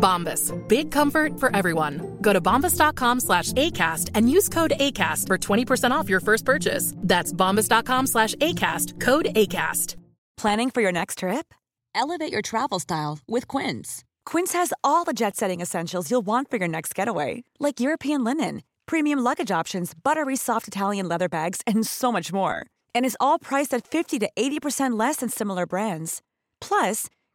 Bombas. Big comfort for everyone. Go to bombas.com slash ACAST and use code ACAST for 20% off your first purchase. That's bombas.com slash ACAST. Code ACAST. Planning for your next trip? Elevate your travel style with Quince. Quince has all the jet setting essentials you'll want for your next getaway, like European linen, premium luggage options, buttery soft Italian leather bags, and so much more. And is all priced at 50 to 80% less than similar brands. Plus,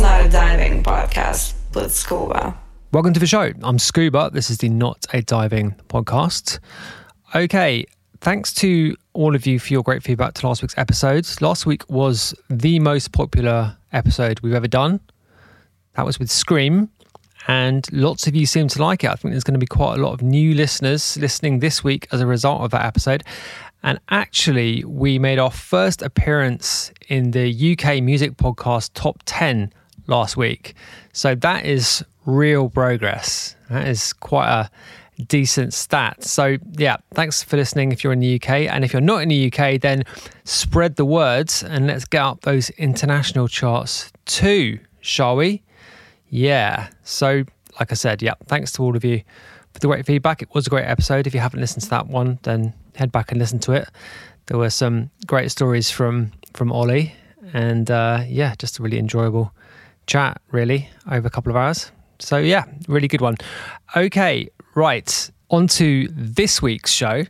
Not a diving podcast with uh. Scuba. Welcome to the show. I'm Scuba. This is the Not a Diving podcast. Okay, thanks to all of you for your great feedback to last week's episodes. Last week was the most popular episode we've ever done. That was with Scream, and lots of you seem to like it. I think there's going to be quite a lot of new listeners listening this week as a result of that episode. And actually, we made our first appearance in the UK music podcast top 10 last week. So that is real progress. That is quite a decent stat. So, yeah, thanks for listening if you're in the UK. And if you're not in the UK, then spread the words and let's get up those international charts too, shall we? Yeah. So, like I said, yeah, thanks to all of you for the great feedback. It was a great episode. If you haven't listened to that one, then head back and listen to it. There were some great stories from from Ollie, and uh, yeah, just a really enjoyable chat, really, over a couple of hours. So yeah, really good one. Okay, right, on to this week's show.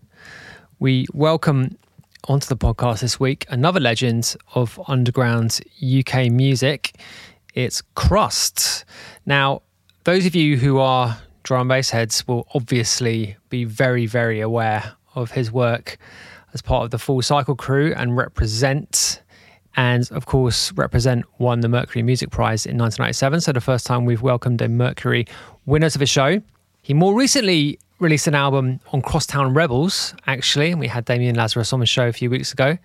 We welcome onto the podcast this week another legend of underground UK music. It's Krust. Now, those of you who are drum bass heads will obviously be very, very aware of his work as part of the Full Cycle crew and Reprazent. And of course, Reprazent won the Mercury Music Prize in 1997. So, the first time we've welcomed a Mercury winner to the show. He more recently released an album on Crosstown Rebels, actually. And we had Damian Lazarus on the show a few weeks ago,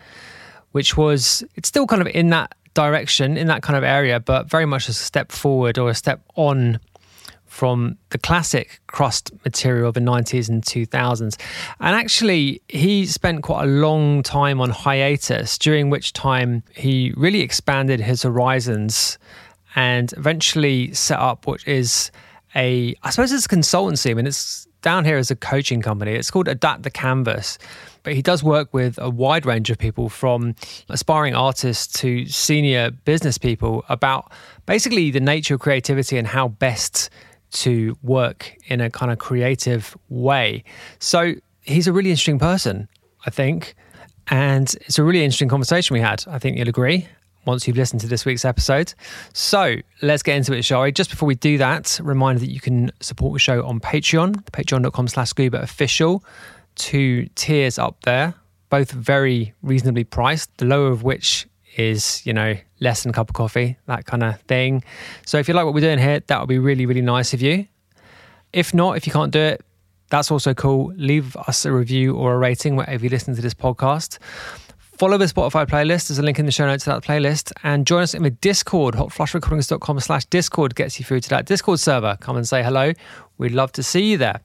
which was, it's still kind of in that direction, in that kind of area, but very much a step forward or a step on from the classic Krust material of the 90s and 2000s. And actually, he spent quite a long time on hiatus, during which time he really expanded his horizons and eventually set up what is a, I suppose it's a consultancy. I mean, it's down here as a coaching company. It's called Adapt the Canvas. But he does work with a wide range of people from aspiring artists to senior business people about basically the nature of creativity and how best to work in a kind of creative way. So he's a really interesting person, I think. And it's a really interesting conversation we had. I think you'll agree once you've listened to this week's episode. So let's get into it, shall we? Just before we do that, reminder that you can support the show on Patreon, patreon.com slash scuba official. Two tiers up there, both very reasonably priced, the lower of which is, you know, less than a cup of coffee, that kind of thing. So if you like what we're doing here, that would be really, really nice of you. If not, if you can't do it, that's also cool. Leave us a review or a rating wherever you listen to this podcast. Follow the Spotify playlist. There's a link in the show notes to that playlist. And join us in the Discord. Hotflushrecordings.com slash Discord gets you through to that Discord server. Come and say hello. We'd love to see you there.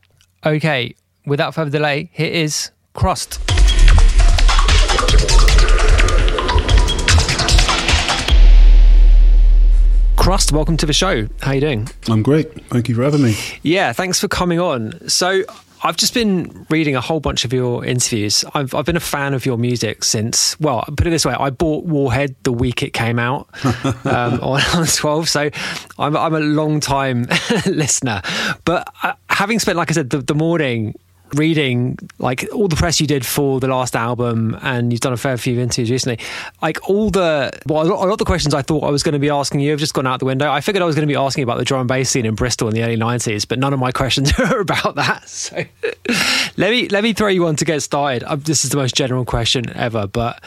Okay, without further delay, here is Krust. Krust, welcome to the show. How you doing? I'm great. Thank you for having me. Yeah, thanks for coming on. So, I've just been reading a whole bunch of your interviews. I've, I've been a fan of your music since, well, put it this way, I bought Warhead the week it came out um, on, on 12. So I'm, I'm a long time listener. But uh, having spent, like I said, the, the morning reading like all the press you did for the last album and you've done a fair few interviews recently like all the well a lot of the questions i thought i was going to be asking you have just gone out the window. I figured i was going to be asking about the drum and bass scene in bristol in the early 90s but none of my questions are about that. So let me let me throw you one to get started. Uh, this is the most general question ever but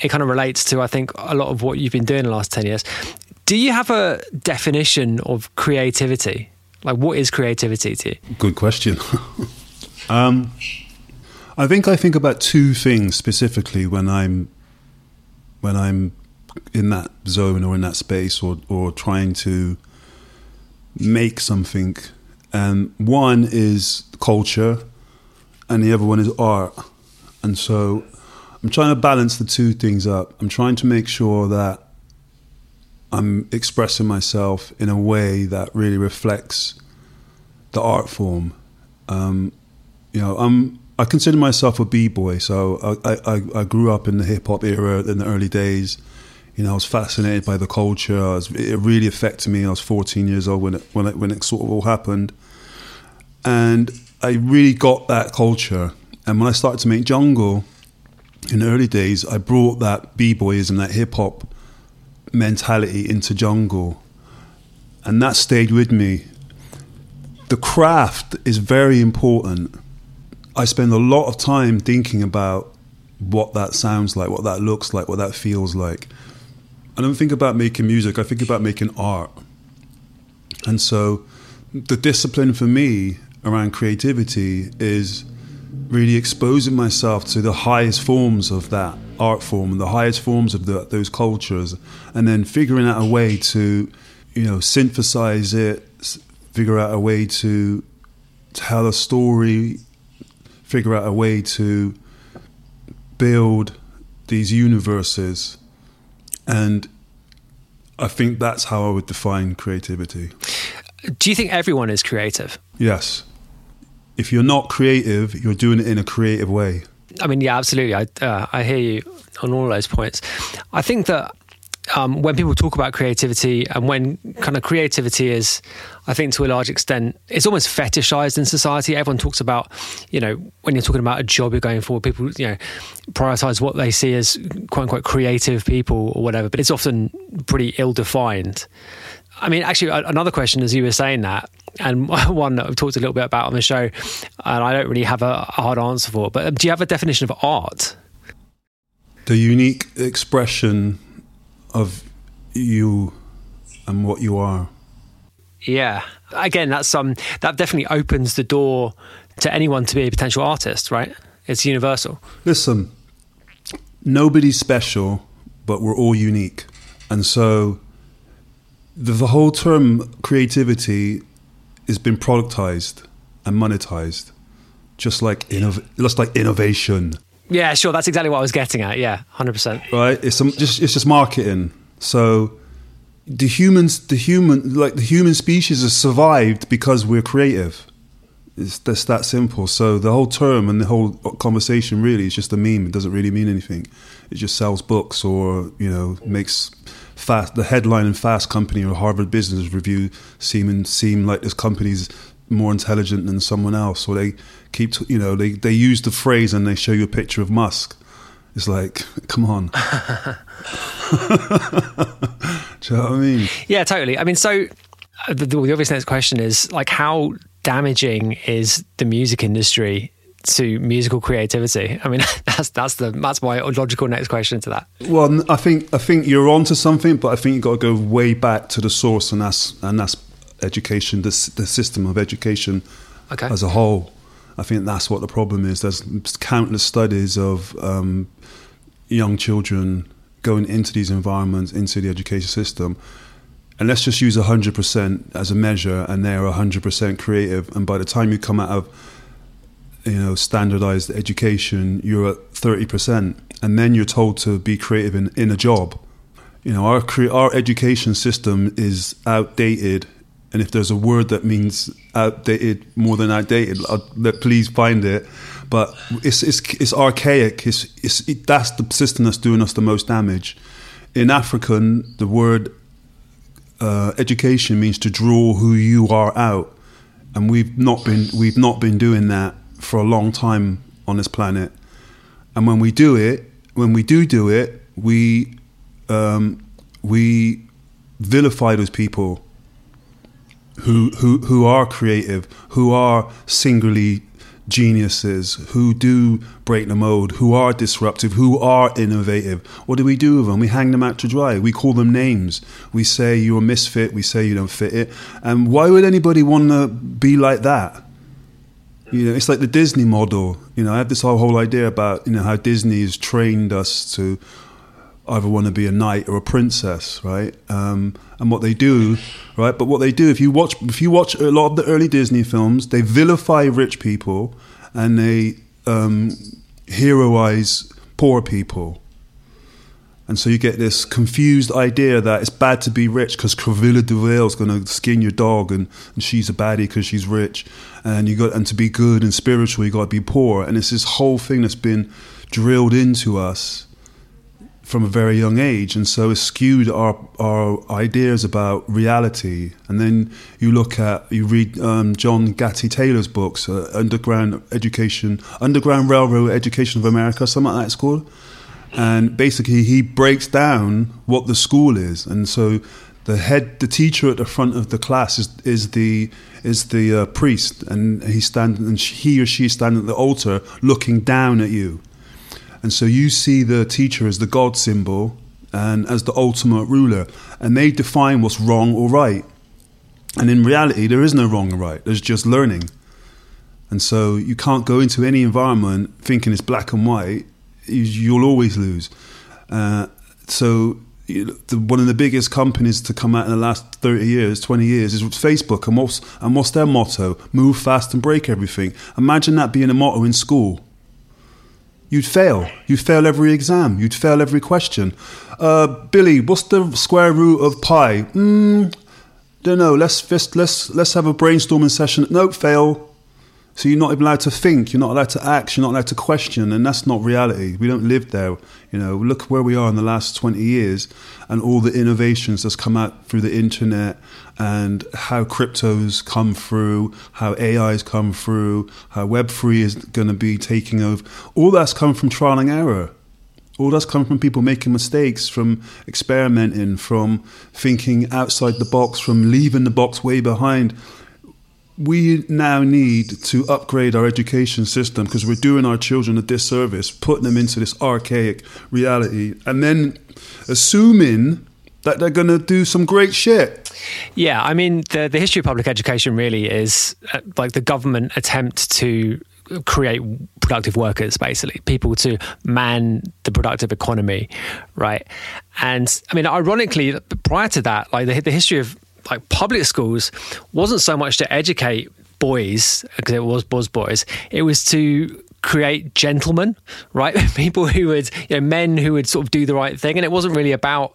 it kind of relates to i think a lot of what you've been doing in the last 10 years. Do you have a definition of creativity? Like what is creativity to you? Good question Um, I think I think about two things specifically when I'm when I'm in that zone or in that space or or trying to make something. And one is culture, and the other one is art. And so I'm trying to balance the two things up. I'm trying to make sure that I'm expressing myself in a way that really reflects the art form. Um, you know, I'm I consider myself a b boy. So I, I, I grew up in the hip hop era in the early days. You know, I was fascinated by the culture. Was, it really affected me. I was 14 years old when it when it when it sort of all happened, and I really got that culture. And when I started to make jungle in the early days, I brought that b boyism, that hip hop mentality into jungle, and that stayed with me. The craft is very important I spend a lot of time thinking about what that sounds like, what that looks like, what that feels like. I don't think about making music, I think about making art. And so the discipline for me around creativity is really exposing myself to the highest forms of that art form and the highest forms of the, those cultures and then figuring out a way to you know synthesize it figure out a way to tell a story figure out a way to build these universes. And I think that's how I would define creativity. Do you think everyone is creative? Yes. If you're not creative, you're doing it in a creative way. I mean, yeah, absolutely. I uh, I hear you on all those points. I think that um, when people talk about creativity and when kind of creativity is, I think to a large extent, it's almost fetishized in society. Everyone talks about, you know, when you're talking about a job you're going for, people, you know, prioritize what they see as quote unquote creative people or whatever, but it's often pretty ill defined. I mean, actually, another question as you were saying that, and one that I've talked a little bit about on the show, and I don't really have a hard answer for, but do you have a definition of art? The unique expression of you and what you are. Yeah. Again, that's um that definitely opens the door to anyone to be a potential artist, right? It's universal. Listen, nobody's special, but we're all unique. And so the, the whole term creativity has been productized and monetized, just like innov- just like innovation. Yeah, sure. That's exactly what I was getting at. Yeah, hundred percent. Right. It's some, just it's just marketing. So the humans, the human, like the human species, has survived because we're creative. It's just that simple. So the whole term and the whole conversation really is just a meme. It doesn't really mean anything. It just sells books or you know makes fast the headline in Fast Company or Harvard Business Review seem seem like this company's more intelligent than someone else, or they keep you know they they use the phrase and they show you a picture of Musk. It's like, come on. Do you know what I mean? Yeah, totally. I mean, so uh, the, the obvious next question is like, how damaging is the music industry to musical creativity? I mean, that's that's the that's my logical next question to that. Well, I think I think you're onto something, but I think you've got to go way back to the source, and that's and that's education, the the system of education okay. as a whole. I think that's what the problem is. There's countless studies of um, young children going into these environments, into the education system. And let's just use 100% as a measure, and they're 100% creative. And by the time you come out of you know standardized education, you're at 30%, and then you're told to be creative in, in a job. you know, our cre- our education system is outdated, and if there's a word that means outdated more than outdated, please find it. But it's it's, it's archaic. It's, it's it, that's the system that's doing us the most damage. In African, the word uh, education means to draw who you are out, and we've not been we've not been doing that for a long time on this planet. And when we do it, when we do do it, we um, we vilify those people who who who are creative, who are singularly geniuses, who do break the mold, who are disruptive, who are innovative. What do we do with them? We hang them out to dry. We call them names. We say you're a misfit. We say you don't fit it. And why would anybody want to be like that? You know, it's like the Disney model. You know, I have this whole, whole idea about you know how Disney has trained us to either want to be a knight or a princess, right? Um, and what they do, right? But what they do, if you watch, if you watch a lot of the early Disney films, they vilify rich people and they um, heroize poor people. And so you get this confused idea that it's bad to be rich because de Vil is going to skin your dog and, and she's a baddie because she's rich. And you got and to be good and spiritual, you got to be poor. And it's this whole thing that's been drilled into us from a very young age, and so it skewed our our ideas about reality. And then you look at you read um, John Gatty Taylor's books, uh, Underground Education, Underground Railroad Education of America, something like that called. And basically, he breaks down what the school is, and so the head, the teacher at the front of the class is is the is the uh, priest, and he stand and he or she stand at the altar looking down at you and so you see the teacher as the God symbol and as the ultimate ruler. And they define what's wrong or right. And in reality, there is no wrong or right, there's just learning. And so you can't go into any environment thinking it's black and white, you'll always lose. Uh, so one of the biggest companies to come out in the last 30 years, 20 years is Facebook. And what's, and what's their motto? Move fast and break everything. Imagine that being a motto in school you'd fail. You'd fail every exam. You'd fail every question. Uh, Billy, what's the square root of pi? Mm, don't know. Let's just, let's let's have a brainstorming session. Nope, fail. So you're not even allowed to think. You're not allowed to act. You're not allowed to question, and that's not reality. We don't live there. You know, look where we are in the last 20 years, and all the innovations that's come out through the internet, and how cryptos come through, how AI's come through, how Web3 is going to be taking over. All that's come from trial and error. All that's come from people making mistakes, from experimenting, from thinking outside the box, from leaving the box way behind we now need to upgrade our education system because we're doing our children a disservice, putting them into this archaic reality, and then assuming that they're going to do some great shit. Yeah, I mean, the, the history of public education really is uh, like the government attempt to create productive workers basically people to man the productive economy right and i mean ironically prior to that like the, the history of like public schools wasn't so much to educate boys because it was buzz boys. It was to create gentlemen, right? People who would, you know, men who would sort of do the right thing. And it wasn't really about,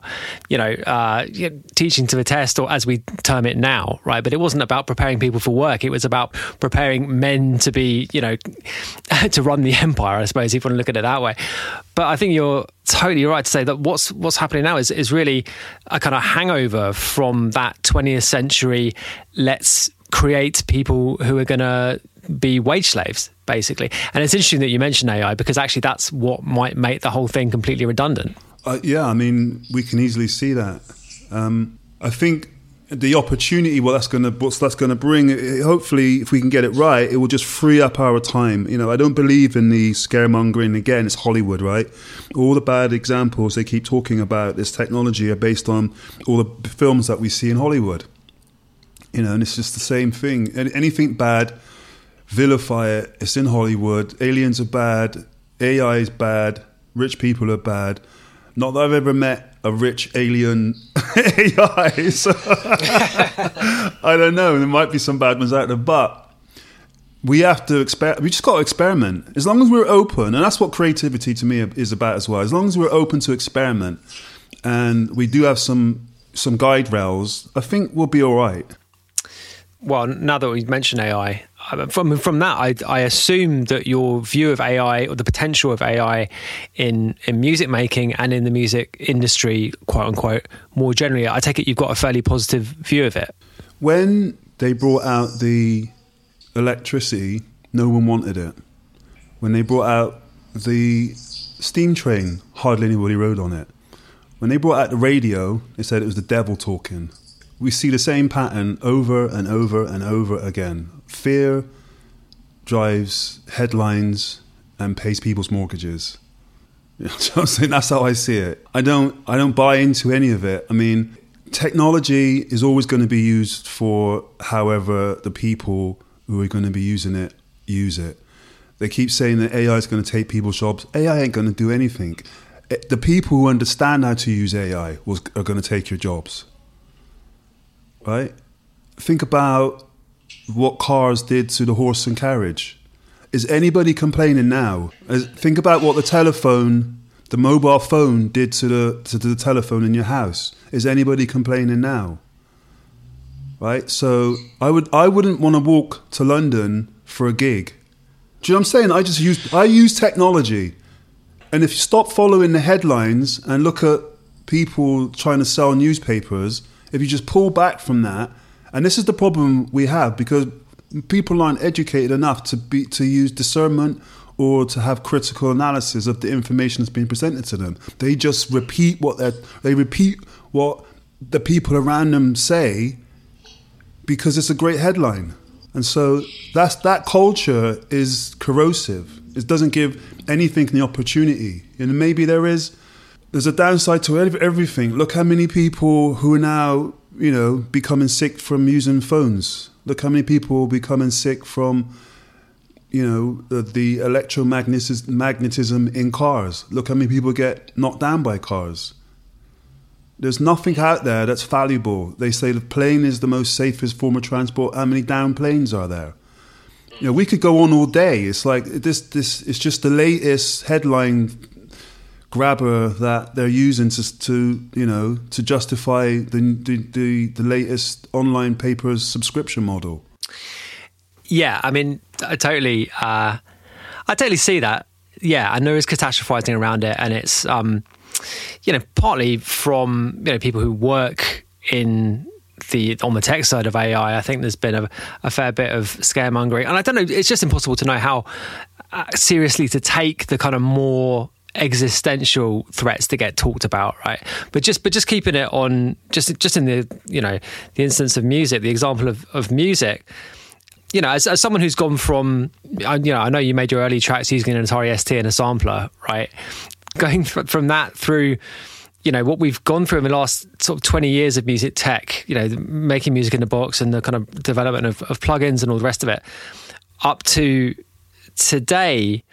you know, uh, teaching to the test or as we term it now, right? But it wasn't about preparing people for work. It was about preparing men to be, you know, to run the empire, I suppose, if you want to look at it that way. But I think you're totally right to say that what's what's happening now is is really a kind of hangover from that 20th century. Let's create people who are going to be wage slaves, basically. And it's interesting that you mentioned AI because actually that's what might make the whole thing completely redundant. Uh, yeah, I mean, we can easily see that. Um, I think the opportunity, what that's going to, what that's going to bring. Hopefully, if we can get it right, it will just free up our time. You know, I don't believe in the scaremongering. Again, it's Hollywood, right? All the bad examples they keep talking about this technology are based on all the films that we see in Hollywood. You know, and it's just the same thing. Anything bad vilify it. It's in Hollywood. Aliens are bad. AI is bad. Rich people are bad. Not that I've ever met a rich alien AI. So I don't know. There might be some bad ones out there, but we have to experiment. We just got to experiment. As long as we're open, and that's what creativity to me is about as well. As long as we're open to experiment and we do have some some guide rails, I think we'll be all right. Well, now that we've mentioned AI, from from that, I, I assume that your view of AI or the potential of AI in in music making and in the music industry, quote unquote, more generally, I take it you've got a fairly positive view of it. When they brought out the electricity, no one wanted it. When they brought out the steam train, hardly anybody rode on it. When they brought out the radio, they said it was the devil talking. We see the same pattern over and over and over again. Fear drives headlines and pays people's mortgages. So I'm saying that's how I see it. I don't I don't buy into any of it. I mean, technology is always going to be used for however the people who are going to be using it use it. They keep saying that AI is going to take people's jobs. AI ain't going to do anything. Eh, the people who understand how to use AI are going to take your jobs. Right? Think about what cars did to the horse and carriage. Is anybody complaining now? Think about what the telephone, the mobile phone, did to the to the telephone in your house. Is anybody complaining now? Right. So I would I wouldn't want to walk to London for a gig. Do you know what I'm saying? I just use I use technology, and if you stop following the headlines and look at people trying to sell newspapers, if you just pull back from that and this is the problem we have because people aren't educated enough to be to use discernment or to have critical analysis of the information that's being presented to them. They just repeat what they they repeat what the people around them say because it's a great headline. And so that's that culture is corrosive. It doesn't give anything the opportunity. And maybe there is there's a downside to everything. Look how many people who are now you know, becoming sick from using phones. Look how many people are becoming sick from, you know, the, the electromagnetism in cars. Look how many people get knocked down by cars. There's nothing out there that's valuable. They say the plane is the most safest form of transport. How many down planes are there? You know, we could go on all day. It's like this. This it's just the latest headline grabber that they're using to, to you know to justify the, the, the the latest online papers subscription model. Yeah, I mean, I totally, uh, I totally see that. Yeah, and there is catastrophizing around it, and it's, um, you know, partly from you know people who work in the on the tech side of AI. I think there's been a, a fair bit of scaremongering, and I don't know. It's just impossible to know how uh, seriously to take the kind of more existential threats to get talked about, right? But just but just keeping it on just just in the you know the instance of music, the example of, of music. You know, as, as someone who's gone from, you know, I know you made your early tracks using an Atari ST and a sampler, right? Going from that through, you know, what we've gone through in the last sort of 20 years of music tech, you know, making music in the box and the kind of development of, of plugins and all the rest of it, up to today,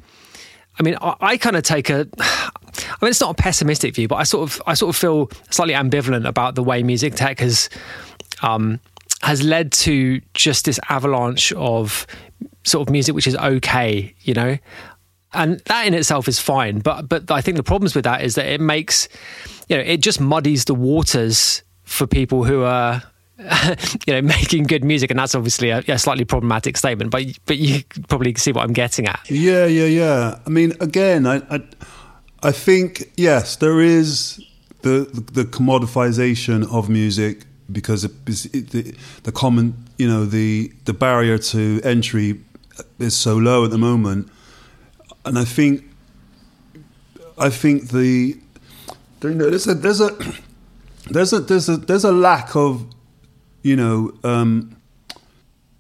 I mean, I, I kind of take a. I mean, it's not a pessimistic view, but I sort of, I sort of feel slightly ambivalent about the way music tech has, um, has led to just this avalanche of sort of music which is okay, you know, and that in itself is fine. But but I think the problems with that is that it makes, you know, it just muddies the waters for people who are you know, making good music, and that's obviously a, a, slightly problematic statement. But but you probably see what I'm getting at. Yeah, yeah, yeah. I mean, again, I I, I think yes, there is the the commodifization of music because it, it, the, the common, you know, the the barrier to entry is so low at the moment, and I think I think the there's a there's a there's a there's a there's a lack of you know, um,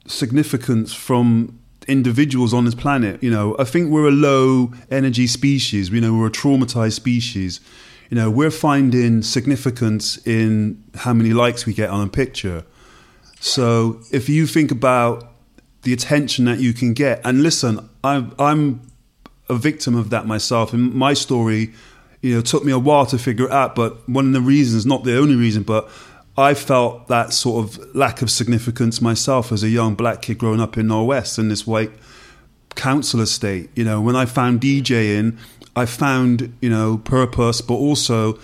significance from individuals on this planet. You know, I think we're a low energy species. You know, we're a traumatized species. You know, we're finding significance in how many likes we get on a picture. So if you think about the attention that you can get, and listen, I'm, I'm a victim of that myself. And my story, you know, took me a while to figure it out. But one of the reasons, not the only reason, but I felt that sort of lack of significance myself as a young black kid growing up in Knowle West in this white council estate. You know, when I found DJing, I found you know purpose, but also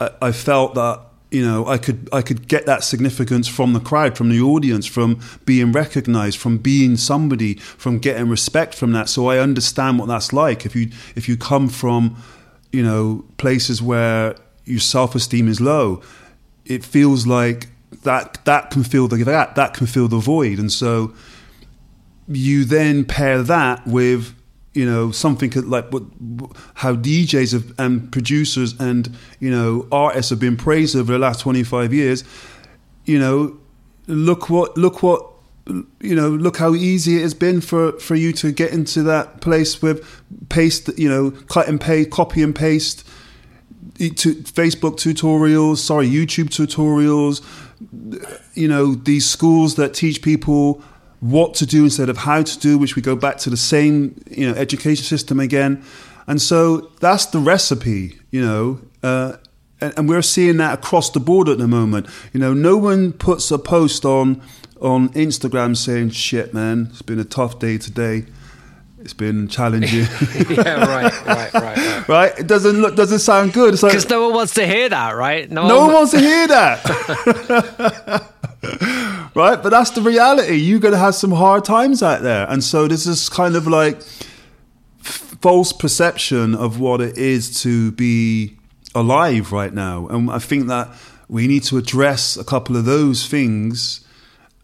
I, I felt that you know I could I could get that significance from the crowd, from the audience, from being recognized, from being somebody, from getting respect from that. So I understand what that's like. If you if you come from you know places where your self esteem is low, it feels like that that can fill the that that can fill the void, and so you then pair that with you know something like what how DJs have, and producers and you know artists have been praised over the last 25 years. You know look what look what you know look how easy it has been for for you to get into that place with paste you know cut and paste copy and paste Facebook tutorials sorry YouTube tutorials you know these schools that teach people what to do instead of how to do, which we go back to the same you know education system again. And so that's the recipe, you know. Uh, and, and we're seeing that across the board at the moment. You know, no one puts a post on on Instagram saying, "Shit, man, it's been a tough day today." It's been challenging. yeah, right, right, right, right. right? It doesn't look, doesn't sound good. Because like, no one wants to hear that, right? No, no one, one wants to hear that. right? But that's the reality. You're going to have some hard times out there. And so this is kind of like false perception of what it is to be alive right now. And I think that we need to address a couple of those things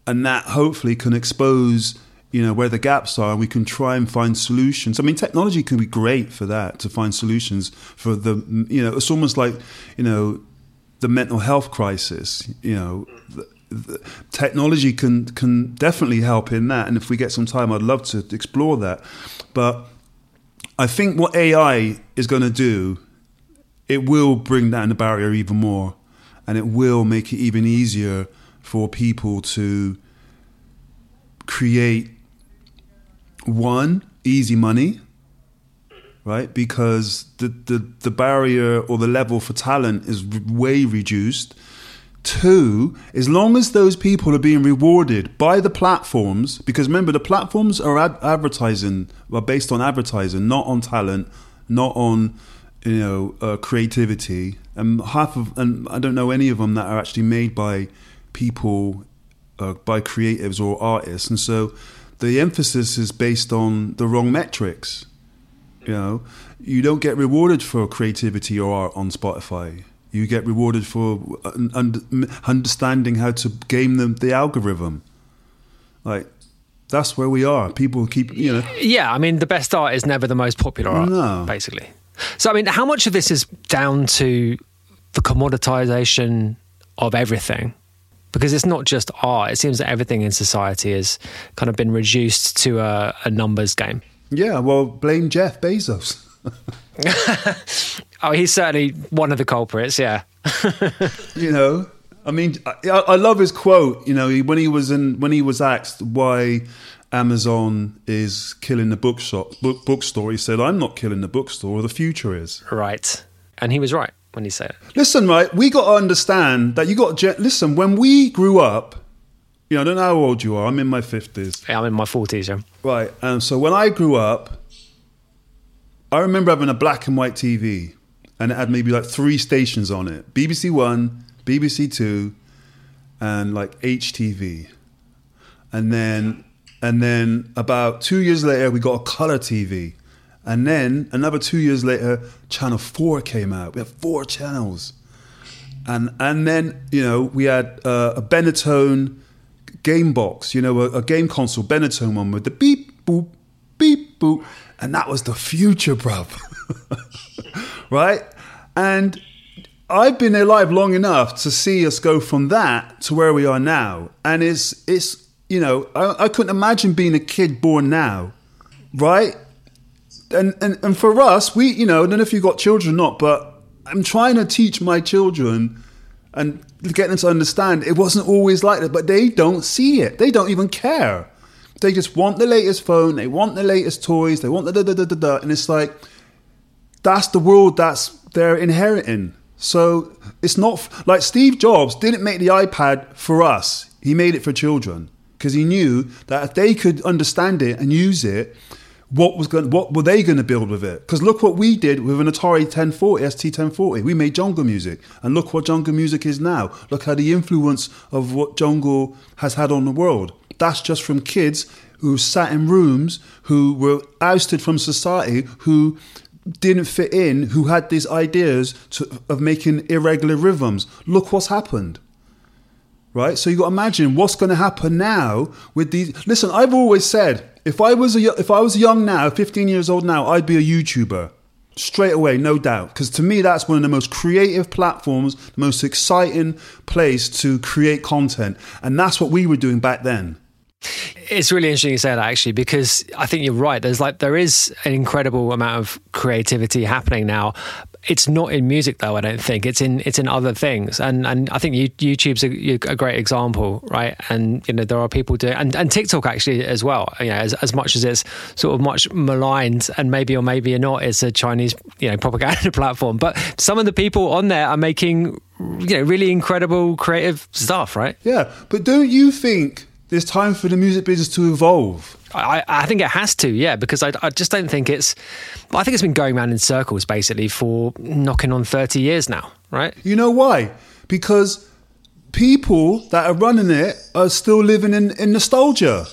and that hopefully can expose you know where the gaps are and we can try and find solutions. I mean technology can be great for that to find solutions for the you know it's almost like you know the mental health crisis you know. The, the technology can can definitely help in that. And if we get some time i'd love to explore that. But i think what ai is going to do it will bring down the barrier even more. And it will make it even easier for people to create one easy money right? Because the, the the barrier or the level for talent is way reduced. Two as long as those people are being rewarded by the platforms because remember the platforms are ad- advertising are based on advertising not on talent not on you know uh, creativity. And half of and I don't know any of them that are actually made by people uh, by creatives or artists. And so the emphasis is based on the wrong metrics. You know, you don't get rewarded for creativity or art on Spotify. You get rewarded for understanding how to game the, the algorithm. Like that's where we are. People keep, you know. Yeah, I mean, the best art is never the most popular art, no. basically. So, I mean, how much of this is down to the commoditization of everything? Because it's not just art. It seems that everything in society has kind of been reduced to a, a numbers game. Yeah, well, blame Jeff Bezos. oh, he's certainly one of the culprits. Yeah. you know, I mean, I, I, love his quote. You know, when he was in when he was asked why Amazon is killing the bookshop book, bookstore, he said, "I'm not killing the bookstore. The future is." Right, and he was right when you say it. Listen, right, we got to understand that you got to listen. When we grew up, you know, I don't know how old you are. I'm in my fifties. Yeah, I'm in my forties. Yeah. Right, and so when I grew up, I remember having a black and white TV, and it had maybe like three stations on it: BBC One, BBC Two, and like HTV. And then, and then about two years later, we got a color TV and then another two years later, Channel 4 came out. We had four channels. And, and then, you know, we had uh, a Binatone game box, you know, a, a, game console, Binatone one with the beep, boop, beep, boop. And that was the future, bruv. right? And I've been alive long enough to see us go from that to where we are now. And it's, it's you know, I, I couldn't imagine being a kid born now, right? And, and and for us, we you know, I don't know if you've got children or not, but I'm trying to teach my children and get them to understand it wasn't always like that, but they don't see it. They don't even care. They just want the latest phone, they want the latest toys, they want the da da da da da, and it's like that's the world that's they're inheriting. So it's not like Steve Jobs didn't make the iPad for us; he made it for children because he knew that if they could understand it and use it, what was going, what were they going to build with it? Because look what we did with an Atari 1040, ST 1040. We made jungle music, and look what jungle music is now. Look how the influence of what jungle has had on the world. That's just from kids who sat in rooms, who were ousted from society, who didn't fit in, who had these ideas to, of making irregular rhythms. Look what's happened right? So you got to imagine what's going to happen now with these. Listen, I've always said if I was a if I was young now, 15 years old now, I'd be a YouTuber straight away, no doubt. Because to me, that's one of the most creative platforms, the most exciting place to create content, and that's what we were doing back then. It's really interesting you say that actually, because I think you're right. There's like there is an incredible amount of creativity happening now, it's not in music though. I don't think it's in it's in other things, and and I think YouTube's a, a great example, right? And you know there are people doing and, and TikTok actually as well. You know, as, as much as it's sort of much maligned, and maybe or maybe not, it's a Chinese you know propaganda platform. But some of the people on there are making you know really incredible creative stuff, right? Yeah, but don't you think there's time for the music business to evolve? I, I think it has to, yeah, because I, I just don't think it's. I think it's been going around in circles basically for knocking on 30 years now, right? You know why? Because people that are running it are still living in, in nostalgia.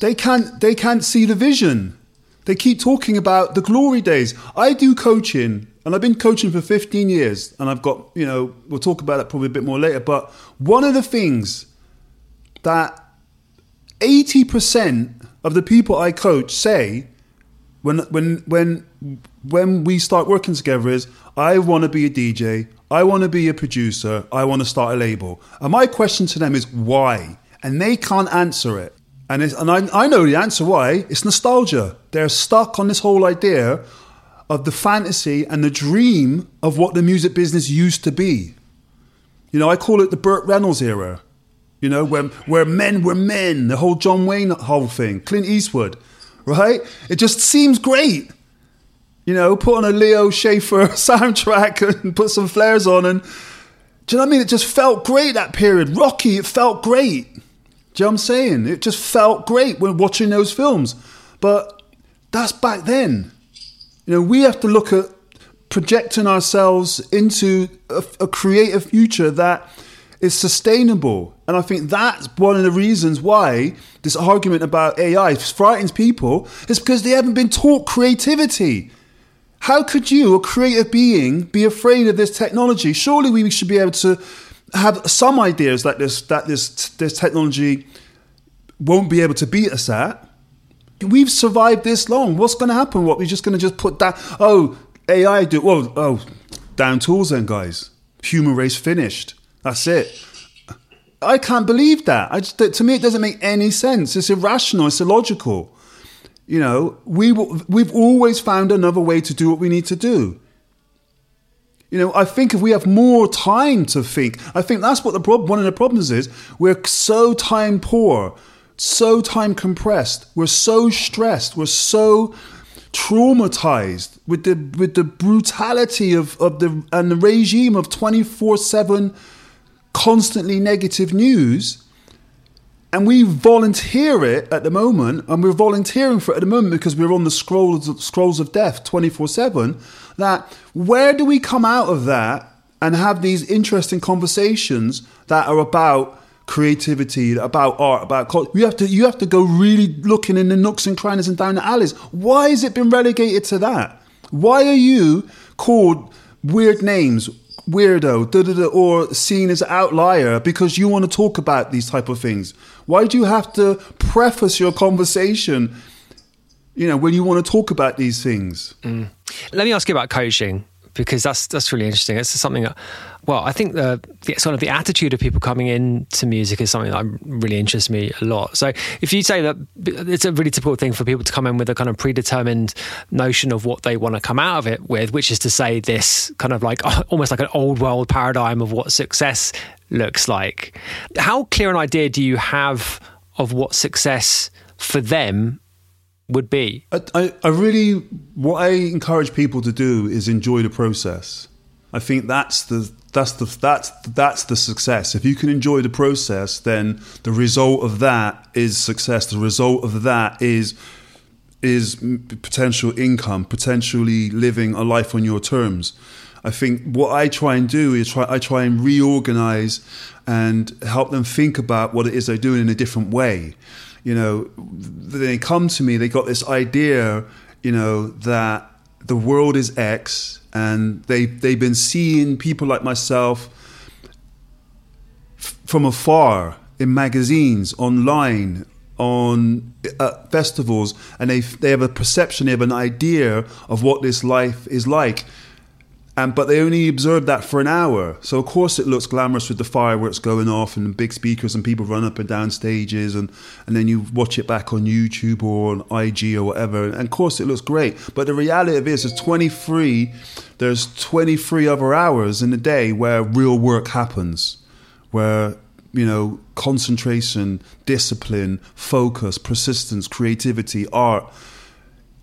They can't they can't see the vision. They keep talking about the glory days. I do coaching and I've been coaching for 15 years and I've got, you know, we'll talk about that probably a bit more later, but one of the things that 80% of the people I coach say when when when when we start working together is I want to be a DJ, I want to be a producer, I want to start a label. And my question to them is why? And they can't answer it. And, and I, I know the answer why. It's nostalgia. They're stuck on this whole idea of the fantasy and the dream of what the music business used to be. You know, I call it the Burt Reynolds era. You know, where, where men were men, the whole John Wayne whole thing, Clint Eastwood, right? It just seems great. You know, put on a Lalo Schifrin soundtrack and put some flares on and do you know what I mean? It just felt great that period. Rocky, it felt great. Do you know what I'm saying? It just felt great when watching those films. But that's back then. You know, we have to look at projecting ourselves into a, a creative future that is sustainable. And I think that's one of the reasons why this argument about AI frightens people is because they haven't been taught creativity. How could you, a creative being, be afraid of this technology? Surely we should be able to have some ideas that this that this this technology won't be able to beat us at. We've survived this long. What's going to happen? What we're just going to just put that? Oh, AI do well. Oh, down tools then, guys. Human race finished. That's it. I can't believe that. I just, to me, it doesn't make any sense. It's irrational. It's illogical. You know, we we've always found another way to do what we need to do. You know, I think if we have more time to think, I think that's what the problem. One of the problems is we're so time poor, so time compressed. We're so stressed. We're so traumatized with the with the brutality of, of the and the regime of twenty four seven constantly negative news and we volunteer it at the moment, and we're volunteering for it at the moment because we're on the scrolls of, scrolls of death 24 7. That where do we come out of that and have these interesting conversations that are about creativity, about art, about culture? You have to you have to go really looking in the nooks and crannies and down the alleys. Why has it been relegated to that? Why are you called weird names? Weirdo da, da, da, or seen as outlier because you want to talk about these type of things. Why do you have to preface your conversation you know when you want to talk about these things? Mm. let me ask you about coaching because that's that's really interesting. It's something that, well, I think the, the, sort of the attitude of people coming into music is something that really interests me a lot. So if you say that it's a really typical thing for people to come in with a kind of predetermined notion of what they want to come out of it with, which is to say this kind of like almost like an old world paradigm of what success looks like. How clear an idea do you have of what success for them would be? I, I really, what I encourage people to do is enjoy the process. I think that's the that's the that's that's the success. If you can enjoy the process, then the result of that is success. The result of that is is potential income, potentially living a life on your terms. I think what I try and do is try I try and reorganize and help them think about what it is they're doing in a different way. You know, they come to me, they got this idea, you know, that the world is X and they they've been seeing people like myself f- from afar in magazines, online, on uh, festivals, and they they have a perception, they have an idea of what this life is like but they only observed that for an hour. So, of course, it looks glamorous with the fireworks going off and big speakers and people run up and down stages. And, and then you watch it back on YouTube or on IG or whatever. And, of course, it looks great. But the reality of it is, there's 23, there's 23 other hours in the day where real work happens, where you know, concentration, discipline, focus, persistence, creativity, art,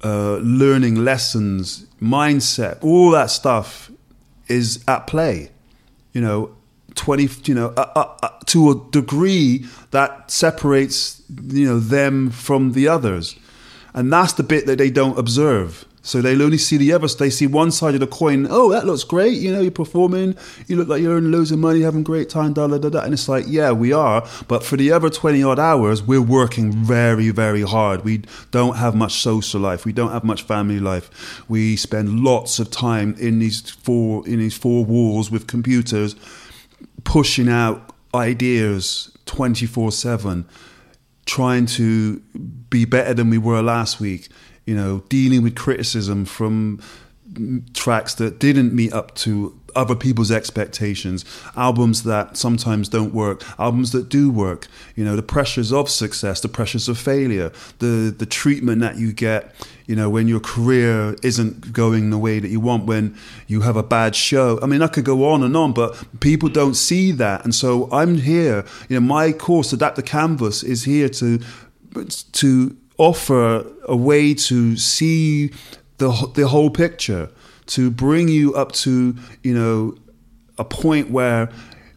uh, learning lessons, mindset, all that stuff is at play. You know, 20, you know, uh, uh, to a degree that separates, you know, them from the others. And that's the bit that they don't observe. So they'll only see the other. They see one side of the coin. Oh, that looks great. You know, you're performing. You look like you're earning loads of money, having great time. Da da da da. And it's like, yeah, we are. But for the other twenty odd hours, we're working very, very hard. We don't have much social life. We don't have much family life. We spend lots of time in these four in these four walls with computers, pushing out ideas twenty four seven, trying to be better than we were last week you know, dealing with criticism from tracks that didn't meet up to other people's expectations, albums that sometimes don't work, albums that do work, you know, the pressures of success, the pressures of failure, the the treatment that you get, you know, when your career isn't going the way that you want, when you have a bad show. I mean, I could go on and on, but people don't see that. And so I'm here, you know, my course, Adapt the Canvas, is here to to offer a way to see the the whole picture, to bring you up to you know a point where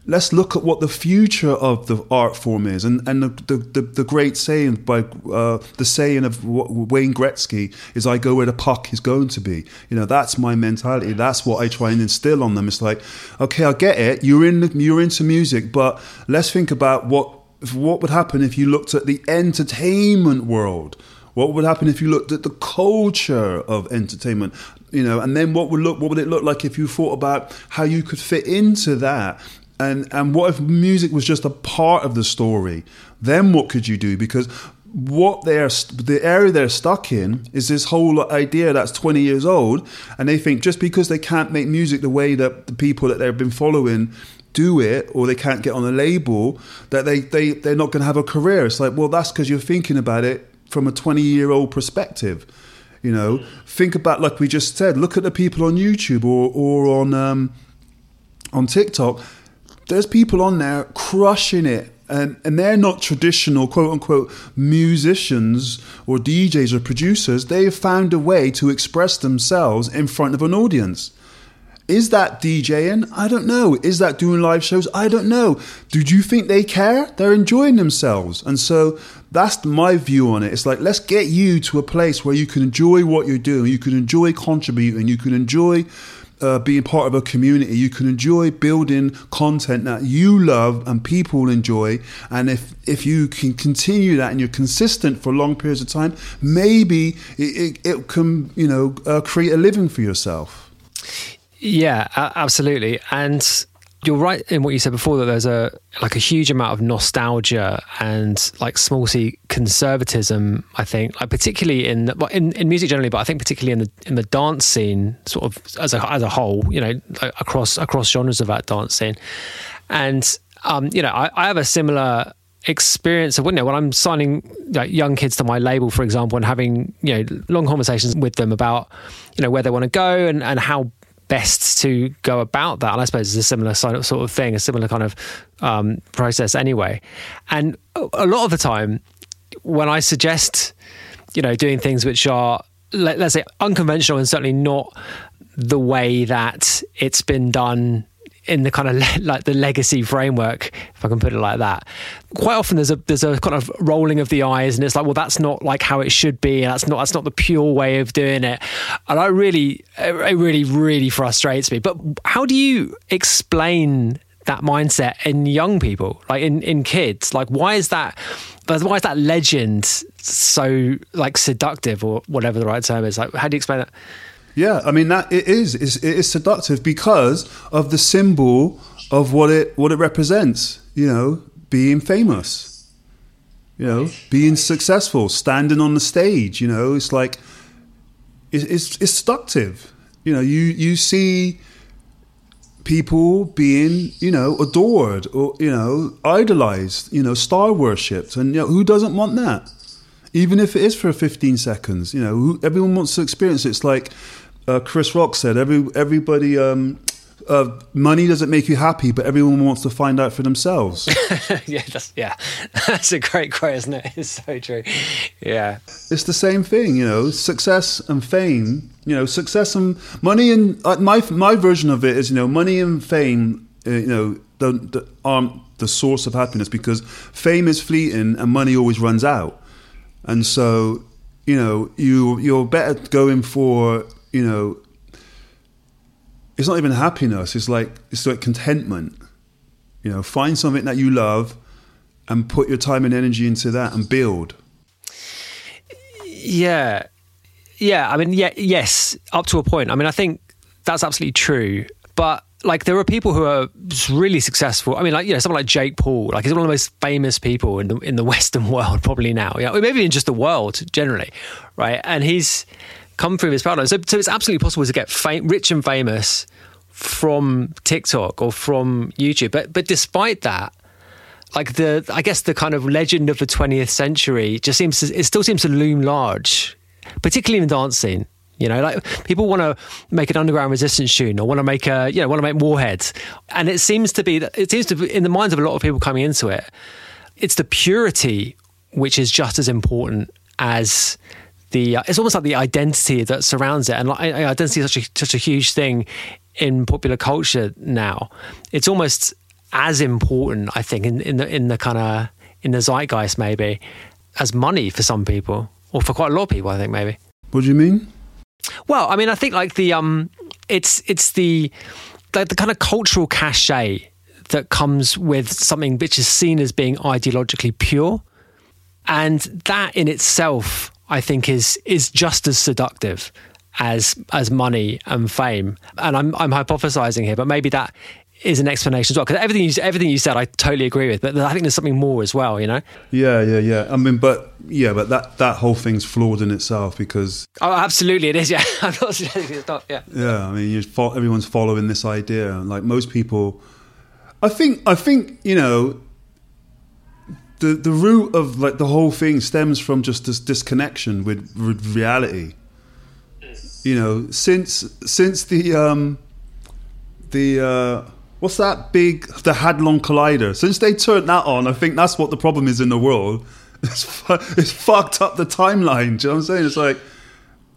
let's look at what the future of the art form is, and and the the, the great saying by uh, the saying of Wayne Gretzky is, "I go where the puck is going to be." You know, that's my mentality. That's what I try and instill on them. It's like, okay, I get it. You're in you're into music, but let's think about what what would happen if you looked at the entertainment world? What would happen if you looked at the culture of entertainment? You know, and then what would look what would it look like if you thought about how you could fit into that? And and what if music was just a part of the story? Then what could you do? Because what they're the area they're stuck in is this whole idea that's 20 years old and they think just because they can't make music the way that the people that they've been following do it or they can't get on a label that they, they they're not going to have a career it's like well that's because you're thinking about it from a 20 year old perspective you know think about like we just said look at the people on youtube or or on um, on tiktok there's people on there crushing it and, and they're not traditional quote unquote musicians or DJs or producers. They've found a way to express themselves in front of an audience. Is that DJing? I don't know. Is that doing live shows? I don't know. Do you think they care? They're enjoying themselves. And so that's my view on it. It's like, let's get you to a place where you can enjoy what you're doing, you can enjoy contributing, you can enjoy uh, being part of a community. You can enjoy building content that you love and people enjoy. And if if you can continue that and you're consistent for long periods of time, maybe it, it, it can you know uh, create a living for yourself. Yeah, absolutely. And you're right in what you said before that there's a like a huge amount of nostalgia and like small c conservatism. I think, like particularly in in, in music generally, but I think particularly in the in the dance scene, sort of as a as a whole, you know, like across across genres of that dance scene. And um, you know, I, I have a similar experience of you know when I'm signing like, young kids to my label, for example, and having you know long conversations with them about you know where they want to go and and how best to go about that. And I suppose it's a similar sort of thing, a similar kind of um, process anyway. And a lot of the time, when I suggest, you know, doing things which are, let, us say, unconventional and certainly not the way that it's been done in the kind of like the legacy framework, if I can put it like that. Quite often there's a there's a kind of rolling of the eyes, and it's like, well, that's not like how it should be, that's not that's not the pure way of doing it. And I really, it really, really frustrates me. But how do you explain that mindset in young people, like in, in kids? Like, why is that? Why is that legend so like seductive, or whatever the right term is? Like, how do you explain that? Yeah, I mean that it is is it is seductive because of the symbol of what it what it represents. You know, being famous. You know, being successful, standing on the stage. You know, it's like it's it's, it's seductive. You know, you you see people being you know adored or you know idolized. You know, star worshipped, and you know, who doesn't want that? Even if it is for 15 seconds. You know, everyone wants to experience it. It's like uh, Chris Rock said, every everybody. Um, uh, money doesn't make you happy, but everyone wants to find out for themselves. yeah, that's yeah, that's a great quote, isn't it? It's so true. Yeah, it's the same thing, you know. Success and fame, you know, success and money and uh, my my version of it is, you know, money and fame, uh, you know, don't, aren't the source of happiness because fame is fleeting and money always runs out. And so, you know, you you're better going for, you know, it's not even happiness. It's like it's like contentment. You know, find something that you love and put your time and energy into that and build. Yeah. Yeah, I mean, yeah, yes, up to a point. I mean, I think that's absolutely true. But like there are people who are really successful. I mean, like you know, someone like Jake Paul, like he's one of the most famous people in the in the Western world probably now. Yeah, maybe in just the world generally, right? And he's come through this paradigm. So, so it's absolutely possible to get fam- rich and famous from TikTok or from YouTube. But but despite that, like the I guess the kind of legend of the 20th century just seems to, it still seems to loom large, particularly in scene. You know, like people want to make an underground resistance tune or want to make a, you know, want to make warheads. And it seems to be it seems to be in the minds of a lot of people coming into it, it's the purity which is just as important as the, uh, it's almost like the identity that surrounds it. And like, identity is such a, such a huge thing in popular culture now. It's almost as important, I think, in, in the, in the kind of, in the zeitgeist maybe, as money for some people or for quite a lot of people, I think maybe. What do you mean? Well, I mean, I think like the um, it's it's the the, the kind of cultural cachet that comes with something which is seen as being ideologically pure, and that in itself, I think, is is just as seductive as as money and fame. And I'm I'm hypothesizing here, but maybe that is an explanation as well. Because everything you, everything you said, I totally agree with. But I think there's something more as well. You know? Yeah, yeah, yeah. I mean, but yeah, but that that whole thing's flawed in itself because. Oh, absolutely, it is. Yeah, I'm not suggesting it's not. Yeah. Yeah, I mean, fo- everyone's following this idea. Like most people, I think. I think you know. The, the root of like the whole thing stems from just this disconnection with, with reality. You know, since since the um, the uh, what's that big the Hadron Collider? Since they turned that on, I think that's what the problem is in the world. It's, fu- it's fucked up the timeline. Do you know what I'm saying? It's like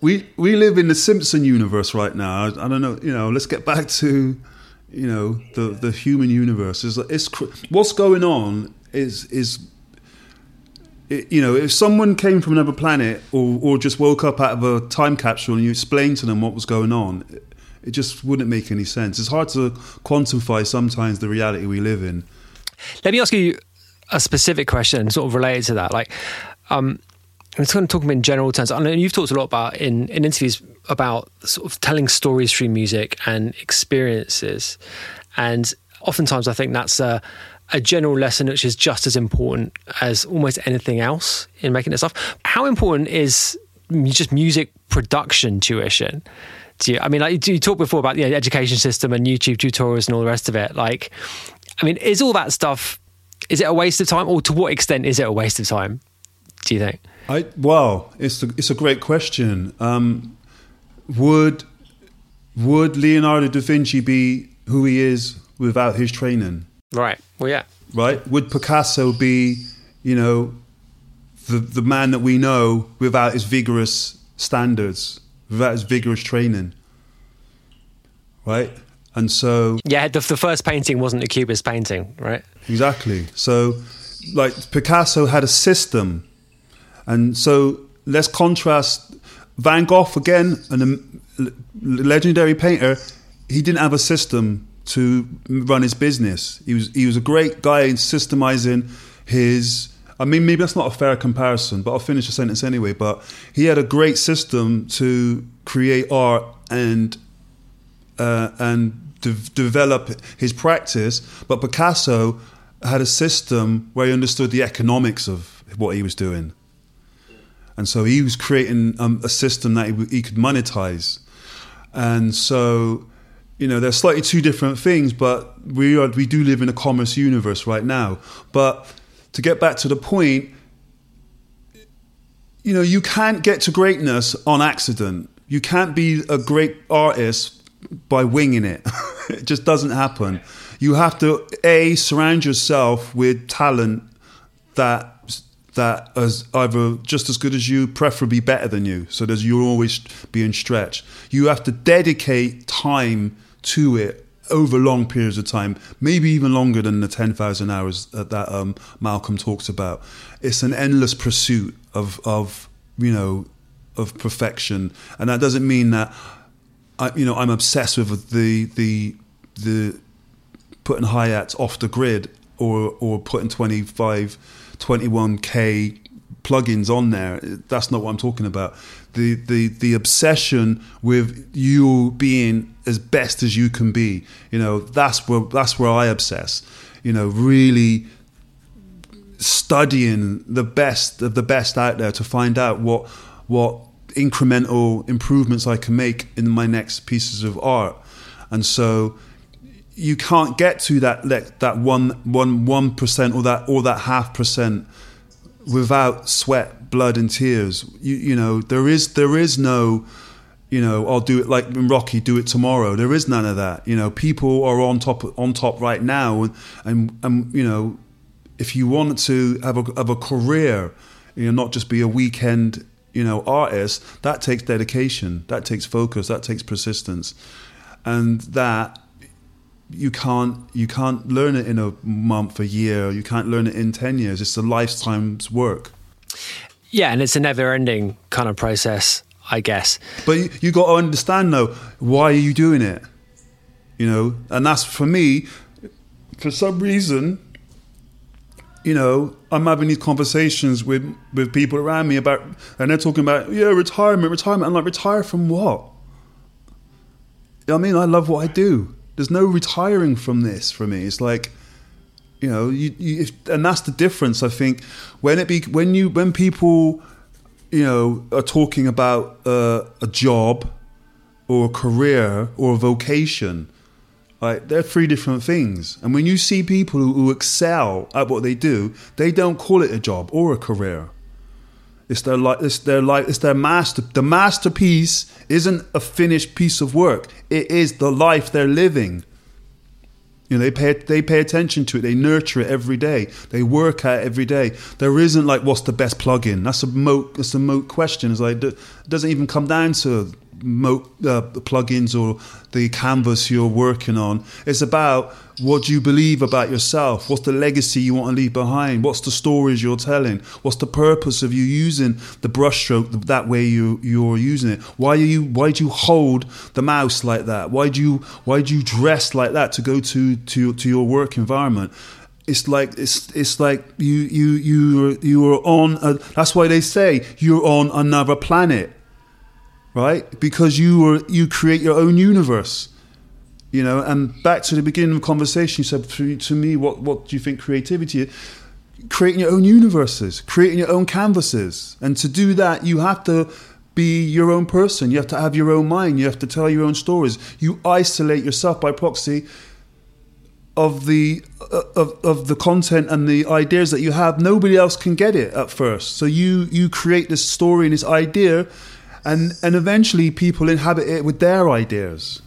we we live in the Simpson universe right now. I, I don't know. You know, let's get back to you know the the human universe. It's, it's what's going on is is it, you know, if someone came from another planet or, or just woke up out of a time capsule and you explained to them what was going on, it just wouldn't make any sense. It's hard to quantify sometimes the reality we live in. Let me ask you a specific question, sort of related to that. Like, um, I'm just going to talk about in general terms. I know you've talked a lot about in, in interviews about sort of telling stories through music and experiences, and oftentimes I think that's a a general lesson which is just as important as almost anything else in making this stuff. How important is just music production tuition? Do you, I mean, like you talked before about the you know, education system and YouTube tutorials and all the rest of it. Like, I mean, is all that stuff? Is it a waste of time, or to what extent is it a waste of time? Do you think? I well, it's a, it's a great question. Um, would would Leonardo da Vinci be who he is without his training? Right. Well, yeah. Right. Would Picasso be, you know, the the man that we know without his vigorous standards, without his vigorous training? Right. And so yeah, the, the first painting wasn't a cubist painting, right? Exactly. So, like Picasso had a system, and so let's contrast Van Gogh again, a legendary painter. He didn't have a system to run his business. He was he was a great guy in systemizing his. I mean, maybe that's not a fair comparison, but I'll finish the sentence anyway. But he had a great system to create art and uh, and de- develop his practice. But Picasso had a system where he understood the economics of what he was doing, and so he was creating um, a system that he, he could monetize. And so you know, they're slightly two different things, but we are, we do live in a commerce universe right now. But to get back to the point, you know, you can't get to greatness on accident. You can't be a great artist by winging it. it just doesn't happen. You have to a surround yourself with talent that that is either just as good as you, preferably better than you. So there's you're always being stretched. You have to dedicate time to it over long periods of time, maybe even longer than the 10,000 hours that um, Malcolm talks about. It's an endless pursuit of, of, you know, of perfection. And that doesn't mean that, I, you know, I'm obsessed with the, the, the putting hi-hats off the grid or, or putting 25, 21K plugins on there. That's not what I'm talking about. The, the, the obsession with you being as best as you can be. You know, that's where that's where I obsess. You know, really studying the best of the best out there to find out what what incremental improvements I can make in my next pieces of art. And so you can't get to that that one one one percent or that or that half percent without sweat, blood, and tears. You you know there is there is no you know, I'll do it like in Rocky, do it tomorrow. There is none of that. You know, people are on top on top right now, and and, and you know, if you want to have a have a career, you know, not just be a weekend, you know, artist, that takes dedication, that takes focus, that takes persistence, and that you can't you can't learn it in a month, a year. You can't learn it in ten years. It's a lifetime's work. Yeah, and it's a never-ending kind of process I guess. But you, you got to understand though, why are you doing it? You know, and that's for me. For some reason, you know, I'm having these conversations with with people around me about, and they're talking about yeah, retirement, retirement. I'm like, retire from what? I mean, I love what I do. There's no retiring from this for me. It's like, you know, you, you and that's the difference. I think when it be when you when people you know, are talking about uh, a job or a career or a vocation. Right? They're three different things. And when you see people who, who excel at what they do, they don't call it a job or a career. It's their life. It's their life. It's their master. The masterpiece isn't a finished piece of work. It is the life they're living. You know, they pay they pay attention to it. They nurture it every day. They work at it every day. There isn't like what's the best plugin. That's a moat. That's a moat question. It's like it doesn't even come down to mo- uh, plugins or the canvas you're working on. It's about what do you believe about yourself? What's the legacy you want to leave behind? What's the stories you're telling? What's the purpose of you using the brushstroke that way you you're using it? Why are you why do you hold the mouse like that? Why do you why do you dress like that to go to to to your work environment? it's like it's it's like you you you you are on a, that's why they say you're on another planet right? Because you are you create your own universe, you know. And back to the beginning of the conversation, you said to, to me, what what do you think creativity is? Creating your own universes, creating your own canvases, and to do that, you have to be your own person. You have to have your own mind. You have to tell your own stories. You isolate yourself by proxy of the uh, of, of the content and the ideas that you have nobody else can get it at first so you you create this story and this idea and and eventually people inhabit it with their ideas.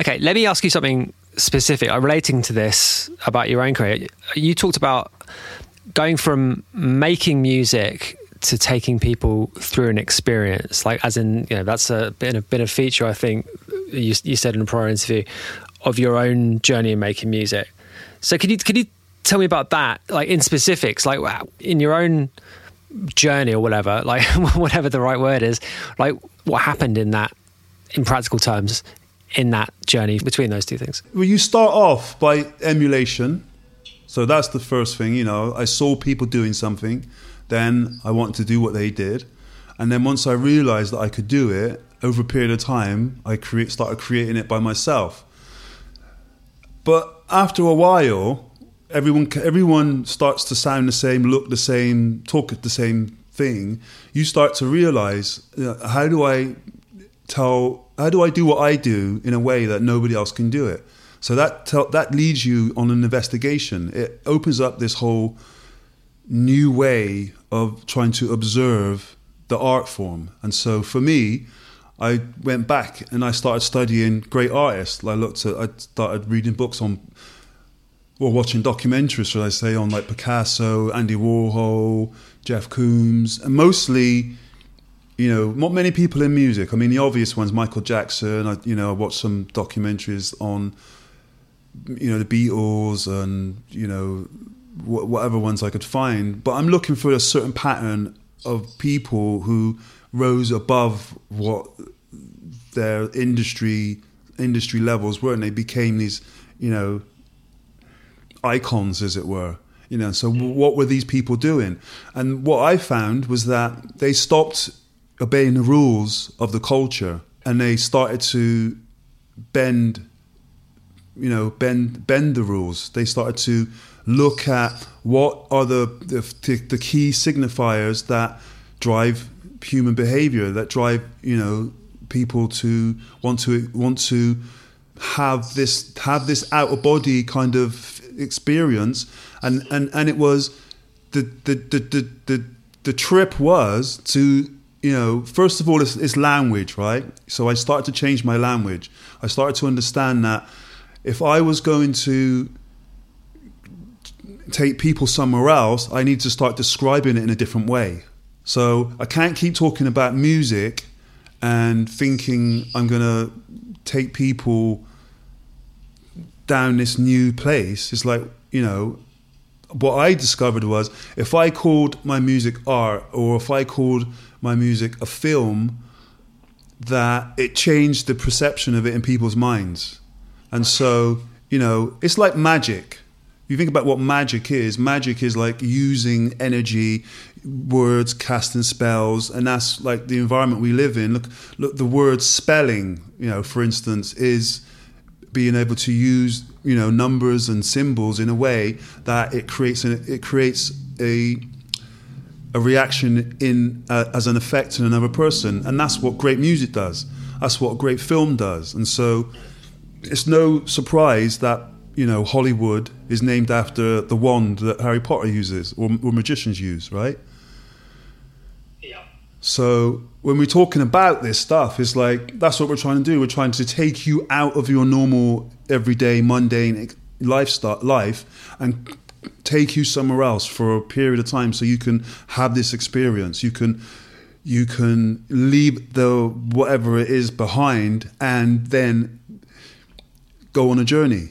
Okay, let me ask you something specific uh, relating to this about your own career. You talked about going from making music to taking people through an experience, like as in you know that's a been a been a feature I think you, you said in a prior interview of your own journey in making music. So could you could you tell me about that, like in specifics, like in your own journey or whatever, like whatever the right word is, like what happened in that, in practical terms, in that journey between those two things? Well, you start off by emulation. So that's the first thing, you know. I saw people doing something, then I wanted to do what they did. And then once I realized that I could do it, over a period of time, I create, started creating it by myself. But after a while, everyone everyone starts to sound the same, look the same, talk the same thing. You start to realize you know, how do I tell how do I do what I do in a way that nobody else can do it? So that tell, that leads you on an investigation. It opens up this whole new way of trying to observe the art form. And so for me, I went back and I started studying great artists. I looked at, I started reading books on, or watching documentaries, should I say, on like Picasso, Andy Warhol, Jeff Koons, and mostly, you know, not many people in music. I mean, the obvious ones, Michael Jackson. I, you know, I watched some documentaries on, you know, the Beatles and you know, whatever ones I could find. But I'm looking for a certain pattern of people who rose above what their industry industry levels were, and they became these, you know, icons, as it were. You know, so hmm. what were these people doing? And what I found was that they stopped obeying the rules of the culture, and they started to bend, you know, bend bend the rules. They started to look at what are the the, the key signifiers that drive human behavior that drive you know people to want to want to have this have this out of body kind of experience and and and it was the the the the, the, the trip was to you know first of all it's, it's language right? So i started to change my language. I started to understand that if i was going to take people somewhere else i need to start describing it in a different way. So I can't keep talking about music and thinking I'm going to take people down this new place. It's like, you know, what I discovered was if I called my music art or if I called my music a film, that it changed the perception of it in people's minds. And so, you know, it's like magic you think about what magic is, magic is like using energy, words, casting spells, and that's like the environment we live in. Look, look, the word spelling, you know, for instance, is being able to use you know numbers and symbols in a way that it creates an, it creates a a reaction in uh, as an effect in another person, and that's what great music does. That's what great film does, and so it's no surprise that you know, Hollywood is named after the wand that Harry Potter uses or, or magicians use, right? So when we're talking about this stuff, it's like that's what we're trying to do. We're trying to take you out of your normal, everyday, mundane lifestyle life and take you somewhere else for a period of time, so you can have this experience. You can you can leave the whatever it is behind and then go on a journey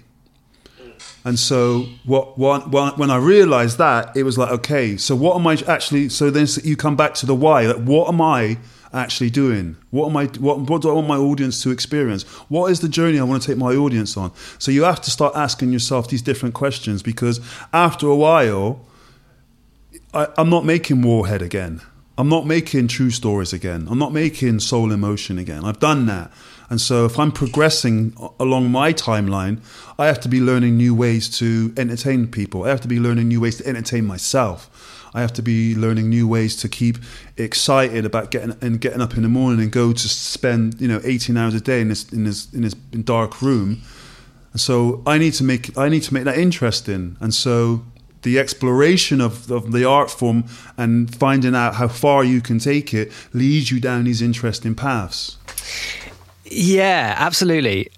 and so what, what, when I realized that, it was like, okay, so what am I actually? So then you come back to the why. Like, what am I actually doing? What am I? What, what do I want my audience to experience? What is the journey I want to take my audience on? So you have to start asking yourself these different questions because after a while, I, I'm not making Warhead again. I'm not making true stories again. I'm not making Soul in Motion again. I've done that. And so if I'm progressing along my timeline, I have to be learning new ways to entertain people. I have to be learning new ways to entertain myself. I have to be learning new ways to keep excited about getting and getting up in the morning and go to spend you know 18 hours a day in this in this in this dark room. And so I need to make I need to make that interesting. And so the exploration of, of the art form and finding out how far you can take it leads you down these interesting paths. Yeah, absolutely.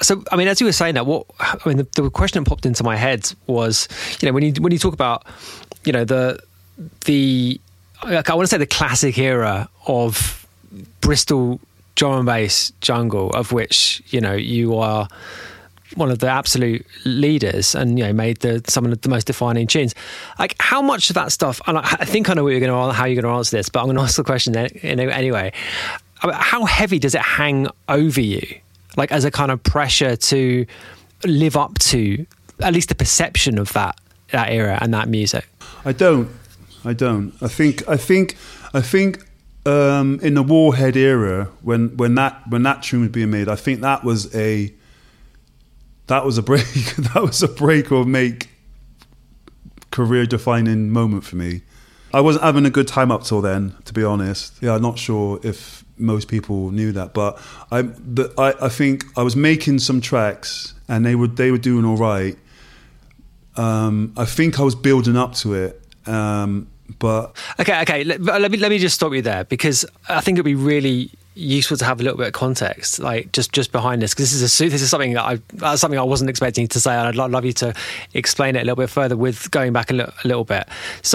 So, I mean, as you were saying that, what I mean, the, the, question that popped into my head was, you know, when you when you talk about, you know, the the like I want to say the classic era of Bristol drum and bass jungle, of which you know you are one of the absolute leaders and you know made the some of the most defining tunes. Like how much of that stuff? And I think I know what you're going to how you're going to answer this, but I'm going to ask the question anyway. How heavy does it hang over you, like as a kind of pressure to live up to at least the perception of that that era and that music? I don't. I don't. I think. I think. I think. Um, in the Warhead era, when when that when that tune was being made, I think that was a that was a break. that was a break or make career defining moment for me. I wasn't having a good time up till then, to be honest. Yeah, I'm not sure if most people knew that, but I, but I, I think I was making some tracks and they were they were doing all right. Um, I think I was building up to it, um, but okay, okay. Let, let, me let me just stop you there because I think it'd be really useful to have a little bit of context, like just just behind this, because this is a this is something that I something I wasn't expecting to say, and I'd love you to explain it a little bit further with going back a, little, a little bit. So,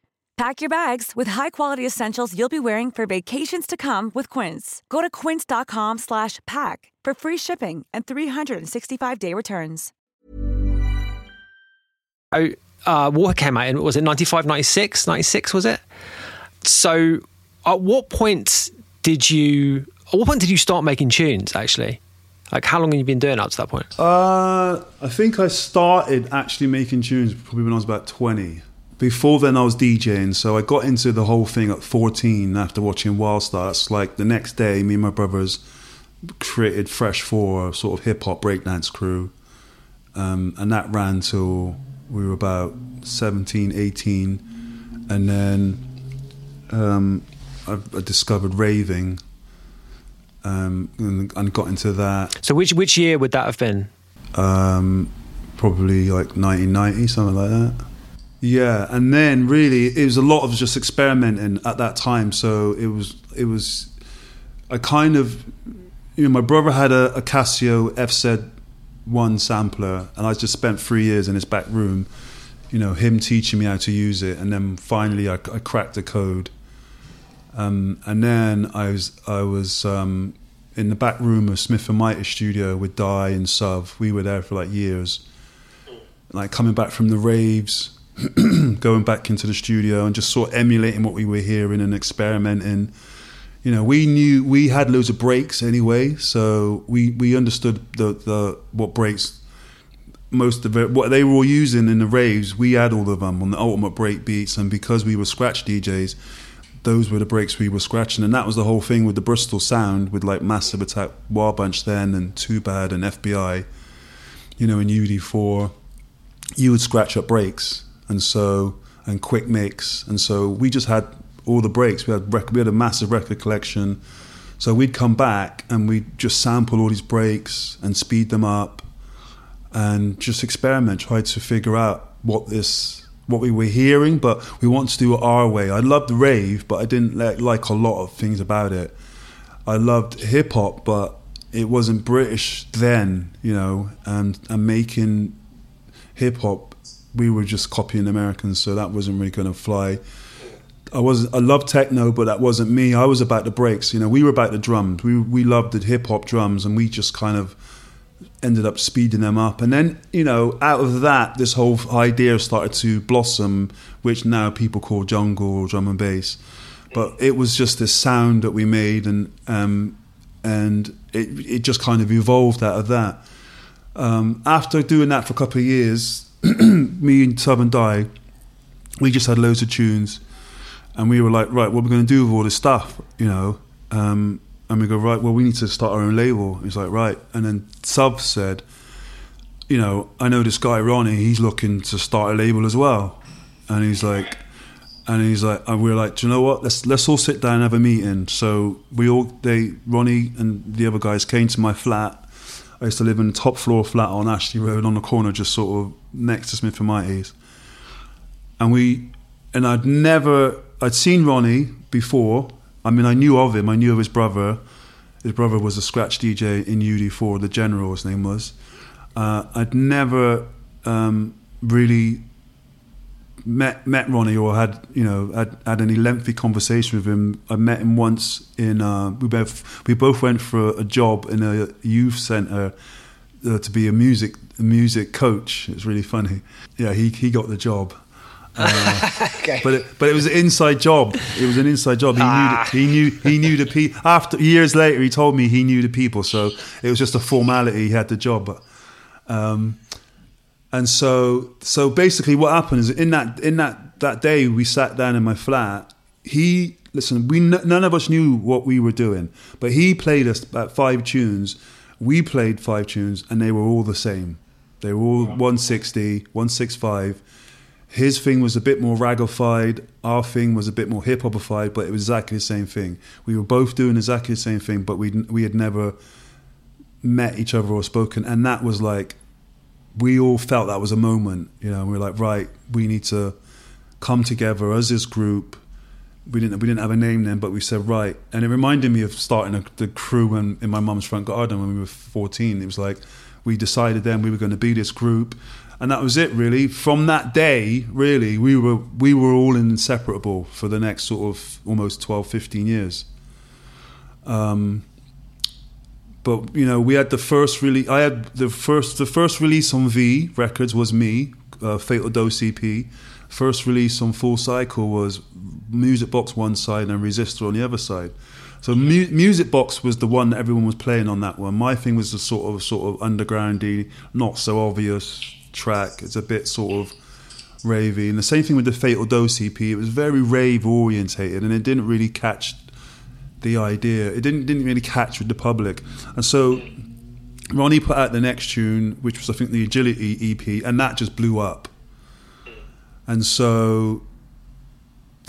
Pack your bags with high-quality essentials you'll be wearing for vacations to come with Quince. Go to quince.com slash pack for free shipping and 365-day returns. Oh, uh, Warhead came out in was it 95, 96, 96 was it? So, at what point did you? At what point did you start making tunes? Actually, like, how long have you been doing up to that point? Uh, I think I started actually making tunes probably when I was about 20. Before then, I was DJing, so I got into the whole thing at 14 after watching Wild Style. Like, the next day, me and my brothers created Fresh 4, sort of hip hop breakdance crew. Um, and that ran till we were about 17, 18. And then um, I, I discovered raving um, and, and, got into that. So which which year would that have been? Um, probably like 1990, something like that. Yeah, and then really it was a lot of just experimenting at that time. So it was it was I kind of you know my brother had a, a Casio FZ one sampler, and I just spent three years in his back room. You know, him teaching me how to use it, and then finally I, I cracked the code um, and then I was I was um, in the back room of Smith and Mighty studio with Die and Suv. We were there for like years. Like coming back from the raves, going back into the studio and just sort of emulating what we were hearing and experimenting. You know, we knew we had loads of breaks anyway, so we, we understood the, the what breaks most of it what they were all using in the raves. We had all of them on the ultimate break beats, and because we were scratch DJs, those were the breaks we were scratching, and that was the whole thing with the Bristol sound, with like Massive Attack, Wild Bunch then, and Too Bad and FBI, you know, in UD4, you would scratch up breaks, and so and quick mix, and so we just had all the breaks. We had rec- we had a massive record collection, so we'd come back and we'd just sample all these breaks and speed them up, and just experiment, try to figure out what this what we were hearing, but we want to do it our way. I loved rave, but I didn't like, like a lot of things about it. I loved hip hop, but it wasn't British then, you know, and and making hip hop, we were just copying Americans, so that wasn't really going to fly. I was I loved techno, but that wasn't me. I was about the breaks, you know. We were about the drums. We we loved the hip hop drums, and we just kind of ended up speeding them up. And then, you know, out of that, this whole idea started to blossom, which now people call jungle or drum and bass. But it was just this sound that we made, and um, and it it just kind of evolved out of that. Um, after doing that for a couple of years, me and Suv and Die, we just had loads of tunes, and we were like, right, what are we going to do with all this stuff, you know? Um, and we go, right, well, we need to start our own label. He's like, right. And then Suv said, you know, I know this guy Roni. He's looking to start a label as well, and he's like, and he's like, and we are like, do you know what? Let's let's all sit down and have a meeting. So we all, they, Roni and the other guys came to my flat. I used to live in a top floor flat on Ashley Road on the corner, just sort of next to Smith and Mighty's. And we, and I'd never, I'd seen Roni before. I mean, I knew of him. I knew of his brother. His brother was a scratch DJ in UD4. The General, his name was. Uh, I'd never um, really met met Roni or had you know had, had any lengthy conversation with him. I met him once in uh, we both we both went for a job in a youth centre uh, to be a music music coach. It's really funny. Yeah, he he got the job. Uh, okay. But it, but it was an inside job. It was an inside job. He ah. knew the, he knew he knew the people. After years later, he told me he knew the people. So it was just a formality. He had the job. But, um, and so so basically, what happened is in that in that that day we sat down in my flat. He listen. We none of us knew what we were doing, but he played us about five tunes. We played five tunes, and they were all the same. They were all 160, 165 his thing was a bit more ragified. Our thing was a bit more hip hopified, but it was exactly the same thing. We were both doing exactly the same thing, but we we had never met each other or spoken, and that was like we all felt that was a moment. You know, we were like, right, we need to come together as this group. We didn't we didn't have a name then, but we said right, and it reminded me of starting a, the crew in, in my mum's front garden when we were fourteen. It was like we decided then we were going to be this group and that was it really. From that day, really, we were we were all inseparable for the next sort of almost 12, 15 years. Um, but you know, we had the first really. I had the first the first release on V Records was me, uh, Fatal Dose EP. First release on Full Cycle was Music Box one side and Resistor on the other side. So mu- Music Box was the one that everyone was playing on that one. My thing was the sort of sort of undergroundy, not so obvious track. It's a bit sort of ravey. And the same thing with the Fatal Dose EP. It was very rave orientated, and it didn't really catch the idea. It didn't didn't really catch with the public. And so Roni put out the next tune, which was I think the Agility EP, and that just blew up. And so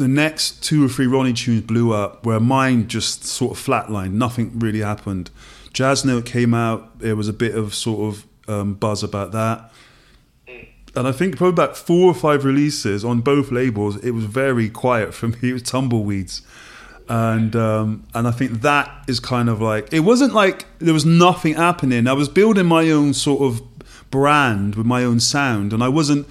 the next two or three Roni tunes blew up, where mine just sort of flatlined. Nothing really happened. Jazz Note came out. There was a bit of sort of um, buzz about that and I think probably about four or five releases on both labels, it was very quiet for me. It was tumbleweeds, and um, and I think that is kind of like it wasn't like there was nothing happening. I was building my own sort of brand with my own sound, and I wasn't.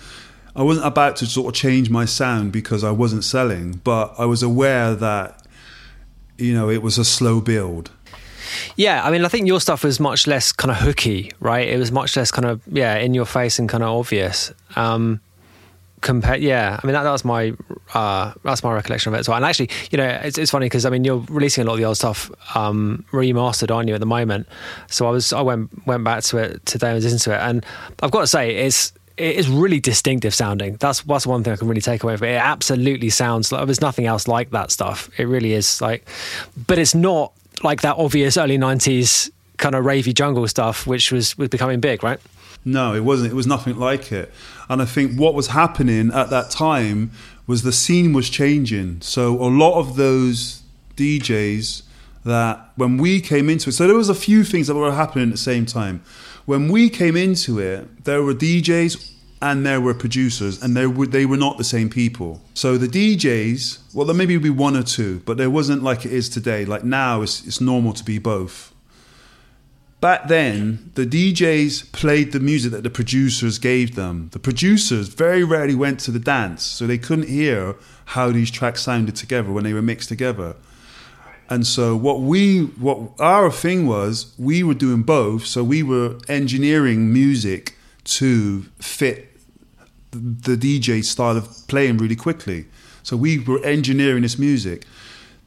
I wasn't about to sort of change my sound because I wasn't selling, but I was aware that you know it was a slow build yeah, I mean, I think your stuff was much less kind of hooky, right? It was much less kind of yeah in your face and kind of obvious. Um, compare yeah i mean that, that was my uh, that's my recollection of it as well and actually you know it's, it's funny because i mean you're releasing a lot of the old stuff um, remastered aren't you at the moment so i was i went went back to it today and was to it and i've got to say it's it is really distinctive sounding. That's that's one thing I can really take away from it. It absolutely sounds like there's nothing else like that stuff. It really is like, but it's not like that obvious early 90s kind of ravey jungle stuff, which was, was becoming big, right? No, it wasn't. It was nothing like it. And I think what was happening at that time was the scene was changing. So a lot of those DJs that when we came into it, so there was a few things that were happening at the same time. When we came into it, there were DJs and there were producers, and they were they were not the same people. So the DJs, well, there maybe be one or two, but there wasn't like it is today. Like now, it's it's normal to be both. Back then, the DJs played the music that the producers gave them. The producers very rarely went to the dance, so they couldn't hear how these tracks sounded together when they were mixed together. And so what we what our thing was, we were doing both. So we were engineering music to fit the DJ style of playing really quickly. So we were engineering this music.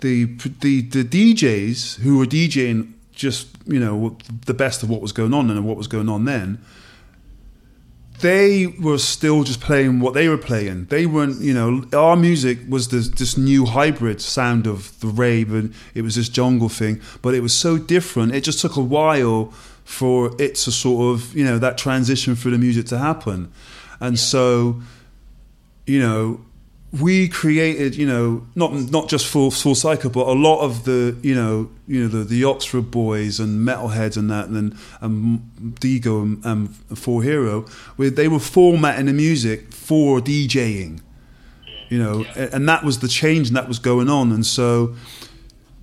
The the the DJs who were DJing just you know the best of what was going on and what was going on then. They were still just playing what they were playing. They weren't, you know, our music was this, this new hybrid sound of the rave and it was this jungle thing, but it was so different. It just took a while for it to sort of, you know, that transition for the music to happen. And so, you know, we created, you know, not not just for Soul Cycle, but a lot of the, you know, you know, the, the Oxford boys and Metalheadz and that, and and Dego and, and Four Hero, where they were formatting the music for DJing, you know, and that was the change and that was going on, and so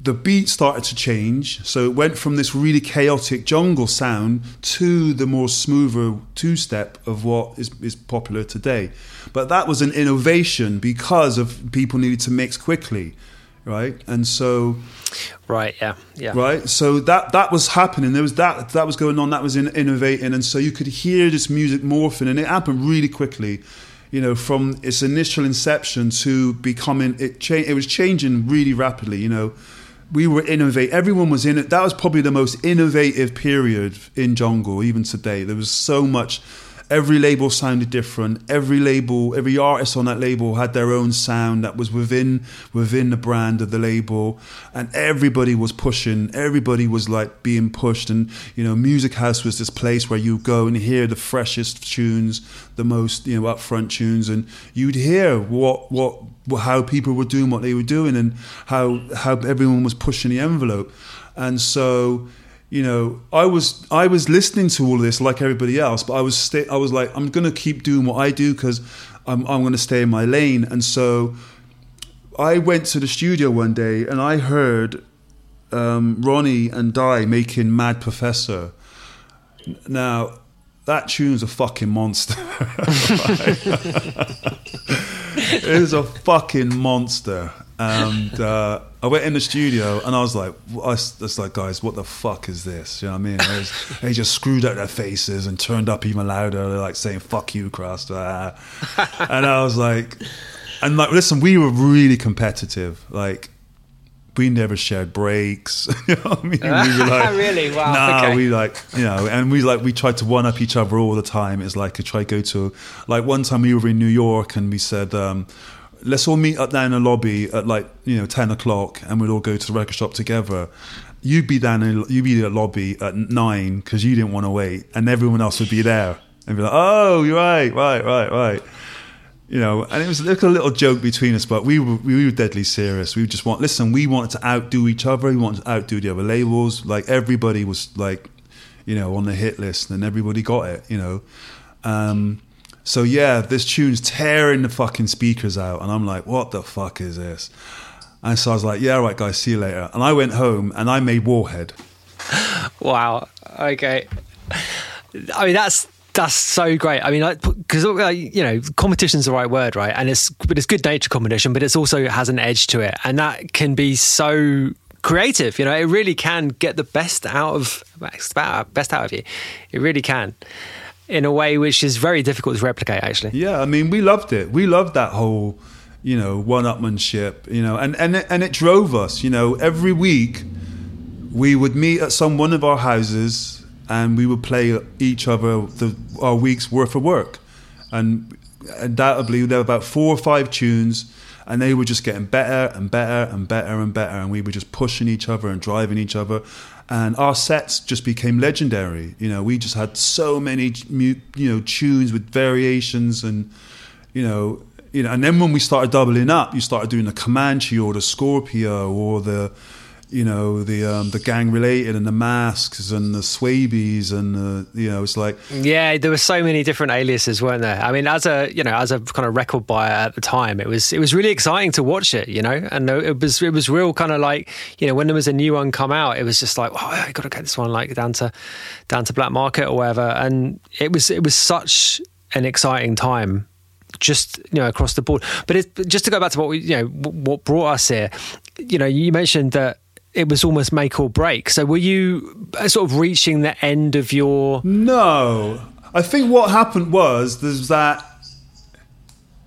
the beat started to change. So it went from this really chaotic jungle sound to the more smoother two step of what is, is popular today. But that was an innovation because of people needed to mix quickly, right? And so. Right, yeah, yeah. Right, so that that was happening. There was that that was going on. That was in, innovating, and so you could hear this music morphing, and it happened really quickly you know, from its initial inception to becoming it. Cha- it was changing really rapidly. You know, we were innovate. Everyone was in it. That was probably the most innovative period in jungle, even today. There was so much every label sounded different. Every label, every artist on that label had their own sound that was within within the brand of the label, and everybody was pushing. Everybody was like being pushed, and you know, Music House was this place where you go and hear the freshest tunes, the most you know upfront tunes, and you'd hear what what how people were doing what they were doing, and how how everyone was pushing the envelope, and so you know, I was I was listening to all this like everybody else, but I was I was like, I'm going to keep doing what I do because I'm I'm going to stay in my lane. And so I went to the studio one day and I heard um, Roni and Die making Mad Professor. Now that tune's a fucking monster. it is a fucking monster. And uh, I went in the studio and I was like, I was like, guys, what the fuck is this? You know what I mean? Was, they just screwed out their faces and turned up even louder. They're like saying, fuck you, Krust. and I was like, and like, listen, we were really competitive. Like, we never shared breaks. you know what I mean? We were like, really? Wow. Nah, okay. we like, you know, and we like, we tried to one up each other all the time. It's like, I try to go to, like, one time we were in New York and we said, um, let's all meet up down in the lobby at like, you know, 10 o'clock and we'd all go to the record shop together. You'd be down in, you'd be at the lobby at nine because you didn't want to wait and everyone else would be there and be like, oh, you're right, right, right, right you know, and it was like a little joke between us, but we were we were deadly serious. We just want listen. We wanted to outdo each other. We wanted to outdo the other labels. Like everybody was like, you know, on the hit list, and everybody got it. You know, um, so yeah, this tune's tearing the fucking speakers out, and I'm like, what the fuck is this? And so I was like, yeah, all right, guys, see you later. And I went home and I made Warhead. Wow. Okay. I mean, that's that's so great. I mean, because uh, you know, competition's the right word, right? And it's but it's good nature competition, but it's also has an edge to it, and that can be so creative. You know, it really can get the best out of best out of you. It really can, in a way which is very difficult to replicate. Actually, yeah. I mean, we loved it. We loved that whole, you know, one-upmanship. You know, and and it, and it drove us. You know, every week we would meet at some one of our houses and we would play each other the, our week's worth of work. And undoubtedly, there were about four or five tunes, and they were just getting better and better and better and better. And we were just pushing each other and driving each other. And our sets just became legendary. You know, we just had so many, you know, tunes with variations and, you know, you know. And then when we started doubling up, you started doing the Comanche or the Scorpio or the you know the um, the gang related and the masks and the swabies and the, you know it's like yeah there were so many different aliases weren't there? I mean as a you know as a kind of record buyer at the time it was it was really exciting to watch it you know? And it was it was real kind of like you know when there was a new one come out it was just like oh i gotta get this one like down to down to black market or whatever. And it was it was such an exciting time just you know across the board. But just to go back to what we you know what brought us here you know you mentioned that it was almost make or break. So were you uh, sort of reaching the end of your? No, I think what happened was there's that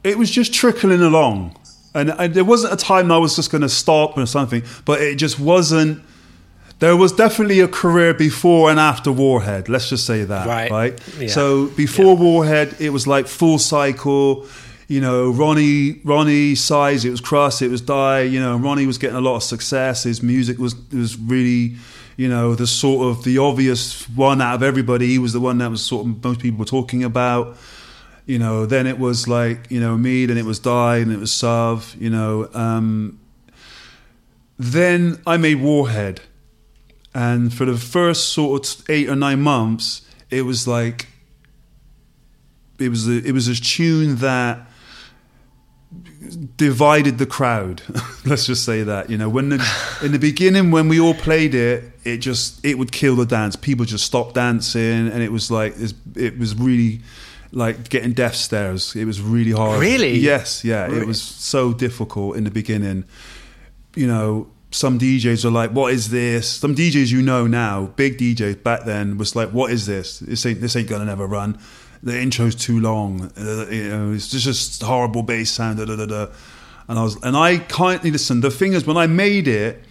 it was just trickling along, and, and there wasn't a time I was just going to stop or something, but it just wasn't. there was definitely a career before and after Warhead. Let's just say that, Right. right? Yeah. So before Warhead, it was like full cycle. You know, Roni, Roni Size. It was Krust. It was Die. You know, Roni was getting a lot of success. His music was was really, you know, the sort of the obvious one out of everybody. He was the one that was sort of most people were talking about. You know, then it was like you know me, then it was Die, and it was Suv. You know, um, then I made Warhead, and for the first sort of eight or nine months, it was like it was a, it was a tune that divided the crowd. Let's just say that you know when the, in the beginning when we all played it, it just it would kill the dance. People just stopped dancing, and it was like it was really like getting death stares. It was really hard. Really? Yes. Yeah. Really? It was so difficult in the beginning you know, some DJs are like, "What is this?" Some DJs you know now, big DJs back then, was like, "What is this? This ain't this ain't gonna never run. The intro's too long. Uh, you know, it's just just horrible bass sound." Da, da, da, da. And I was, and I can't listen. The thing is, when I made it,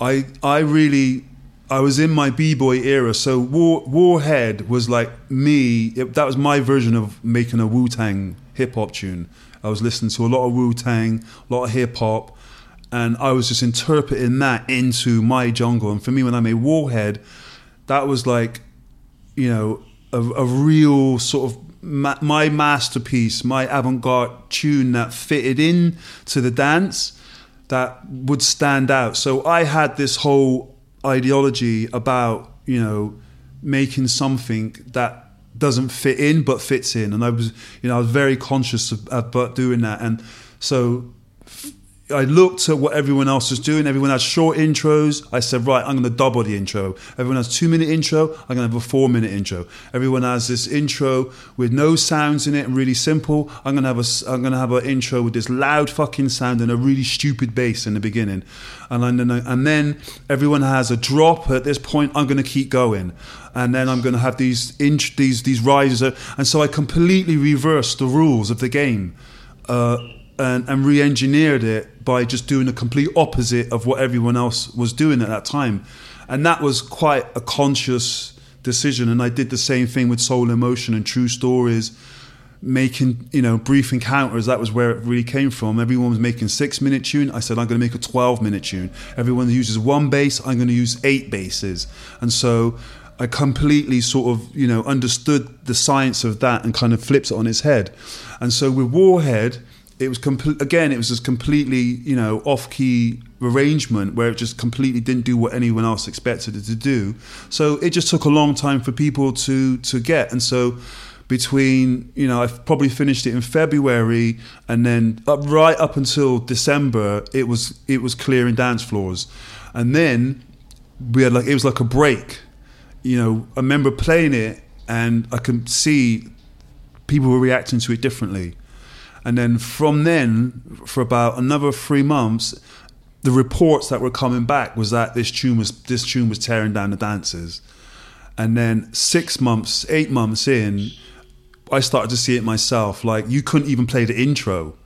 I I really I was in my b boy era. So War, Warhead was like me. It, that was my version of making a Wu Tang hip hop tune. I was listening to a lot of Wu Tang, a lot of hip hop, and I was just interpreting that into my jungle. And for me, when I made Warhead, that was like, you know, a, a real sort of ma- my masterpiece, my avant-garde tune that fitted in to the dance that would stand out. So I had this whole ideology about, you know, making something that doesn't fit in but fits in. And I was, you know, I was very conscious of, about doing that. And so I looked at what everyone else was doing. Everyone had short intros. I said, right, I'm going to double the intro. Everyone has two minute intro. I'm going to have a four minute intro. Everyone has this intro with no sounds in it and really simple. I'm going to have a, I'm going to have an intro with this loud fucking sound and a really stupid bass in the beginning. And then, and then everyone has a drop at this point. I'm going to keep going. And then I'm going to have these these these rises. And so I completely reversed the rules of the game. Uh, and, and re-engineered it by just doing the complete opposite of what everyone else was doing at that time. And that was quite a conscious decision. And i did the same thing with Soul in Motion and true stories making you know brief encounters. That was where it really came from. Everyone was making six minute tune. I said i'm going to make a 12 minute tune. Everyone uses one bass i'm going to use eight basses. And so i completely sort of you know understood the science of that and kind of flips it on its head. And so with warhead it was complete again it was this completely you know off key arrangement where it just completely didn't do what anyone else expected it to do. So it just took a long time for people to to get. And so between you know I probably finished it in February and then up right up until December it was it was clearing dance floors. And then we had like it was like a break. You know I remember playing it and I can see people were reacting to it differently and then from then, for about another three months, the reports that were coming back was that this tune was this tune was tearing down the dancers. And then six months, eight months in, I started to see it myself. Like you couldn't even play the intro.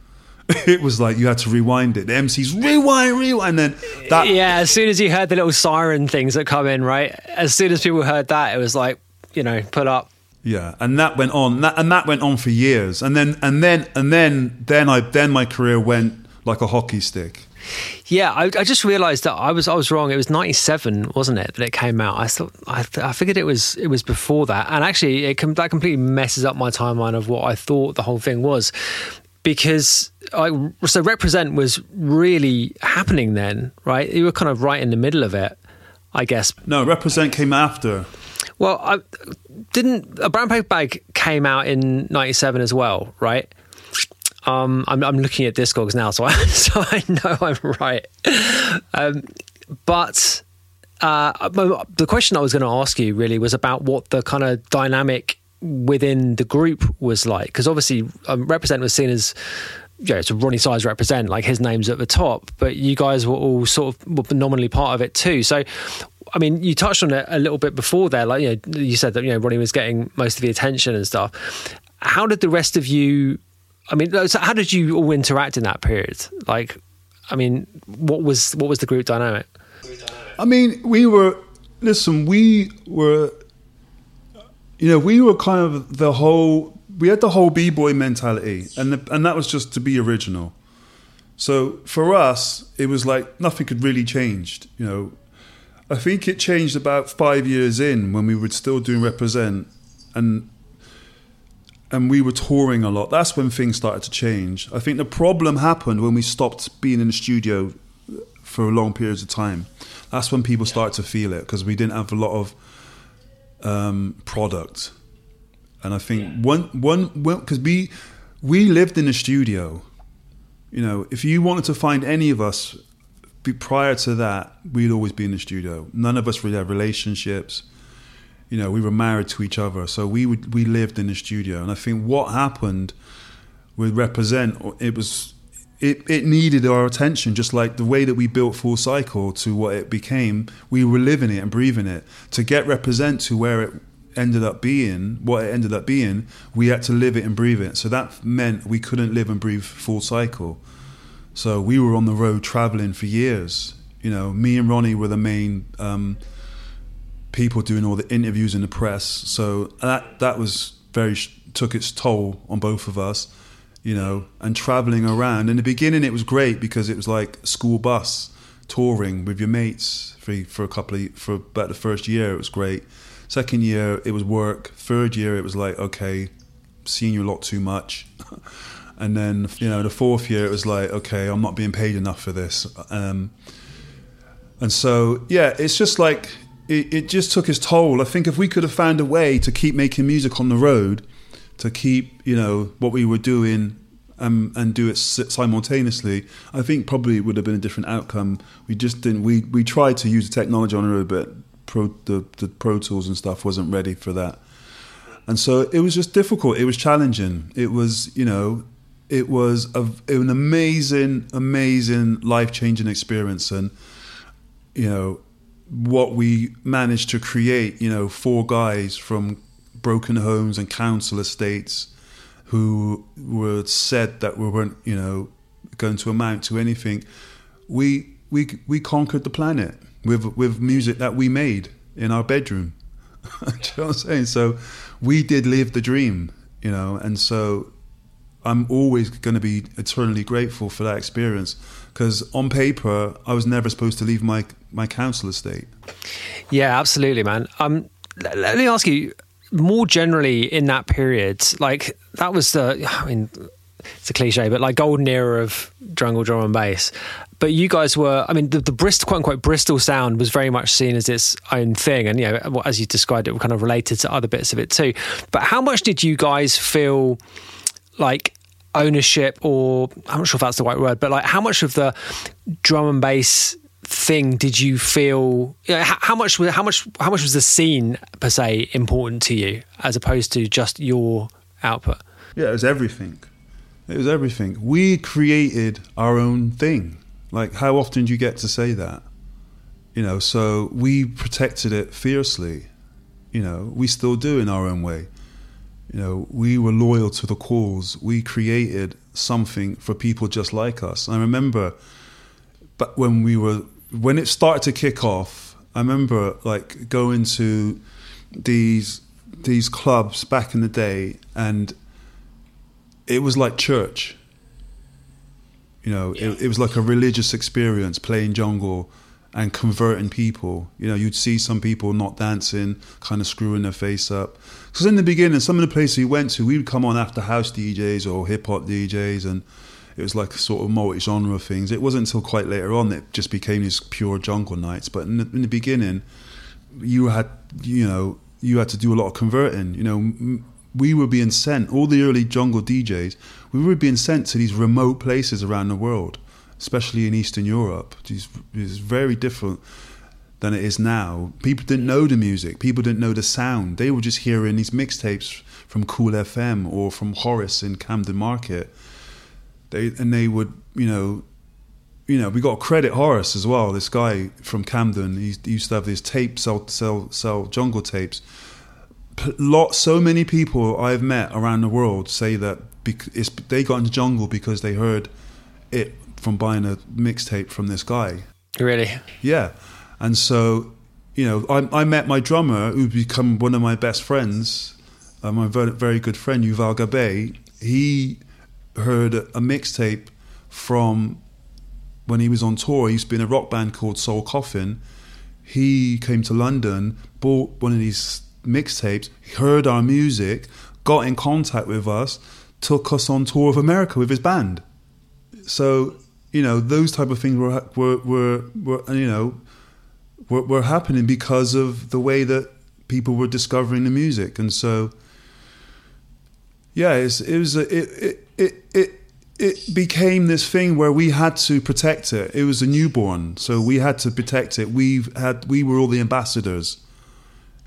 It was like you had to rewind it. The MCs rewind, rewind, and then that yeah, as soon as you heard the little siren things that come in, right? As soon as people heard that, it was like, you know, put up. Yeah, and that went on, that, and that went on for years, and then and then and then then I then my career went like a hockey stick. Yeah, I, I just realised that I was I was wrong. It was ninety seven, wasn't it, that it came out? I thought I, th- I figured it was it was before that, and actually, it com- that completely messes up my timeline of what I thought the whole thing was, because I so Reprazent was really happening then, right? You were kind of right in the middle of it, I guess. No, Reprazent came after. Well, I didn't. A brown paper bag came out in '97 as well, right? Um, I'm, I'm looking at Discogs now, so I, so I know I'm right. Um, but uh, the question I was going to ask you really was about what the kind of dynamic within the group was like, because obviously, um, Reprazent was seen as yeah, it's Roni Size Reprazent, like his name's at the top, but you guys were all sort of nominally part of it too. So, I mean, you touched on it a little bit before there, like you know, you said that you know Roni was getting most of the attention and stuff. How did the rest of you? I mean, so how did you all interact in that period? Like, I mean, what was what was the group dynamic? I mean, we were. Listen, we were. You know, we were kind of the whole. We had the whole b boy mentality, and the, and that was just to be original. So for us, it was like nothing could really changed. You know, I think it changed about five years in when we were still doing Reprazent, and and we were touring a lot. That's when things started to change. I think the problem happened when we stopped being in the studio for long periods of time. That's when people started to feel it because we didn't have a lot of um, product. And I think one one because we we lived in the studio. You know, if you wanted to find any of us prior to that, we'd always be in the studio. None of us really had relationships. You know, we were married to each other, so we would we lived in the studio. And I think what happened with Reprazent it was it, it needed our attention, just like the way that we built Full Cycle to what it became. We were living it and breathing it. To get Reprazent to where it ended up being, what it ended up being, we had to live it and breathe it. So that meant we couldn't live and breathe Full Cycle. So we were on the road traveling for years. You know, me and Roni were the main um, people doing all the interviews in the press. So that that was very took its toll on both of us. You know, and traveling around. In the beginning, it was great because it was like school bus touring with your mates for for a couple of for about the first year. It was great. Second year, it was work. Third year, it was like okay, seeing you a lot too much. and then you know the fourth year it was like okay i'm not being paid enough for this. Um, and so yeah it's just like it, it, just took its toll. I think if we could have found a way to keep making music on the road to keep you know what we were doing um, and do it simultaneously i think probably would have been a different outcome. We just didn't we we tried to use the technology on the road but pro, the, the pro tools and stuff wasn't ready for that. And so it was just difficult. It was challenging. It was you know it was a, an amazing, amazing, life changing experience, and you know what we managed to create. You know, four guys from broken homes and council estates who were said that we weren't, you know, going to amount to anything. We we we conquered the planet with with music that we made in our bedroom. You know what I'm saying? So we did live the dream, you know, and so I'm always going to be eternally grateful for that experience because on paper I was never supposed to leave my my council estate. Yeah, absolutely, man. Um, let me ask you more generally in that period, like that was the I mean it's a cliche, but like golden era of jungle drum and bass. But you guys were, I mean, the, the Bristol, quote unquote, Bristol sound was very much seen as its own thing. And, you know, as you described it, were kind of related to other bits of it too. But how much did you guys feel like ownership or I'm not sure if that's the right word, but like how much of the drum and bass thing did you feel you know, how, much how much how much was the scene per se important to you as opposed to just your output? Yeah it was everything. It was everything. We created our own thing. Like how often do you get to say that? You know so we protected it fiercely. You know we still do in our own way you know, we were loyal to the cause. We created something for people just like us. I remember, but when we were when it started to kick off, I remember like going to these these clubs back in the day, and it was like church. You know, yeah. it, it was like a religious experience playing jungle and converting people. You know, you'd see some people not dancing, kind of screwing their face up. Because in the beginning, some of the places we went to, we would come on after house DJs or hip hop DJs, and it was like sort of multi genre things. It wasn't until quite later on that it just became these pure jungle nights. But in the, in the beginning, you had, you know, you had to do a lot of converting. You know, we were being sent, all the early jungle DJs, we were being sent to these remote places around the world especially in Eastern Europe. It's, it's very different than it is now. People didn't know the music. People didn't know the sound. They were just hearing these mixtapes from Kool FM or from Horace in Camden Market. They and they would, you know, you know, we got credit Horace as well. This guy from Camden, he, he used to have these tapes, sell sell sell jungle tapes. Lot, so many people I've met around the world say that bec- they got into jungle because they heard it from buying a mixtape from this guy. Really? Yeah. And so, you know, I, I met my drummer, who'd become one of my best friends, uh, my very, very good friend Yuval Gabay. He heard a, mixtape from when he was on tour. He used to be in a rock band called Soul Coughing. He came to London, bought one of these mixtapes, heard our music, got in contact with us, took us on tour of America with his band. So you know those type of things were were were, were you know were, were happening because of the way that people were discovering the music, and so yeah, it was a, it, it it it it became this thing where we had to protect it. It was a newborn, so we had to protect it. We had we were all the ambassadors.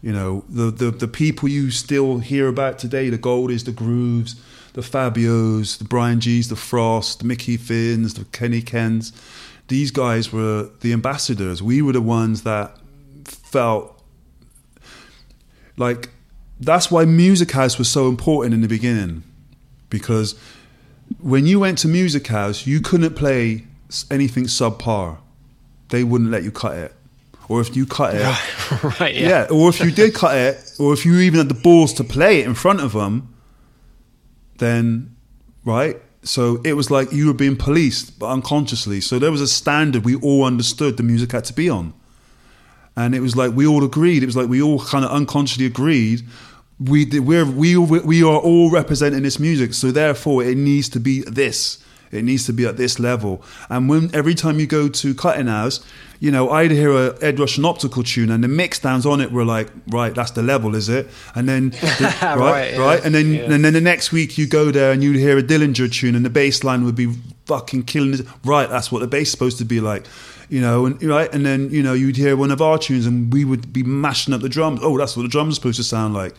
You know, the, the the people you still hear about today, the Goldies, the Grooves, the Fabios, the Bryan Gee's, the Frost, the Mickey Finns, the Kenny Kens. These guys were the ambassadors. We were the ones that felt like that's why Music House was so important in the beginning because when you went to Music House, you couldn't play anything subpar. They wouldn't let you cut it. Or if you cut it, right, yeah. yeah. Or if you did cut it, or if you even had the balls to play it in front of them, then, right? So it was like you were being policed, but unconsciously. So there was a standard we all understood the music had to be on. And it was like we all agreed. It was like we all kind of unconsciously agreed we we're, we we are all representing this music, so therefore it needs to be this. It needs to be at this level. And when every time you go to Cutting House, you know, I'd hear a Ed Rush and Optical tune, and the mix downs on it were like, right, that's the level, is it? And then, the, right, right, yeah. right, and then yeah. and then the next week you go there and you'd hear a Dillinja tune, and the bass line would be fucking killing. It. Right, that's what the bass is supposed to be like you know, and right, and then you know you'd hear one of our tunes, and we would be mashing up the drums. Oh, that's what the drums are supposed to sound like.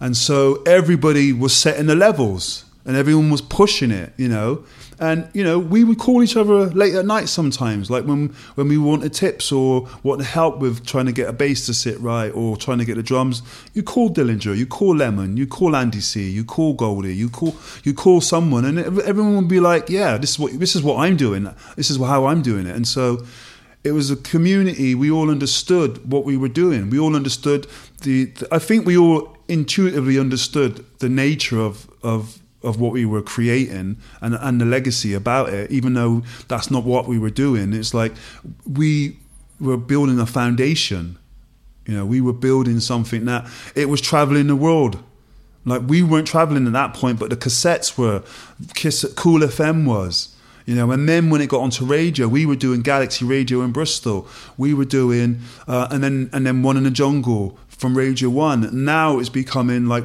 And so everybody was setting the levels and everyone was pushing it, you know. And, you know, we would call each other late at night sometimes, like when, when we wanted tips or wanted help with trying to get a bass to sit right or trying to get the drums. You call Dillinja, you call Lemon, you call Andy C, you call Goldie, you call you call someone, and everyone would be like, "Yeah, this is what this is what I'm doing. This is how I'm doing it." And so it was a community. We all understood what we were doing. We all understood the, I think we all intuitively understood the nature of of of what we were creating and and the legacy about it, even though that's not what we were doing. It's like we were building a foundation. You know, we were building something that it was traveling the world. Like we weren't traveling at that point, but the cassettes were. Kiss, Kool FM was. You know, and then when it got onto radio, we were doing Galaxy Radio in Bristol. We were doing, uh, and then and then One in the Jungle from Radio One. Now it's becoming like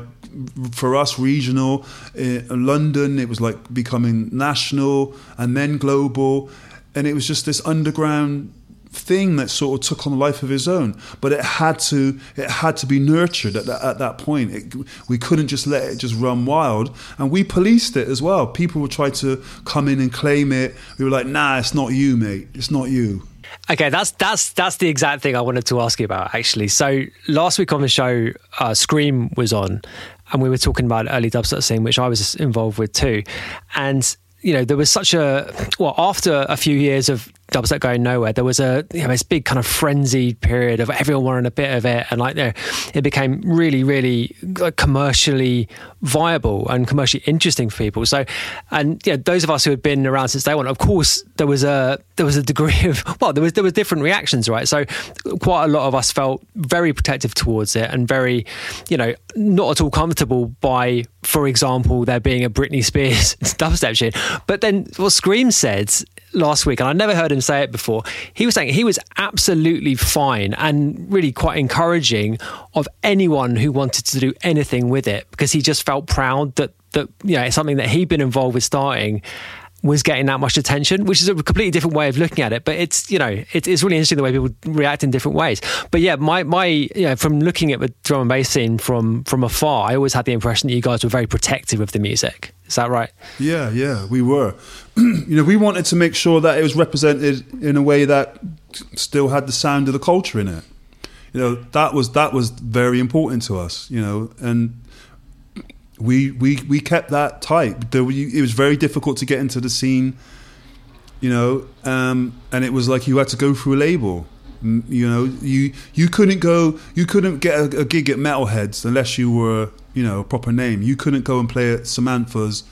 for us regional. In London, it was like becoming national and then global, and it was just this underground thing that sort of took on a life of its own. But it had to it had to be nurtured at that, at that point. It, we couldn't just let it just run wild, and we policed it as well. People would try to come in and claim it. We were like, Nah, it's not you, mate. It's not you. Okay, that's that's that's the exact thing I wanted to ask you about actually. So last week on the show, uh, Skream was on, and we were talking about early dubstep scene, which I was involved with too, and you know there was such a well after a few years of dubstep going nowhere. There was a you know, this big kind of frenzied period of everyone wanting a bit of it, and like you know, it became really, really commercially viable and commercially interesting for people. So, and yeah, those of us who had been around since day one, of course, there was a there was a degree of well, there was there was different reactions, right? So, quite a lot of us felt very protective towards it and very, you know, not at all comfortable by, for example, there being a Britney Spears dubstep shit. But then what Skream said last week, and I never heard him say it before. He was saying he was absolutely fine and really quite encouraging of anyone who wanted to do anything with it because he just felt proud that that you know it's something that he'd been involved with starting was getting that much attention, which is a completely different way of looking at it. But it's you know it, it's really interesting the way people react in different ways. But yeah, my my you know from looking at the drum and bass scene from from afar, I always had the impression that you guys were very protective of the music. Is that right? Yeah, yeah, we were. you know, we wanted to make sure that it was represented in a way that still had the sound of the culture in it. You know, that was that was very important to us. You know, and we we we kept that tight. There, it was very difficult to get into the scene. You know, um, and it was like you had to go through a label. You know, you you couldn't go, you couldn't get a, a gig at Metalheadz unless you were, you know, a proper name. You couldn't go and play at Samantha's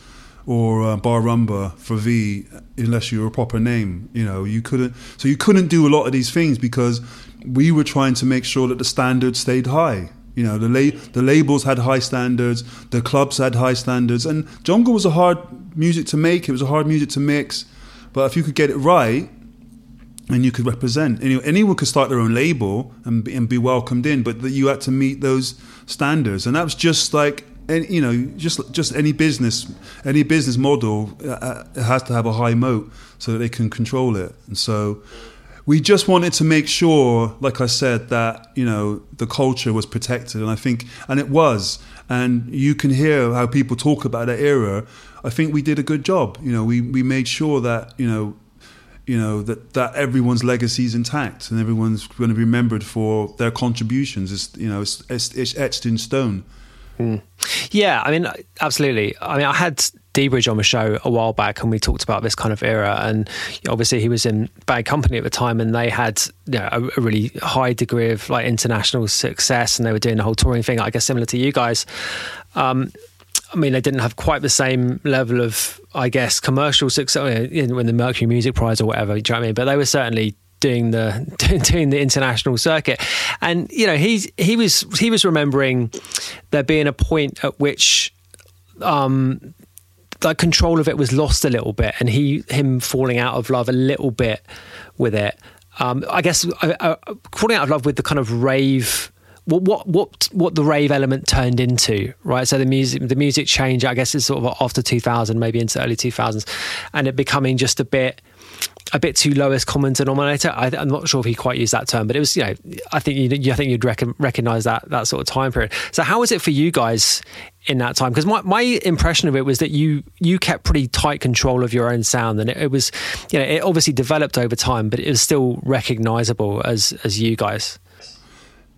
or uh, Bar Rumba for V unless you were a proper name. You know, you couldn't. So you couldn't do a lot of these things because we were trying to make sure that the standards stayed high. You know, the la- the labels had high standards, the clubs had high standards, and jungle was a hard music to make. It was a hard music to mix, but if you could get it right, and you could represent, any, anyone could start their own label and be, and be welcomed in, but that you had to meet those standards, and that was just like. And you know, just just any business, any business model uh, uh, has to have a high moat so that they can control it. And so, we just wanted to make sure, like I said, that you know the culture was protected, and I think, and it was. And you can hear how people talk about that era. I think we did a good job. You know, we we made sure that you know, you know that that everyone's legacy is intact, and everyone's going to be remembered for their contributions. It's you know, it's, it's, it's etched in stone. Hmm. Yeah, I mean, absolutely. I mean, I had dBridge on the show a while back, and we talked about this kind of era. And obviously, he was in Bad Company at the time, and they had you know, a, a really high degree of like international success, and they were doing the whole touring thing. I guess similar to you guys. Um, I mean, they didn't have quite the same level of, I guess, commercial success in, in the Mercury Music Prize or whatever. Do you know what I mean? But they were certainly doing the doing the international circuit and you know he's he was he was remembering there being a point at which um like control of it was lost a little bit and he him falling out of love a little bit with it um i guess uh, uh, falling out of love with the kind of rave what what what what the rave element turned into, right? So the music the music change, I guess, is sort of after 2000, maybe into early 2000s, and it becoming just a bit a bit too lowest common denominator. I, am not sure if he quite used that term, but it was you know I think you I think you'd rec- recognize that that sort of time period. So how was it for you guys in that time? Because my, my impression of it was that you you kept pretty tight control of your own sound, and it, it was you know it obviously developed over time, but it was still recognizable as as you guys.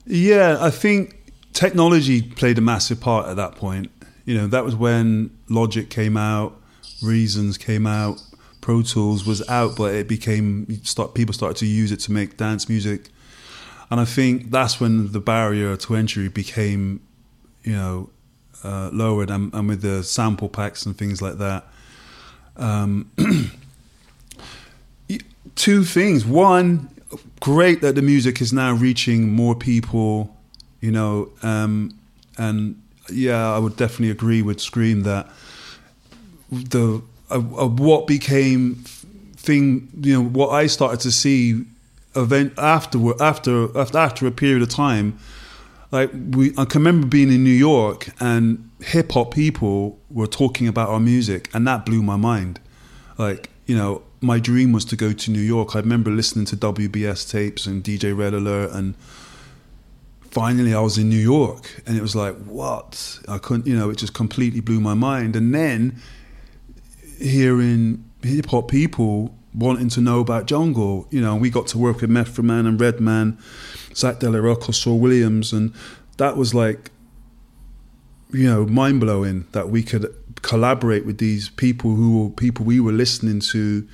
Yeah, I think technology played a massive part at that point. You know, that was when Logic came out, Reasons came out, Pro Tools was out, but it became start, people started to use it to make dance music, and I think that's when the barrier to entry became, you know, uh, lowered, and, and, with the sample packs and things like that. Um, two things. One, great that the music is now reaching more people, you know, um, and yeah, I would definitely agree with Skream that the uh, uh, what became thing, you know, what I started to see event after after after after a period of time. Like we, I can remember being in New York and hip hop people were talking about our music, and that blew my mind. Like you know, my dream was to go to New York. I remember listening to WBS tapes and DJ Red Alert, and finally I was in New York, and it was like, what? I couldn't, you know, it just completely blew my mind. And then hearing hip hop people wanting to know about jungle, you know, we got to work with Method Man and Redman, Zack De La Rocha, Saul Williams, and that was like, you know, mind blowing that we could collaborate with these people who were people we were listening to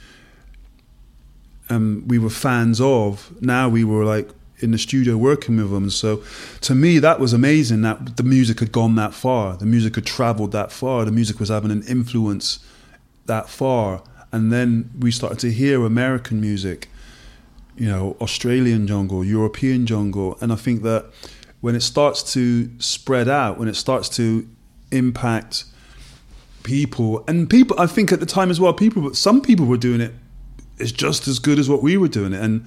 and we were fans of. Now we were like in the studio working with them. So to me that was amazing that the music had gone that far. The music had traveled that far. The music was having an influence that far and then we started to hear american music you know australian jungle european jungle and i think that when it starts to spread out when it starts to impact people and people i think at the time as well people but some people were doing it is just as good as what we were doing it and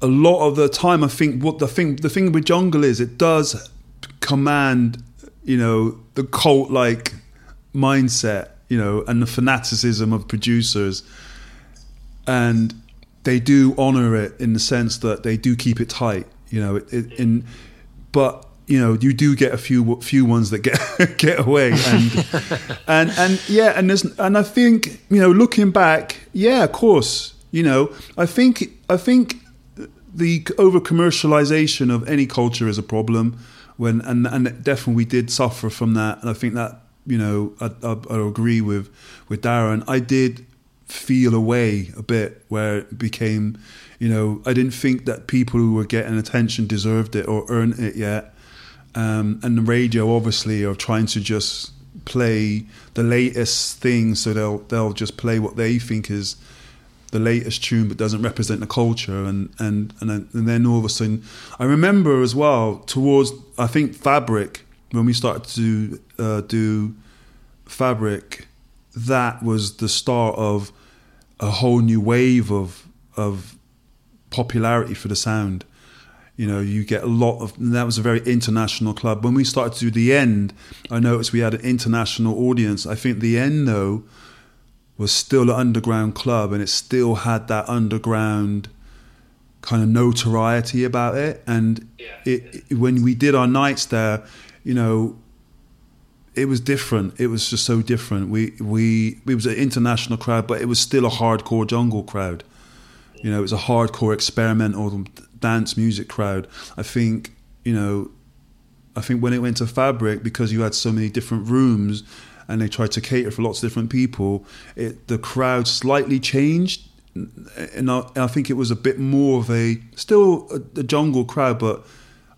a lot of the time i think what the thing the thing with jungle is it does command you know the cult like mindset you know and the fanaticism of producers. And they do honor it in the sense that they do keep it tight you know it, it, in but you know you do get a few few ones that get get away. And and and yeah and there's and I think you know looking back yeah of course you know I think I think the over commercialization of any culture is a problem when and and definitely we did suffer from that. And I think that you know I, I, I agree with with Darren I did feel away a bit where it became You know, I didn't think that people who were getting attention deserved it or earned it yet. Um, and the radio obviously are trying to just play the latest thing, so they'll they'll just play what they think is the latest tune, but doesn't represent the culture. And and and and then all of a sudden, I remember as well towards I think Fabric when we started to uh, do Fabric, that was the start of a whole new wave of of popularity for the sound. You know, you get a lot of that was a very international club. When we started to do the end, I noticed we had an international audience. I think the end though was still an underground club and it still had that underground kind of notoriety about it. And yeah. it, it, when we did our nights there, you know, it was different. It was just so different. We we it was an international crowd, but it was still a hardcore jungle crowd. You know, it was a hardcore experimental dance music crowd. I think you know, I think when it went to Fabric, because you had so many different rooms, and they tried to cater for lots of different people, it the crowd slightly changed, and I, I think it was a bit more of a still a, a jungle crowd, but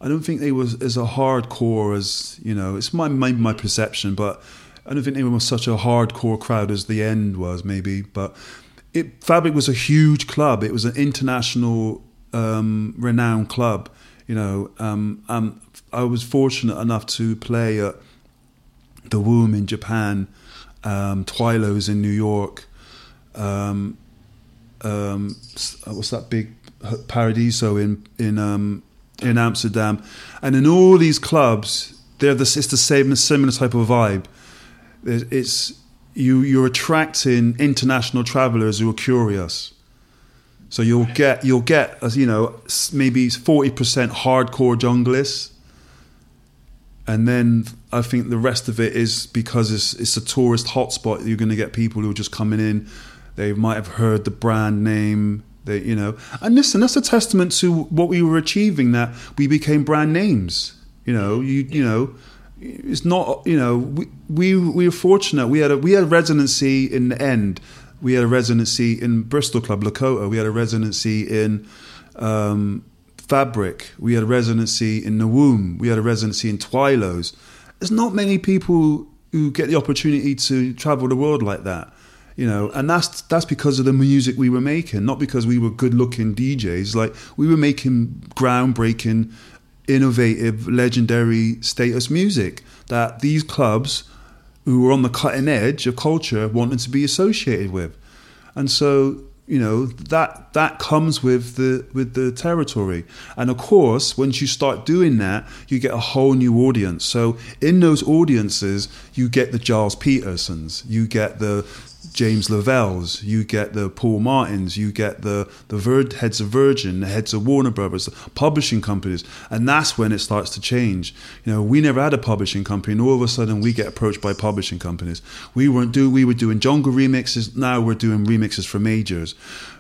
I don't think they was as a hardcore as you know. It's my my, my perception, but I don't think they were such a hardcore crowd as the end was maybe. But it, Fabric was a huge club. It was an international um, renowned club. You know, um, um, I was fortunate enough to play at the Womb in Japan, um, Twilo's in New York. Um, um, what's that big Paradiso in in um, in Amsterdam, and in all these clubs, they're the, it's the same, similar type of vibe. It's you you're attracting international travelers who are curious. So you'll get you'll get as you know maybe forty percent hardcore junglists, and then I think the rest of it is because it's it's a tourist hotspot. You're going to get people who are just coming in. They might have heard the brand name, they, you know, and listen, that's a testament to what we were achieving. That we became brand names. You know, you you know, it's not. You know, we we, we were fortunate. We had a we had a residency in the end. We had a residency in Bristol Club Lakota. We had a residency in um, Fabric. We had a residency in the Womb. We had a residency in Twilo's. There's not many people who get the opportunity to travel the world like that you know and that's that's because of the music we were making not because we were good looking DJs like we were making groundbreaking innovative legendary status music that these clubs who were on the cutting edge of culture wanted to be associated with. And so you know that that comes with the with the territory. And of course once you start doing that you get a whole new audience. So in those audiences you get the Gilles Petersons you get the James Lavelles, you get the Paul Martins, you get the the Vir- heads of Virgin, the heads of Warner Brothers, publishing companies, and that's when it starts to change. You know, we never had a publishing company, and all of a sudden we get approached by publishing companies. We weren't do we were doing jungle remixes, now we're doing remixes for majors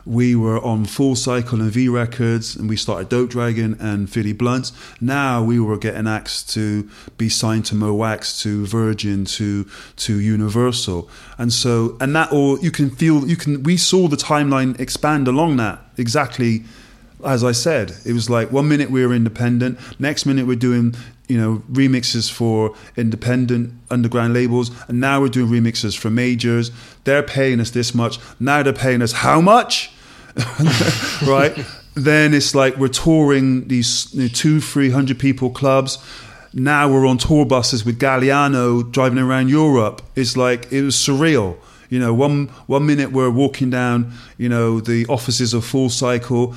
we were on Full Cycle and V Records, and we started Dope Dragon and Philly Blunts. Now we were getting asked to be signed to Mo Wax, to Virgin, to to Universal, and so and that all you can feel you can. We saw the timeline expand along that exactly as I said, it was like one minute we were independent, next minute we're doing you know remixes for independent underground labels, and now we're doing remixes for majors. They're paying us this much. Now they're paying us how much? right? then it's like we're touring these you know, two, three hundred people clubs. Now we're on tour buses with Galliano driving around Europe. It's like it was surreal. You know, one one minute we're walking down, you know, the offices of Full Cycle.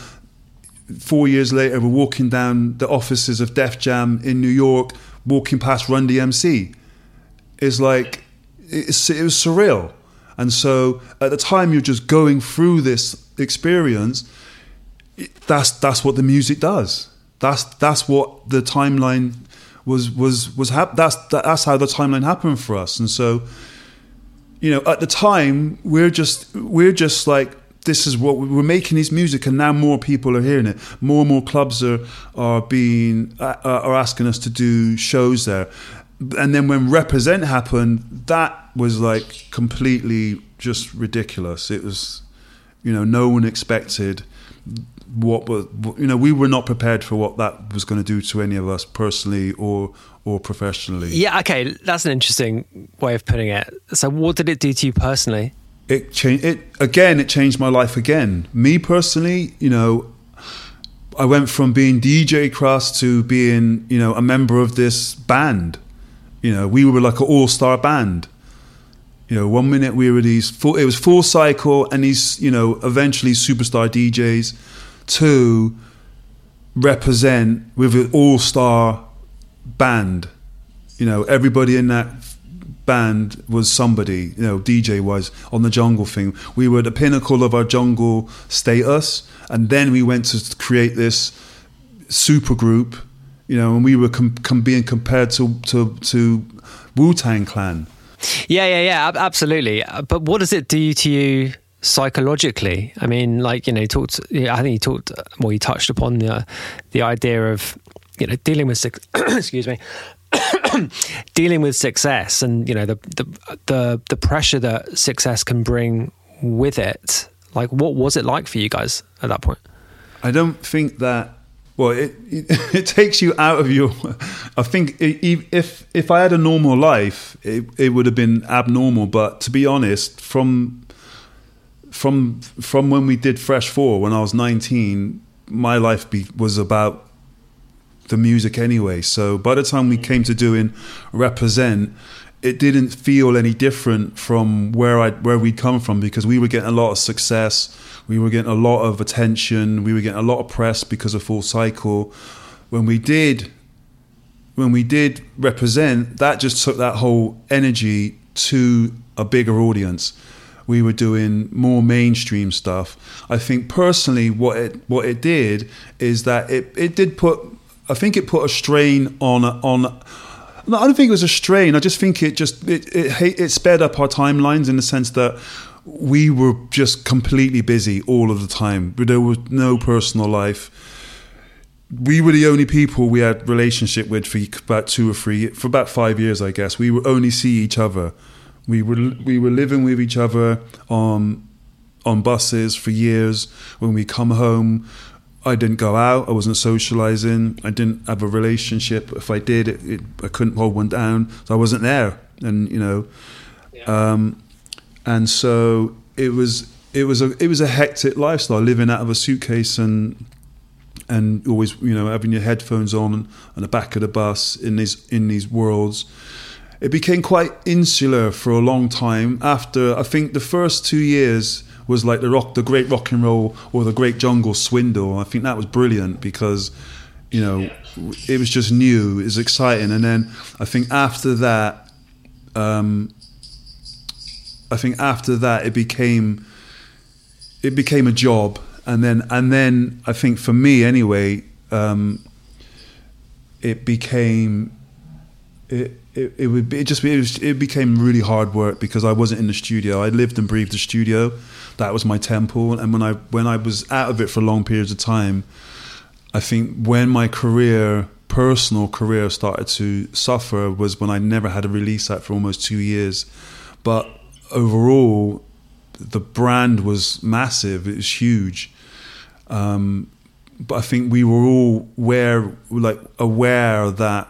Four years later, we're walking down the offices of Def Jam in New York, walking past Run DMC. It's like it's, it was surreal. And so at the time you're just going through this experience, that's that's what the music does. That's that's what the timeline was was was hap- that's that's how the timeline happened for us. And so, you know, at the time we're just we're just like this is what we're making this music, and now more people are hearing it. More and more clubs are are being uh, are asking us to do shows there and then when Reprazent happened that was like completely just ridiculous it was you know no one expected what was you know we were not prepared for what that was going to do to any of us personally or or professionally. Yeah, okay, that's an interesting way of putting it. So, what did it do to you personally? It changed. It again. It changed my life again. Me personally, you know, I went from being DJ Krust to being you know a member of this band. You know, we were like an all star band. You know, one minute we were these full, it was full cycle and these, you know, eventually superstar DJs to Reprazent with an all star band. You know, everybody in that band was somebody, you know, DJ was on the jungle thing. We were the pinnacle of our jungle status, and then we went to create this super group, you know, and we were com- com- being compared to to, to Wu Tang Clan. Yeah, yeah, yeah, absolutely. Uh, but what does it do to you psychologically? I mean, like you know, talked. I think he talked. Uh, well, he touched upon the uh, the idea of you know dealing with excuse me dealing with success and you know the, the the the pressure that success can bring with it like what was it like for you guys at that point i don't think that well it it, it takes you out of your i think if if i had a normal life it, it would have been abnormal. But to be honest from from from when we did fresh 4 when i was 19 my life be, was about the music anyway. So by the time we mm. came to doing Reprazent, it didn't feel any different from where I where we'd come from because we were getting a lot of success, we were getting a lot of attention, we were getting a lot of press because of Full Cycle. When we did when we did Reprazent, that just took that whole energy to a bigger audience. We were doing more mainstream stuff. I think personally, what it what it did is that it, it did put I think it put a strain on on. no, I don't think it was a strain. I just think it just it it, it sped up our timelines in the sense that we were just completely busy all of the time. There was no personal life. We were the only people we had relationship with for about two or three, for about five years, I guess. We would only see each other. We were we were living with each other on on buses for years. When we come home, I didn't go out. I wasn't socializing. I didn't have a relationship. If I did, it, it, I couldn't hold one down. So I wasn't there. And you know, yeah. um, and so it was. It was a it was a hectic lifestyle, living out of a suitcase and and always you know having your headphones on on the back of the bus in these in these worlds. It became quite insular for a long time. After I think the first two years was like the rock, the great rock and roll or the great jungle swindle. I think that was brilliant because you know it was just new, it was exciting, and then I think after that, um, I think after that it became it became a job, and then and then I think for me anyway, um, it became it it, it would be, it just it, was, it became really hard work because I wasn't in the studio. I lived and breathed the studio. That was my temple. And when I when I was out of it for long periods of time, I think when my career, personal career, started to suffer was when I never had a release out for almost two years. But overall, the brand was massive. It was huge. Um, but I think we were all aware, like aware that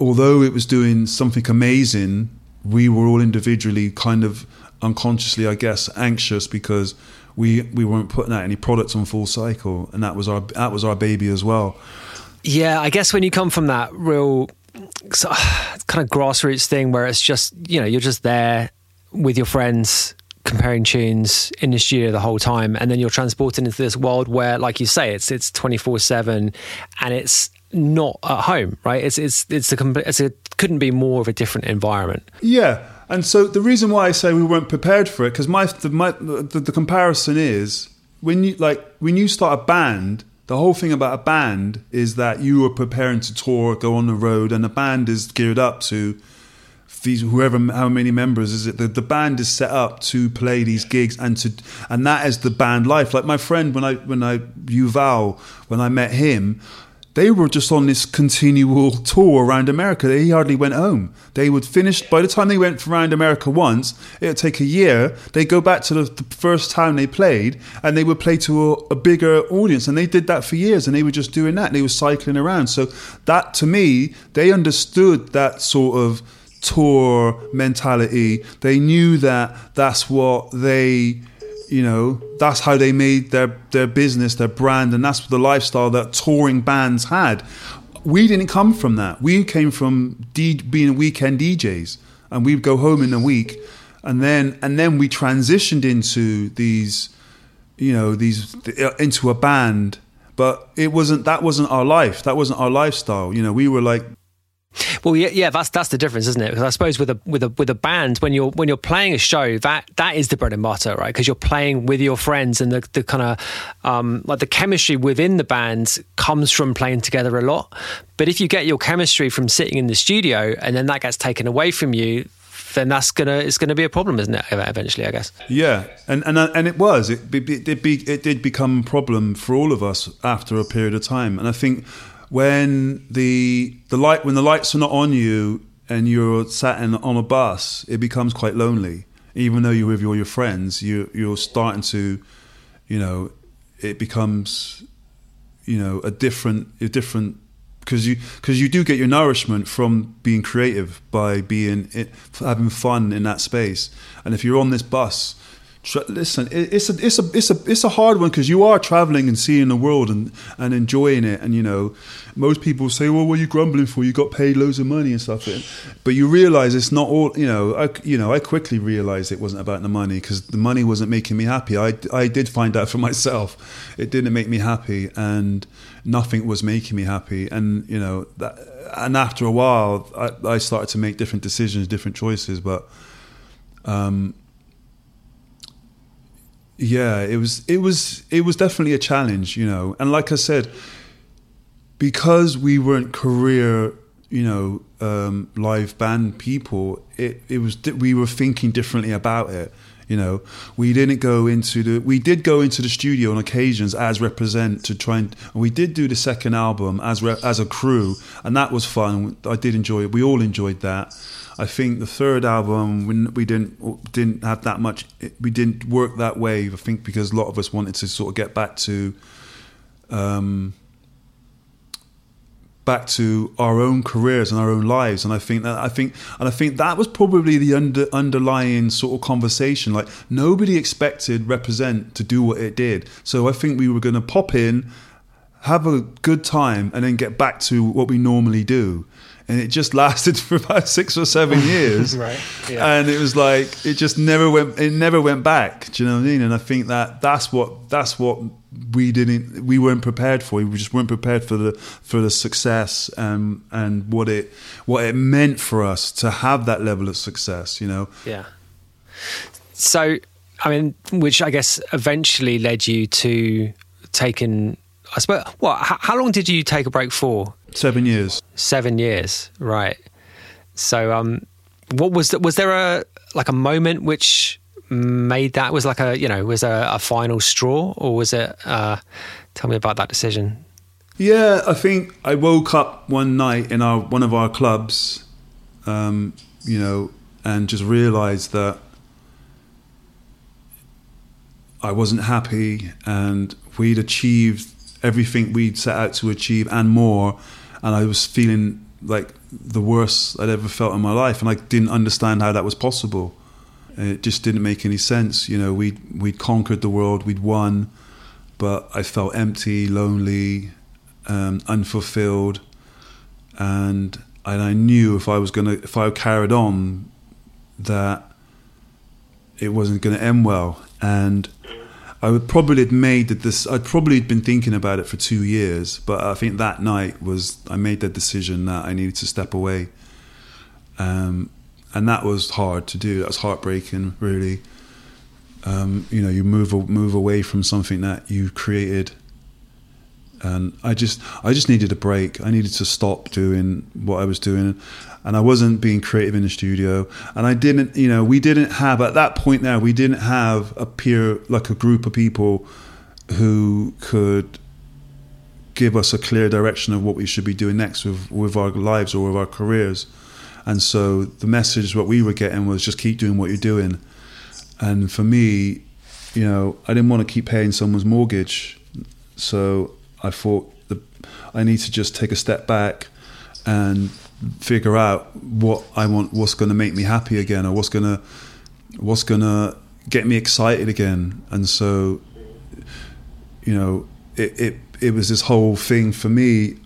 although it was doing something amazing, we were all individually kind of unconsciously, I guess, anxious because we we weren't putting out any products on full cycle, and that was our that was our baby as well. Yeah, I guess when you come from that real kind of grassroots thing where it's just you know you're just there with your friends comparing tunes in the studio the whole time and then you're transported into this world where like you say it's it's 24/7 and it's not at home, right? It's it's it's a it's couldn't be more of a different environment. Yeah, and so the reason why I say we weren't prepared for it because my, the, my the, the comparison is when you like when you start a band. The whole thing about a band is that you are preparing to tour, go on the road, and the band is geared up to these whoever how many members is it? The, the band is set up to play these gigs and to and that is the band life. Like my friend when i when i Yuval when i met him they were just on this continual tour around America. They hardly went home. They would finish by the time they went around America once. It would take a year. They would go back to the, the, first town they played, and they would play to a, a, bigger audience. And they did that for years, and they were just doing that. They were cycling around. So that, to me, they understood that sort of tour mentality. They knew that that's what they you know that's how they made their their business their brand and that's the lifestyle that touring bands had. We didn't come from that. We came from being weekend DJs and we'd go home in a week and then and then we transitioned into these you know these into a band. But it wasn't that wasn't our life. That wasn't our lifestyle. You know we were like well, yeah, yeah, that's that's the difference, isn't it? Because I suppose with a with a with a band, when you're when you're playing a show, that that is the bread and butter, right? Because you're playing with your friends, and the the kind of um, like the chemistry within the band comes from playing together a lot. But if you get your chemistry from sitting in the studio, and then that gets taken away from you, then that's gonna it's gonna be a problem, isn't it? Eventually, I guess. Yeah, and and and it was it it, it, it did become a problem for all of us after a period of time, and I think when the the light when the lights are not on you and you're sat in, on a bus, it becomes quite lonely. Even though you're with all your friends, you you're starting to, you know, it becomes, you know, a different a different because you because you do get your nourishment from being creative by being having fun in that space. And if you're on this bus listen, it's a it's a it's a it's a hard one because you are traveling and seeing the world and and enjoying it. And you know, most people say, "Well, what are you grumbling for? You got paid loads of money and stuff." But you realize it's not all. You know, I you know I quickly realized it wasn't about the money because the money wasn't making me happy. I I did find out for myself, it didn't make me happy, and nothing was making me happy. And you know that. And after a while, I, I started to make different decisions, different choices, but. Um, yeah, it was it was it was definitely a challenge, you know. And like I said, because we weren't career, you know, um, live band people, it it was we were thinking differently about it. You know, we didn't go into the. We did go into the studio on occasions as Reprazent to try and. and we did do the second album as re, as a crew, and that was fun. I did enjoy it. We all enjoyed that. I think the third album we, we didn't didn't have that much. We didn't work that way. I think because a lot of us wanted to sort of get back to. Um, back to our own careers and our own lives and I think that I think and I think that was probably the under, underlying sort of conversation like nobody expected Reprazent to do what it did so I think we were going to pop in have a good time and then get back to what we normally do and it just lasted for about six or seven years. right. Yeah. And it was like it just never went. It never went back. Do you know what I mean? And I think that that's what that's what we didn't. We weren't prepared for. We just weren't prepared for the for the success and and what it what it meant for us to have that level of success. You know. Yeah. So, I mean, which I guess eventually led you to taking. I suppose. What? How long did you take a break for? Seven years. Seven years, right? So, um, what was the, was there a like a moment which made that was like a you know was a, a final straw or was it? Uh, tell me about that decision. Yeah, I think I woke up one night in our one of our clubs, um, you know, and just realised that I wasn't happy, and we'd achieved everything we'd set out to achieve and more, and I was feeling like the worst I'd ever felt in my life, and I didn't understand how that was possible. It just didn't make any sense. You know, we we'd conquered the world, we'd won, but I felt empty, lonely, um, unfulfilled, and and I knew if I was gonna if I carried on, that it wasn't going to end well, and I would probably have made this. I'd probably been thinking about it for two years, but I think that night was I made the decision that I needed to step away, um, and that was hard to do. That was heartbreaking, really. Um, you know, you move move away from something that you created, and I just I just needed a break. I needed to stop doing what I was doing, and I wasn't being creative in the studio. And I didn't, you know, we didn't have at that point now we didn't have a peer like a group of people who could give us a clear direction of what we should be doing next with with our lives or with our careers. And so the message what we were getting was just keep doing what you're doing. And for me, you know, I didn't want to keep paying someone's mortgage, so I thought the, I need to just take a step back and figure out what I want, what's going to make me happy again, or what's going to what's going to get me excited again. And so, you know, it it, it was this whole thing for me.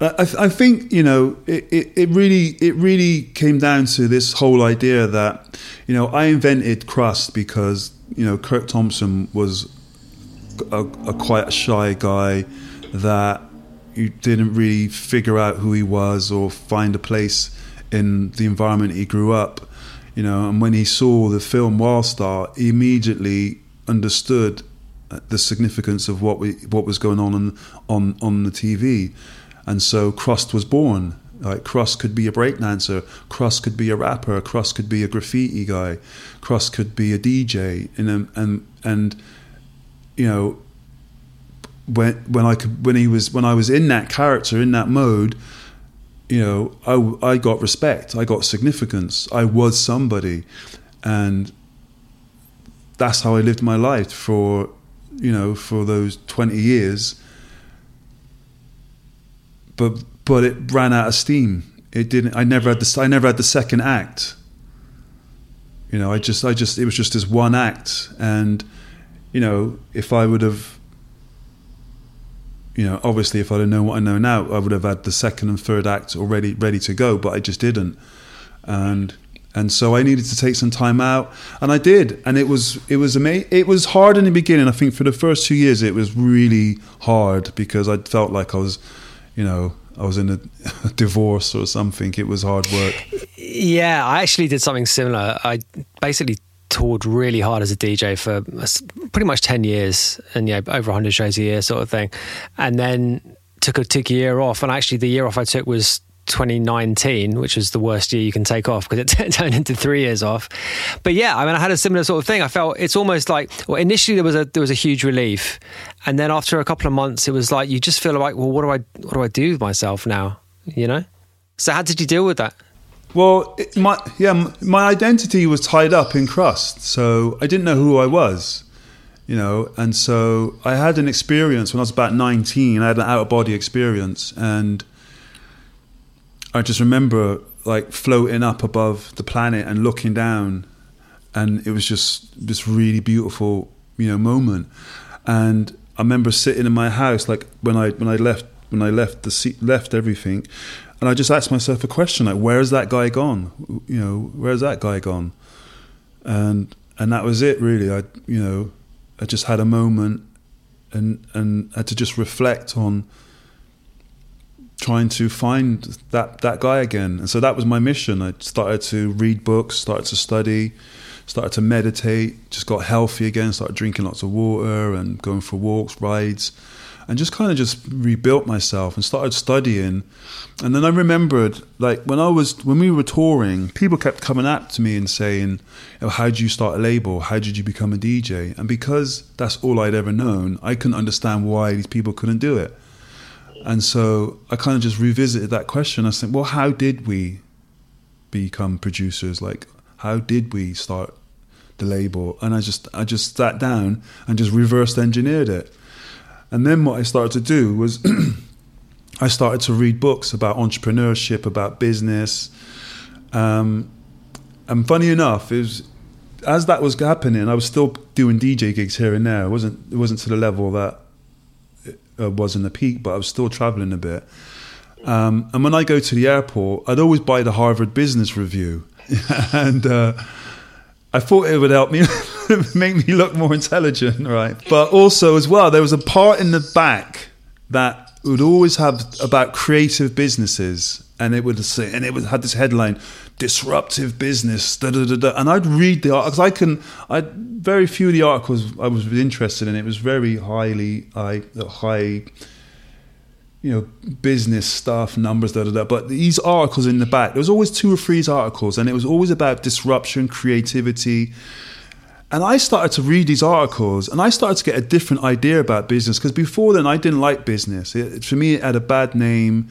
I, I think you know it, it, it really it really came down to this whole idea that you know I invented Krust because you know Kirk Thompson was a, a quite a shy guy that you didn't really figure out who he was or find a place in the environment he grew up. You know, and when he saw the film Wild Style, he immediately understood uh, the significance of what we what was going on on on, the TV, and so Krust was born. Like Krust could be a breakdancer, Krust could be a rapper, Krust could be a graffiti guy, Krust could be a DJ, um, and and and you know when when I could when he was when I was in that character in that mode, you know, I I got respect, I got significance, I was somebody, and that's how I lived my life for you know for those twenty years. But but it ran out of steam. It didn't. I never had the I never had the second act. You know, I just I just it was just this one act, and you know, if I would have you know, obviously, if I'd have known what I know now, I would have had the second and third act already ready to go, but I just didn't, and and so I needed to take some time out, and I did, and it was it was amazing. It was hard in the beginning. I think for the first two years, it was really hard because I felt like I was, you know, I was in a, a divorce or something. It was hard work. Yeah, I actually did something similar. I basically toured really hard as a DJ for uh, pretty much 10 years and yeah, over 100 shows a year sort of thing. And then took a, took a year off. And actually, the year off I took was 2019, which was the worst year you can take off because it t- turned into three years off. But yeah, I mean, I had a similar sort of thing. I felt it's almost like well, initially there was a there was a huge relief, and then after a couple of months, it was like you just feel like, well, what do I what do I do with myself now? You know. So how did you deal with that? Well, it, my yeah, my identity was tied up in Krust, so I didn't know who I was, you know. And so I had an experience when I was about nineteen. I had an out of body experience, and I just remember like floating up above the planet and looking down, and it was just this really beautiful, you know, moment. And I remember sitting in my house, like when I when I left when I left the left everything, and I just asked myself a question like, where's that guy gone? You know, where's that guy gone? And and that was it really. I you know, I just had a moment and and had to just reflect on trying to find that that guy again. And so that was my mission. I started to read books, started to study, started to meditate, just got healthy again, started drinking lots of water and going for walks, rides and just kind of just rebuilt myself and started studying. And then I remembered, like when I was when we were touring, people kept coming up to me and saying, oh, "How did you start a label? How did you become a DJ?" And because that's all I'd ever known, I couldn't understand why these people couldn't do it. And so I kind of just revisited that question. I said, "Well, how did we become producers? Like, how did we start the label?" And I just I just sat down and just reversed engineered it. And then what I started to do was I started to read books about entrepreneurship, about business. Um, and funny enough, it was, as that was happening, I was still doing DJ gigs here and there. It wasn't it wasn't to the level that it was in the peak, but I was still traveling a bit. Um, and when I go to the airport, I'd always buy the Harvard Business Review, and uh, I thought it would help me make me look more intelligent, right? But also as well, there was a part in the back that would always have about creative businesses, and it would say, and it would had this headline, "Disruptive Business," da, da, da, da. and I'd read the articles. I can, I very few of the articles I was interested in. It was very highly, high, high you know, business stuff, numbers, da da da. But these articles in the back, there was always two or three articles, and it was always about disruption, creativity, And I started to read these articles and I started to get a different idea about business because before then I didn't like business. It, for me, it had a bad name.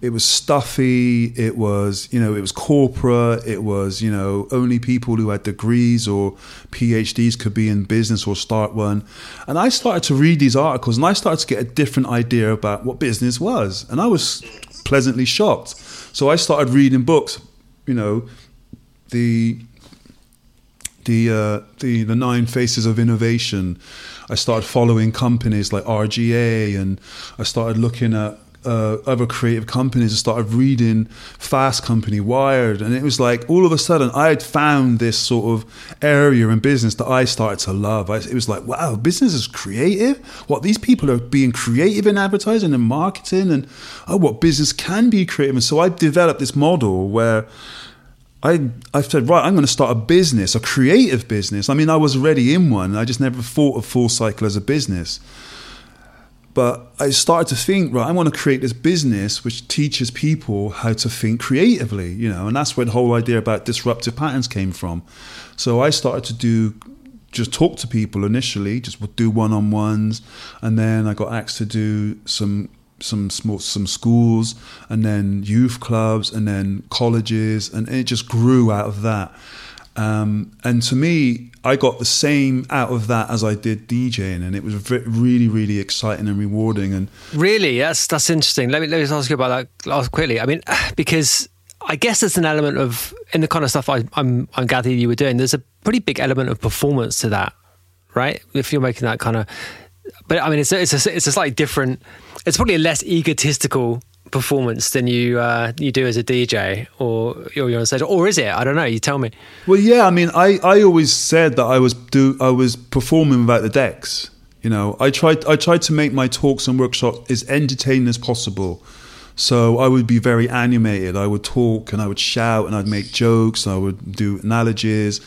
It was stuffy. It was, you know, it was corporate. It was, you know, only people who had degrees or PhDs could be in business or start one. And I started to read these articles and I started to get a different idea about what business was. And I was pleasantly shocked. So I started reading books, you know, the the uh, the the nine faces of innovation. I started following companies like R/GA, and I started looking at uh, other creative companies. I started reading Fast Company, Wired, and it was like all of a sudden I had found this sort of area in business that I started to love. I, it was like, wow, business is creative. What these people are being creative in advertising and marketing, and oh, what business can be creative. And so I developed this model where I I said, right, I'm going to start a business, a creative business. I mean, I was already in one. I just never thought of Full Cycle as a business. But I started to think, right, I want to create this business which teaches people how to think creatively, you know, and that's where the whole idea about disruptive patterns came from. So I started to do just talk to people initially, just do one on ones, and then I got asked to do some some small some schools and then youth clubs and then colleges and it just grew out of that um, and to me i got the same out of that as i did djing and it was really really exciting and rewarding and really that's that's interesting let me let me ask you about that quickly i mean because I guess there's an element of in the kind of stuff I, I'm I'm gathering you were doing. There's a pretty big element of performance to that, right? If you're making that kind of, but I mean, it's a, it's a, it's a slightly different it's probably a less egotistical performance than you uh, you do as a DJ or, or you're on stage, or is it? I don't know. You tell me. Well, yeah. I mean, I, I always said that I was do I was performing without the decks. You know, I tried I tried to make my talks and workshops as entertaining as possible. So I would be very animated. I would talk and I would shout and I'd make jokes. I would do analogies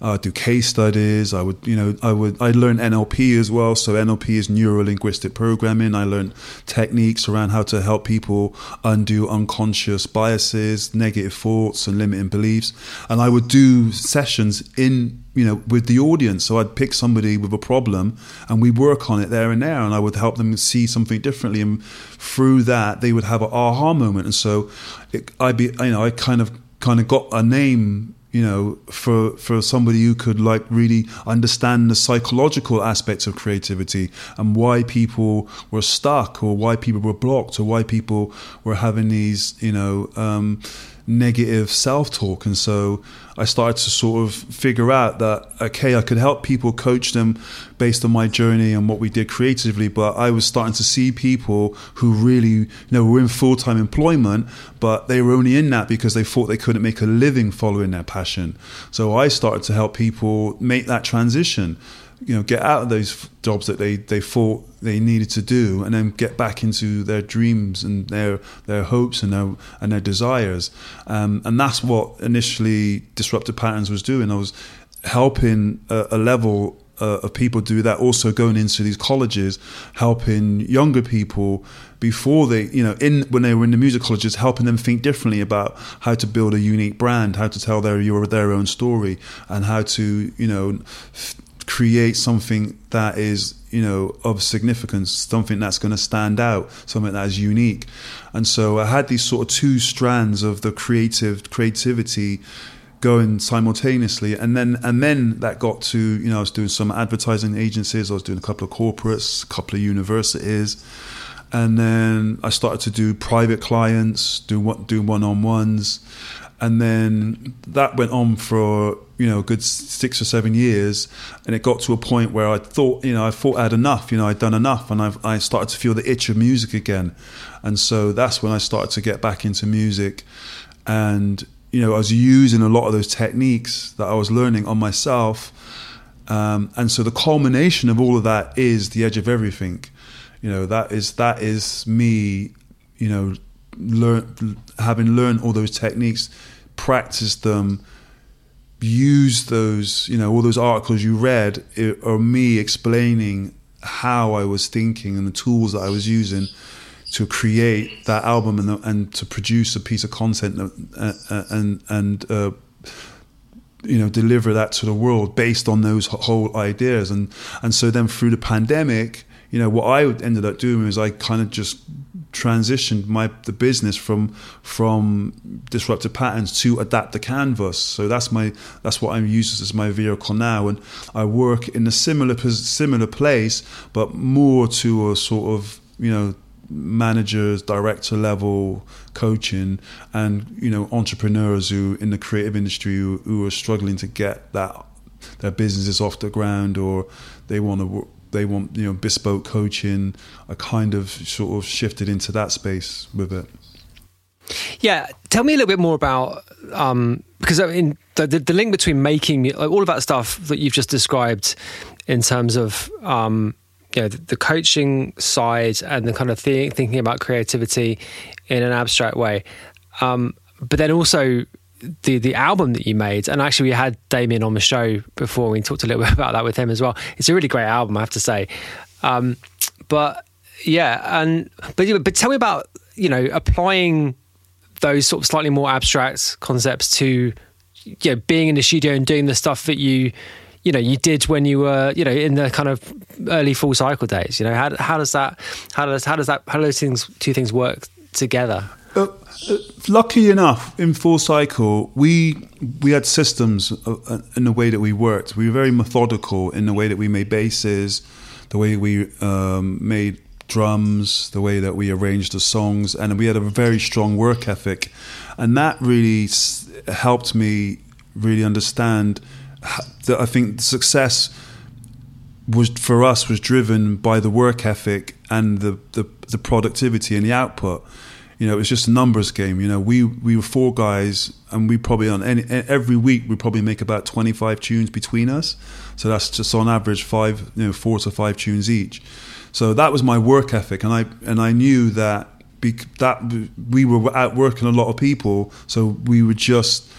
uh, do case studies. I would, you know, I would, I learned NLP as well. So NLP is neuro linguistic programming. I learned techniques around how to help people undo unconscious biases, negative thoughts, and limiting beliefs. And I would do sessions in, you know, with the audience. So I'd pick somebody with a problem, and we work on it there and there, and I would help them see something differently. And through that, they would have an aha moment. And so it, I'd be, you know, I kind of kind of got a name you know, for for somebody who could like really understand the psychological aspects of creativity and why people were stuck or why people were blocked or why people were having these, you know, um, negative self talk. And so I started to sort of figure out that, okay, I could help people coach them based on my journey and what we did creatively. But I was starting to see people who really, you know, were in full time employment, but they were only in that because they thought they couldn't make a living following their passion. So I started to help people make that transition you know get out of those jobs that they they thought they needed to do and then get back into their dreams and their their hopes and their and their desires. Um, and that's what initially disruptive patterns was doing. I was helping a, a level uh, of people do that also going into these colleges helping younger people before they you know in when they were in the music colleges helping them think differently about how to build a unique brand how to tell their your their own story and how to you know f- create something that is you know of significance something that's going to stand out something that is unique. And so i had these sort of two strands of the creative creativity going simultaneously. And then and then that got to you know i was doing some advertising agencies i was doing a couple of corporates a couple of universities. And then i started to do private clients do what do one-on-ones and then that went on for you know a good six or seven years. And it got to a point where I thought you know I thought I had enough you know I'd done enough. And I've, I started to feel the itch of music again. And so that's when I started to get back into music. And you know I was using a lot of those techniques that I was learning on myself. Um, and so the culmination of all of that is the edge of everything. You know that is that is me you know learn having learned all those techniques practice them use those you know all those articles you read or me explaining how I was thinking and the tools that I was using to create that album and, and to produce a piece of content uh, uh, and and uh, you know deliver that to the world based on those whole ideas. And and so then through the pandemic you know what I ended up doing was I kind of just transitioned my the business from from disruptive patterns to adapt the canvas. So that's my that's what I'm using as my vehicle now. And I work in a similar similar place but more to a sort of you know managers, director level coaching, and you know entrepreneurs who in the creative industry who, who are struggling to get that their businesses off the ground or they want to they want you know bespoke coaching. I kind of sort of shifted into that space with it. Yeah, tell me a little bit more about um, because I mean the, the, the link between making like all of that stuff that you've just described in terms of um, you know the, the coaching side and the kind of th- thinking about creativity in an abstract way um, but then also the the album that you made and actually we had Damian on the show before we talked a little bit about that with him as well. It's a really great album I have to say. Um, but yeah and but but tell me about you know applying those sort of slightly more abstract concepts to you know being in the studio and doing the stuff that you you know you did when you were you know in the kind of early full cycle days you know? How, how does that how does how does that how do those things two things work together uh, uh, lucky enough in full cycle we we had systems uh, in the way that we worked we were very methodical in the way that we made basses the way we um, made drums the way that we arranged the songs and we had a very strong work ethic and that really helped me really understand that I think success was for us was driven by the work ethic and the, the, the productivity and the output. You know, it was just a numbers game. You know, we we were four guys, and we probably on any every week we probably make about twenty five tunes between us. So that's just on average five, you know, four to five tunes each. So that was my work ethic, and I and I knew that that we were outworking a lot of people. So we were just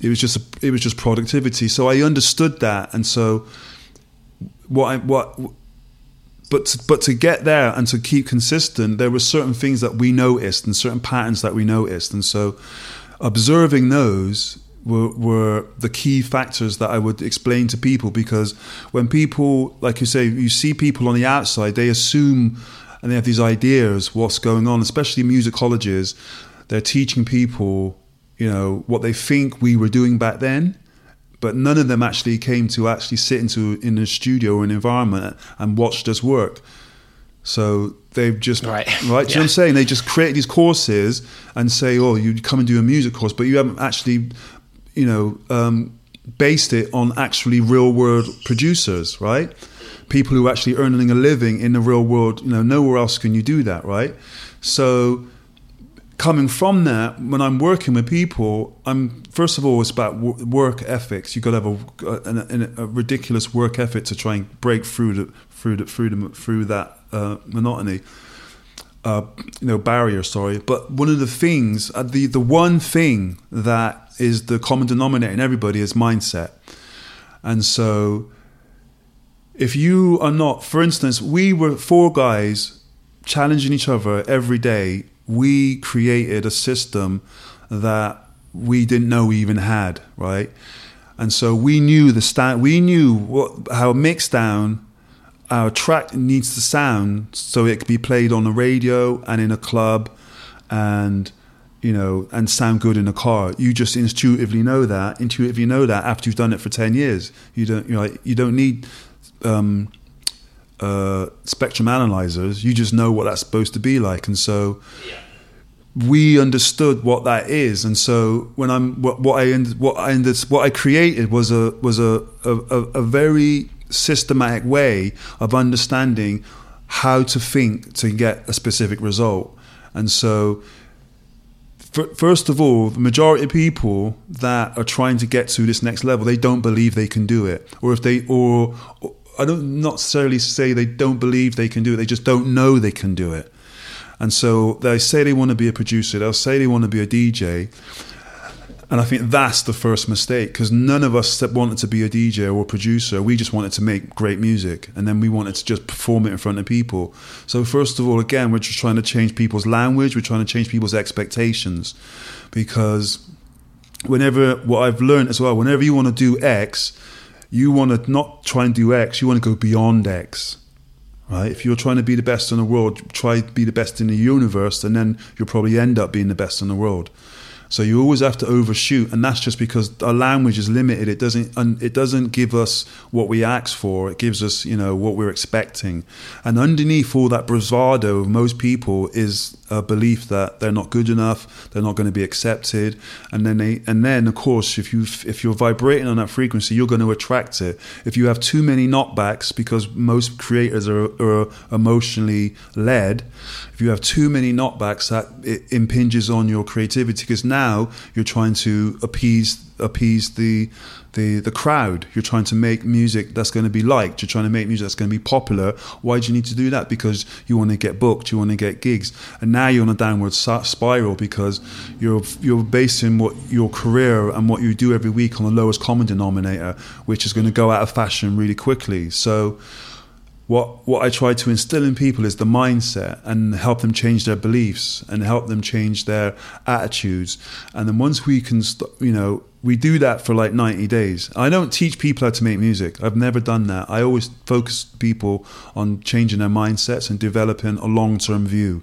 it was just a, it was just productivity. So I understood that, and so what I, what but to, but to get there and to keep consistent, there were certain things that we noticed and certain patterns that we noticed, and so observing those were, were the key factors that I would explain to people because when people, like you say, you see people on the outside, they assume and they have these ideas what's going on, especially music colleges. They're teaching people you know, what they think we were doing back then. But none of them actually came to actually sit into in a studio or an environment and watched us work. So they've just right, right. Do you know what I'm saying? They just create these courses and say, "Oh, you come and do a music course," but you haven't actually, you know, um, based it on actually real world producers, right? People who are actually earning a living in the real world. You know, nowhere else can you do that, right? So coming from that, when I'm working with people, I'm first of all it's about work ethics. You've got to have a, a, a ridiculous work ethic to try and break through the through the, through the, through that uh, monotony. Uh, you know barrier sorry but one of the things uh, the the one thing that is the common denominator in everybody is mindset and so if you are not for instance we were four guys challenging each other every day we created a system that we didn't know we even had, right? And so we knew the sta- we knew what how mix down our track needs to sound so it could be played on the radio and in a club and you know and sound good in a car you just intuitively know that intuitively know that after you've done it for 10 years you don't you know you don't need um, uh, spectrum analyzers, you just know what that's supposed to be like, and so we understood what that is. And so when I'm what, what I what I ended, what I created was a was a, a a very systematic way of understanding how to think to get a specific result, and so first of all, the majority of people that are trying to get to this next level, they don't believe they can do it, or if they or I don't necessarily say they don't believe they can do it. They just don't know they can do it. And so they say they want to be a producer. They'll say they want to be a DJ. And I think that's the first mistake because none of us wanted to be a DJ or a producer. We just wanted to make great music and then we wanted to just perform it in front of people. So, first of all, again, we're just trying to change people's language, we're trying to change people's expectations because whenever what I've learned as well, whenever you want to do X, you want to not try and do X, you want to go beyond X. Right? If you're trying to be the best in the world, try to be the best in the universe, and then you'll probably end up being the best in the world. So you always have to overshoot, and that's just because our language is limited. It doesn't it doesn't give us what we ask for. It gives us you know what we're expecting, and underneath all that bravado of most people is a belief that they're not good enough, they're not going to be accepted, and then they and then of course if you if you're vibrating on that frequency, you're going to attract it. If you have too many knockbacks, because most creators are, are emotionally led, if you have too many knockbacks, that it impinges on your creativity because now you're trying to appease appease the the the crowd. You're trying to make music that's going to be liked. You're trying to make music that's going to be popular. Why do you need to do that? Because you want to get booked. You want to get gigs. And now you're on a downward spiral because you're you're basing what your career and what you do every week on the lowest common denominator, which is going to go out of fashion really quickly. So what what I try to instill in people is the mindset and help them change their beliefs and help them change their attitudes. And then once we can, st- you know, we do that for like 90 days. I don't teach people how to make music. I've never done that. I always focus people on changing their mindsets and developing a long term view.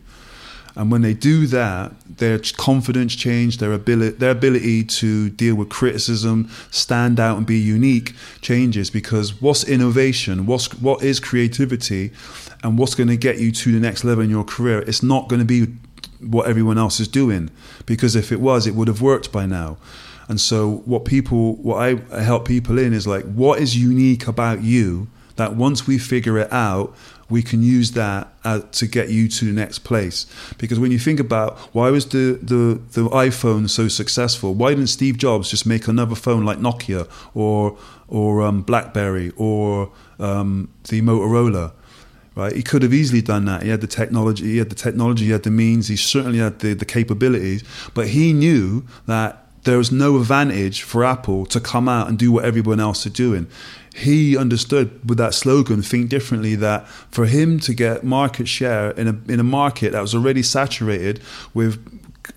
And when they do that, their confidence change, their ability, their ability to deal with criticism, stand out and be unique changes because what's innovation? What's what is creativity? And what's going to get you to the next level in your career? It's not going to be what everyone else is doing because if it was, it would have worked by now. And so what people what I help people in is like what is unique about you that once we figure it out, we can use that uh, to get you to the next place. Because when you think about why was the, the, the iPhone so successful, why didn't Steve Jobs just make another phone like Nokia or or um, BlackBerry or um, the Motorola? Right, he could have easily done that. He had the technology, he had the technology, he had the means, he certainly had the, the capabilities. But he knew that there was no advantage for Apple to come out and do what everyone else is doing he understood with that slogan think differently that for him to get market share in a in a market that was already saturated with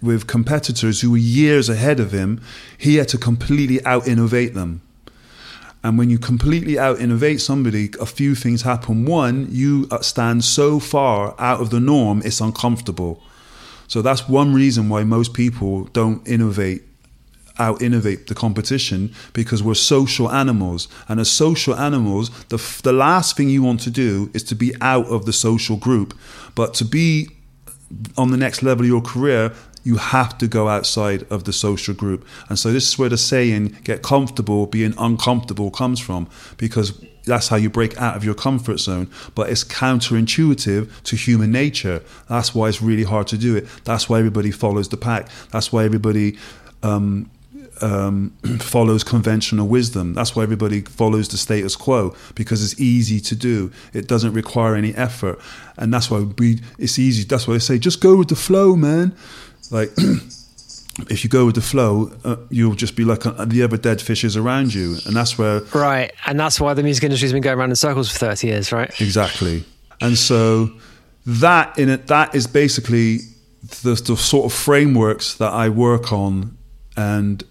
with competitors who were years ahead of him he had to completely out innovate them. And when you completely out innovate somebody a few things happen. One you uh, stand so far out of the norm it's uncomfortable. So that's one reason why most people don't innovate out innovate the competition because we're social animals. And as social animals, the, the last thing you want to do is to be out of the social group. But to be on the next level of your career, you have to go outside of the social group. And so this is where the saying, get comfortable being uncomfortable, comes from because that's how you break out of your comfort zone. But it's counterintuitive to human nature. That's why it's really hard to do it. That's why everybody follows the pack. That's why everybody um, um, follows conventional wisdom. That's why everybody follows the status quo because it's easy to do. It doesn't require any effort, and that's why we. It's easy. That's why I say just go with the flow, man. Like. if you go with the flow, uh, you'll just be like uh, the other dead fishes around you, and that's where right, and that's why the music industry's been going around in circles for thirty years, right? Exactly, and so that in it, that is basically the, the sort of frameworks that I work on, and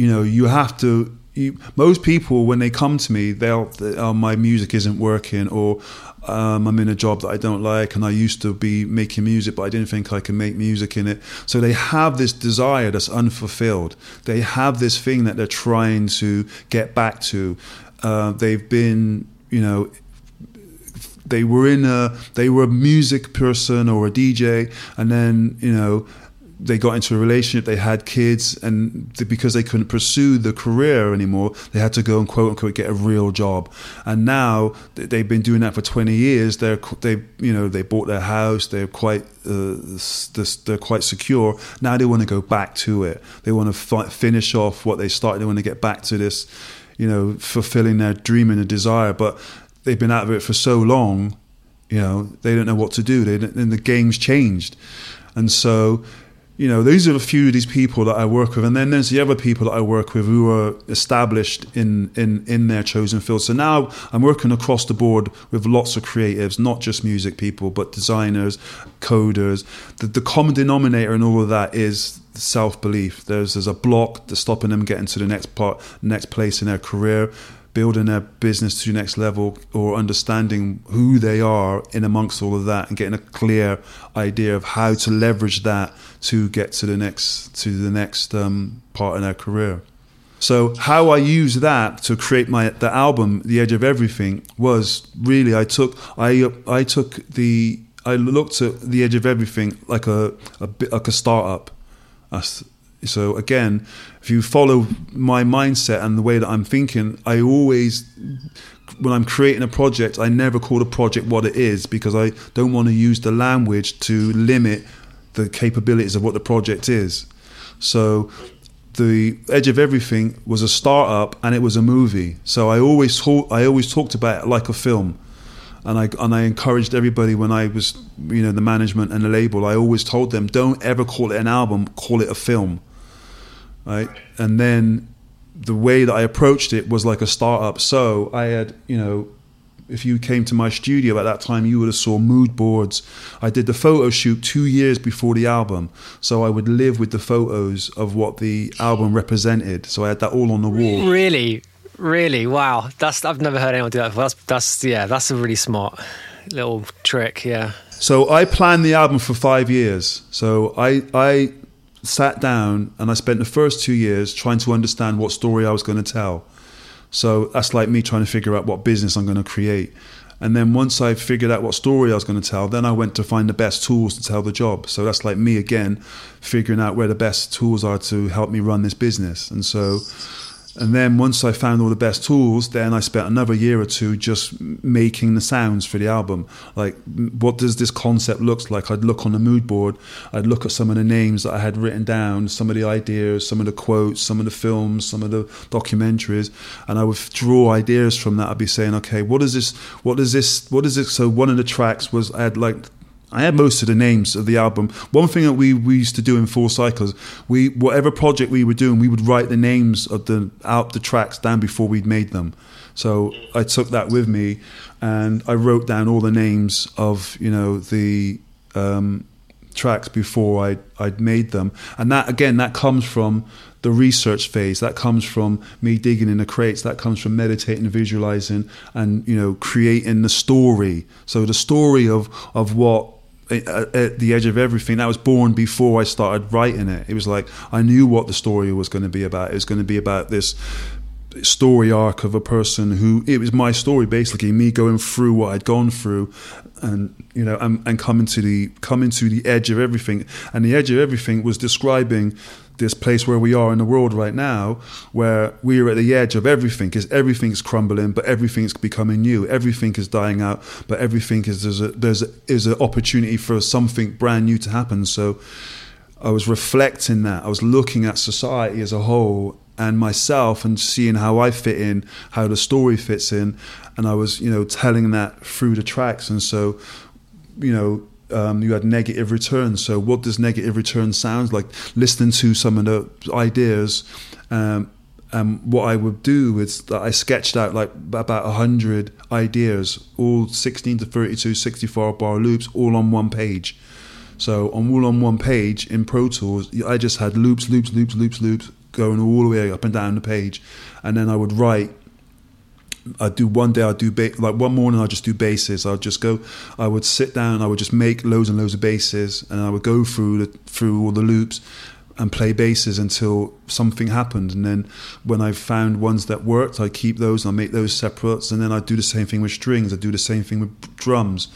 you know, you have to. You, most people, when they come to me, they'll, oh, my music isn't working, or um, I'm in a job that I don't like, and I used to be making music, but I didn't think I could make music in it. So they have this desire that's unfulfilled. They have this thing that they're trying to get back to. Uh, they've been, you know, they were in a they were a music person or a DJ, and then you know they got into a relationship, they had kids, and because they couldn't pursue the career anymore, they had to go and quote unquote get a real job. And now they've been doing that for 20 years. They're they you know they bought their house. They're quite uh, they're quite secure. Now they want to go back to it. They want to fi- finish off what they started. They want to get back to this, you know, fulfilling their dream and a desire. But they've been out of it for so long, you know, they don't know what to do. They and the game's changed, and so you know, these are a few of these people that I work with, and then there's the other people that I work with who are established in in in their chosen field. So now I'm working across the board with lots of creatives, not just music people, but designers, coders. The, the common denominator in all of that is self belief. There's there's a block that's stopping them getting to the next part, next place in their career building their business to the next level or understanding who they are in amongst all of that and getting a clear idea of how to leverage that to get to the next to the next um, part in their career. So how I used that to create my the album, The Edge of Everything, was really I took I I took the I looked at The Edge of Everything like a, a bit like a startup. So again, if you follow my mindset and the way that I'm thinking, I always when I'm creating a project, I never call the project what it is because I don't want to use the language to limit the capabilities of what the project is. So the edge of everything was a startup and it was a movie. So I always I always talked about it like a film and I and I encouraged everybody when I was you know the management and the label. I always told them don't ever call it an album, call it a film right? And then the way that I approached it was like a startup. So I had, you know, if you came to my studio at that time, you would have saw mood boards. I did the photo shoot two years before the album, so I would live with the photos of what the album represented. So I had that all on the wall. Really, really, wow! That's I've never heard anyone do that before. That's that's yeah, that's a really smart little trick. Yeah. So I planned the album for five years. So I I sat down and I spent the first two years trying to understand what story I was going to tell. So that's like me trying to figure out what business I'm going to create. And then once I figured out what story I was going to tell, then I went to find the best tools to tell the job. So that's like me again, figuring out where the best tools are to help me run this business. And so and then once I found all the best tools, then I spent another year or two just making the sounds for the album. Like, what does this concept look like? I'd look on the mood board, I'd look at some of the names that I had written down, some of the ideas, some of the quotes, some of the films, some of the documentaries, and I would draw ideas from that. I'd be saying, okay, what is this? What is this? What is this? So one of the tracks was I had like I had most of the names of the album. One thing that we, we used to do in Full Cycle, we whatever project we were doing, we would write the names of the out the tracks down before we'd made them. So I took that with me, and I wrote down all the names of you know the um, tracks before I I'd made them, and that again that comes from the research phase. That comes from me digging in the crates. That comes from meditating, visualizing, and you know creating the story. So the story of of what at the edge of everything that was born before I started writing it. It was like I knew what the story was going to be about. It was going to be about this story arc of a person who it was my story basically me going through what I'd gone through and you know and, and coming to the coming to the edge of everything and the edge of everything was describing this place where we are in the world right now, where we are at the edge of everything, because everything's crumbling, but everything's becoming new. Everything is dying out, but everything is there's a, there's a, is an opportunity for something brand new to happen. So I was reflecting that. I was looking at society as a whole and myself and seeing how I fit in, how the story fits in, and I was you know telling that through the tracks. And so you know um, you had negative returns. So, what does negative return sound like? Listening to some of the ideas, um, and what I would do is that I sketched out like about 100 ideas, all 16 to 32, 64 bar loops, all on one page. So, on all on one page in Pro Tools, I just had loops, loops, loops, loops, loops going all the way up and down the page. And then I would write I'd do one day I'd do ba- like one morning I'd just do bases. I'd just go I would sit down I would just make loads and loads of bases, and I would go through the, through all the loops and play bases until something happened. And then when I found ones that worked I keep those and I make those separates. And then I do the same thing with strings. I do the same thing with drums.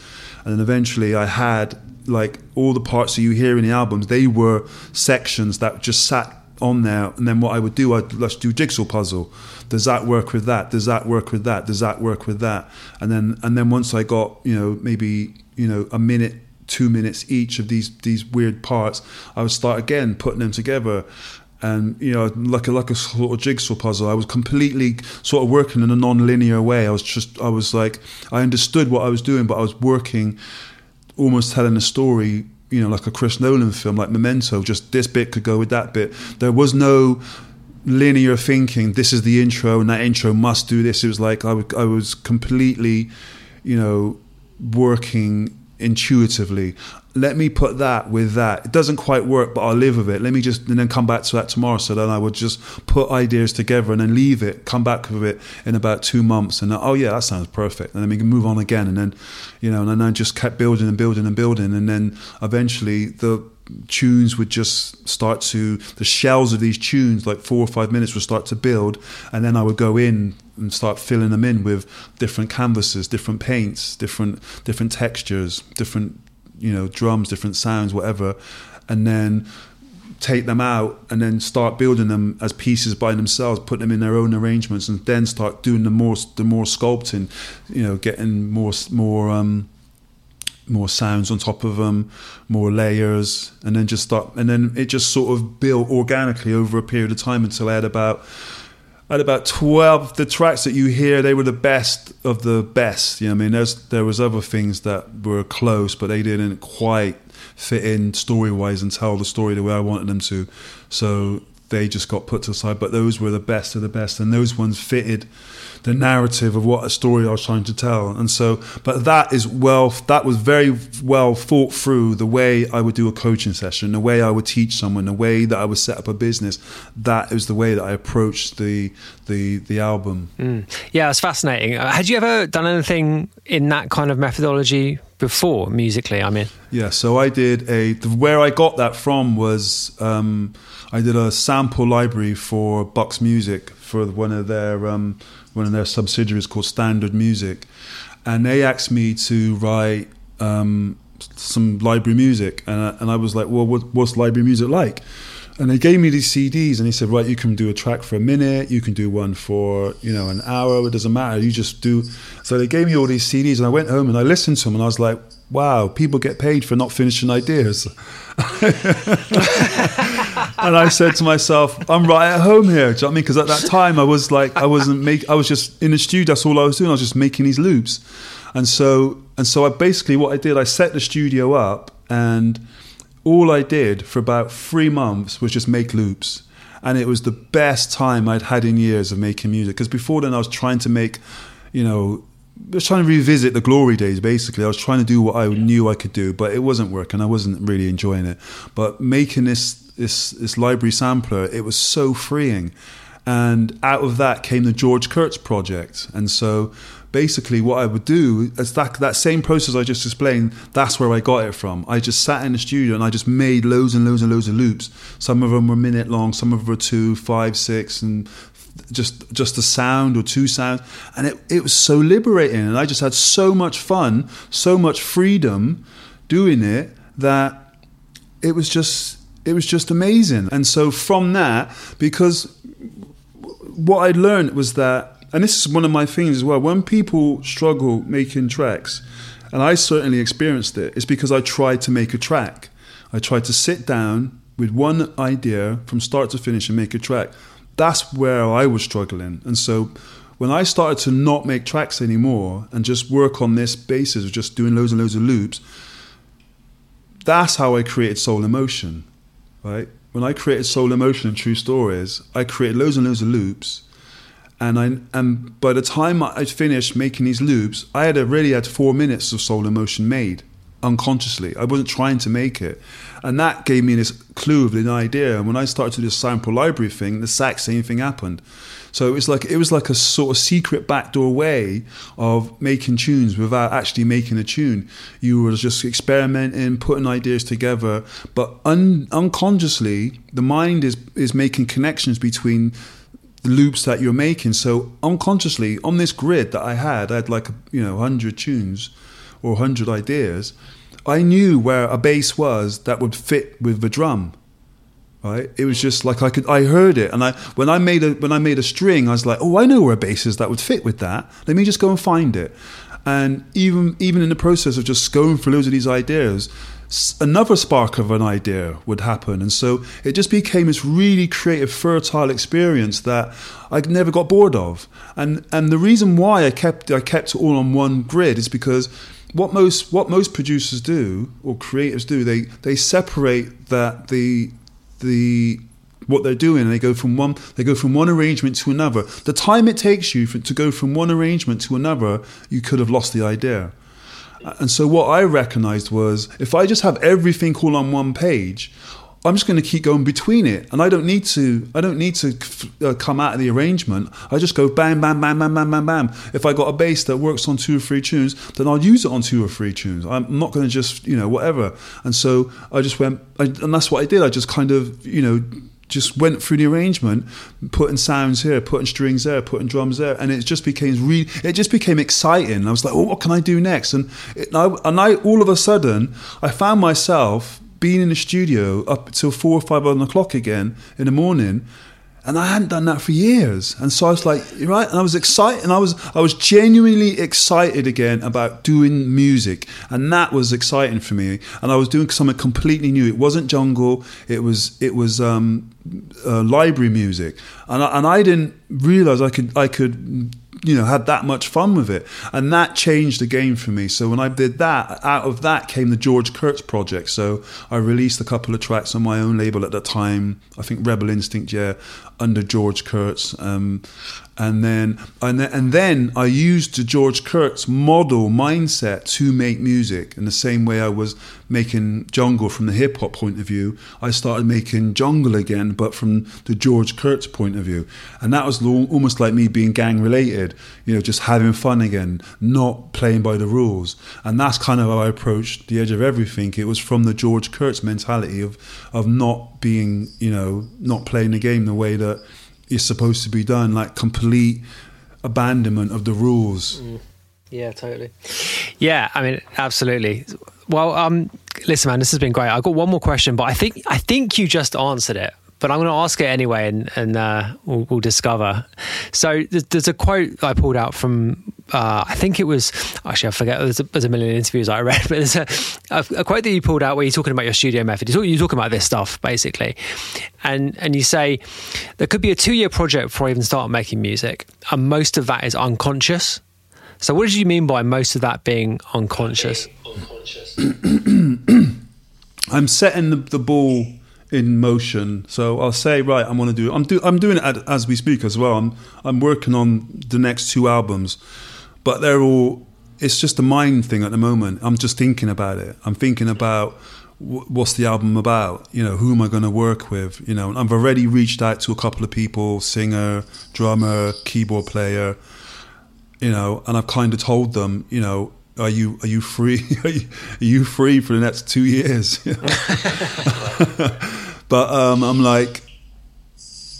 And then eventually I had like all the parts that you hear in the albums they were sections that just sat on there and then what I would do I'd let's do jigsaw puzzle. Does that work with that? Does that work with that? Does that work with that? And then and then once I got you know maybe you know a minute two minutes each of these these weird parts I would start again putting them together. And you know like a like a sort of jigsaw puzzle. I was completely sort of working in a non-linear way. I was just I was like I understood what I was doing but I was working almost telling a story you know, like a Chris Nolan film, like Memento. Just this bit could go with that bit. There was no linear thinking. This is the intro, and that intro must do this. It was like I, w- I was completely, you know, working intuitively. Let me put that with that. It doesn't quite work, but I'll live with it. Let me just and then come back to that tomorrow. So then I would just put ideas together and then leave it, come back with it in about two months, and oh yeah, that sounds perfect. And then we can move on again, and then you know, and then I just kept building and building and building, and then eventually the tunes would just start to the shells of these tunes like four or five minutes would start to build and then i would go in and start filling them in with different canvases different paints different different textures different you know drums different sounds whatever and then take them out and then start building them as pieces by themselves put them in their own arrangements and then start doing the more the more sculpting you know getting more more um more sounds on top of them, more layers, and then just start, and then it just sort of built organically over a period of time until I had about, Had about twelve. The tracks that you hear, they were the best of the best. You know, I mean, there's there was other things that were close, but they didn't quite fit in story wise and tell the story the way I wanted them to. So they just got put to the side. But those were the best of the best, and those ones fitted the narrative of what a story I was trying to tell. And so, but that is well, that was very well thought through the way I would do a coaching session, the way I would teach someone, the way that I would set up a business. That is the way that I approached the the the album. Mm. Yeah, it's fascinating. Uh, had you ever done anything in that kind of methodology before musically? I mean, yeah. So I did a. Where I got that from was um, I did a sample library for Bucks Music for one of their um, one of their subsidiaries called Standard Music, and they asked me to write um, some library music, and I, and I was like, well, what, what's library music like? And they gave me these CDs, and he said, right, you can do a track for a minute, you can do one for you know an hour. It doesn't matter. You just do. So they gave me all these CDs, and I went home and I listened to them, and I was like, wow, people get paid for not finishing ideas. and I said to myself, I'm right at home here. Do you know what I mean? Because at that time I was like, I wasn't make, I was just in the studio. That's all I was doing. I was just making these loops, and so and so I basically what I did, I set the studio up, and all I did for about three months was just make loops. And it was the best time I'd had in years of making music. Because before then, I was trying to make, you know, I was trying to revisit the glory days. Basically, I was trying to do what I knew I could do, but it wasn't working. I wasn't really enjoying it. But making this this this library sampler, it was so freeing. And out of that came the George Kurtz project. And so basically what I would do is that that same process I just explained, that's where I got it from. I just sat in the studio and I just made loads and loads and loads of loops. Some of them were minute long, some of them were two, five, six, and just just a sound or two sounds and it, it was so liberating and I just had so much fun so much freedom doing it that it was just it was just amazing. And so from that, because what I'd learned was that, and this is one of my things as well, when people struggle making tracks, and I certainly experienced it, it's because I tried to make a track. I tried to sit down with one idea from start to finish and make a track. That's where I was struggling. And so when I started to not make tracks anymore and just work on this basis of just doing loads and loads of loops, that's how I created Soul in Motion right? When I created Soul in Motion and True Stories, I created loads and loads of loops. And I and by the time I finished making these loops, I had already had four minutes of Soul in Motion made unconsciously. I wasn't trying to make it. And that gave me this clue of an idea. And when I started to do this sample library thing, the exact same thing happened. So it was like it was like a sort of secret backdoor way of making tunes without actually making a tune. You were just experimenting, putting ideas together, but un- unconsciously, the mind is is making connections between the loops that you're making. So unconsciously, on this grid that I had, I had like you know hundred tunes or hundred ideas. I knew where a bass was that would fit with the drum right? It was just like i could i heard it and i when i made a when i made a string i was like oh i know where a bass is that would fit with that. Let me just go and find it. And even even in the process of just going through loads of these ideas another spark of an idea would happen. And so it just became this really creative fertile experience that i never got bored of. And and the reason why i kept i kept it all on one grid is because what most what most producers do or creators do they they separate that the the what they're doing and they go from one they go from one arrangement to another. The time it takes you for, to go from one arrangement to another you could have lost the idea. And so what i recognized was if i just have everything all on one page I'm just going to keep going between it, and I don't need to. I don't need to uh, come out of the arrangement. I just go bam, bam, bam, bam, bam, bam, bam. If I got a bass that works on two or three tunes, then I'll use it on two or three tunes. I'm not going to just you know whatever. And so I just went, I, and that's what I did. I just kind of you know just went through the arrangement, putting sounds here, putting strings there, putting drums there, and it just became really, it just became exciting. I was like, oh, what can I do next? And it, and, I, and I, all of a sudden, I found myself being in the studio up till four or five on the clock again in the morning. And I hadn't done that for years. And so I was like, right. And I was excited. And I was, I was genuinely excited again about doing music. And that was exciting for me. And I was doing something completely new. It wasn't jungle. It was, it was, um, uh, library music. And I, and I didn't realize I could, I could you know had that much fun with it. And that changed the game for me. So when i did that out of that came the george kurtz project. So i released a couple of tracks on my own label at the time. I think rebel instinct yeah under george kurtz. Um, and then and then, and then I used George Kurtz model mindset to make music. In the same way I was making jungle from the hip hop point of view, I started making jungle again, but from the George Kurtz point of view. And that was almost like me being gang related, you know, just having fun again, not playing by the rules. And that's kind of how I approached the edge of everything. It was from the George Kurtz mentality of of not being, you know, not playing the game the way that is supposed to be done, like complete abandonment of the rules. Mm. Yeah, totally. Yeah, I mean, absolutely. Well, um, listen, man, this has been great. I've got one more question, but I think I think you just answered it. But I'm going to ask it anyway, and, and uh, we'll, we'll, discover. So there's, a quote I pulled out from uh, I think it was actually I forget. There's a, there's a million interviews I read, but there's a, a, a, quote that you pulled out where you're talking about your studio method. You're, talk, you're talking about this stuff basically, and and you say there could be a two year project before I even start making music, and most of that is unconscious. So what did you mean by most of that being unconscious? unconscious. I'm setting the, the ball in motion. So I'll say, right, I'm going to do. I'm do. I'm doing it as we speak as well. I'm I'm working on the next two albums but they're all it's just a mind thing at the moment i'm just thinking about it i'm thinking about what's the album about you know who am i going to work with you know i've already reached out to a couple of people singer drummer keyboard player you know and i've kind of told them you know are you are you free? Are you, free for the next two years? But um, i'm like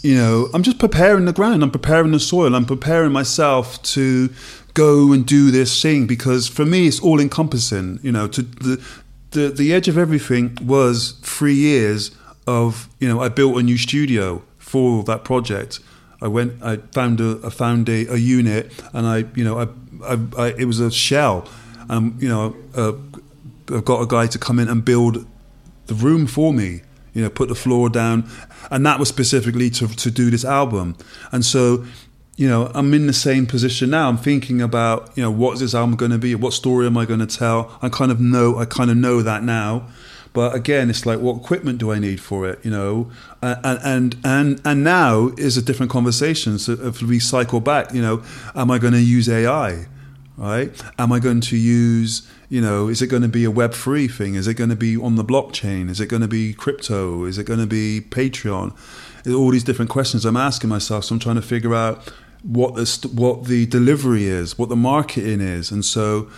you know i'm just preparing the ground. I'm preparing the soil. I'm preparing myself to go and do this thing because for me it's all encompassing you know to the the the edge of everything was three years of you know I built a new studio for that project. I went I found a I found a, a unit and I you know I, I, I it was a shell and you know uh, I got a guy to come in and build the room for me you know put the floor down and that was specifically to to do this album and so you know, I'm in the same position now. I'm thinking about, you know, what is this album going to be? What story am I going to tell? I kind of know, I kind of know that now. But again, it's like, what equipment do I need for it? You know, and and and and now is a different conversation. So if we cycle back, you know, am I going to use AI? Right? Am I going to use, you know, is it going to be a Web three thing? Is it going to be on the blockchain? Is it going to be crypto? Is it going to be Patreon? All these different questions I'm asking myself. So I'm trying to figure out what the what the delivery is, what the marketing is, and so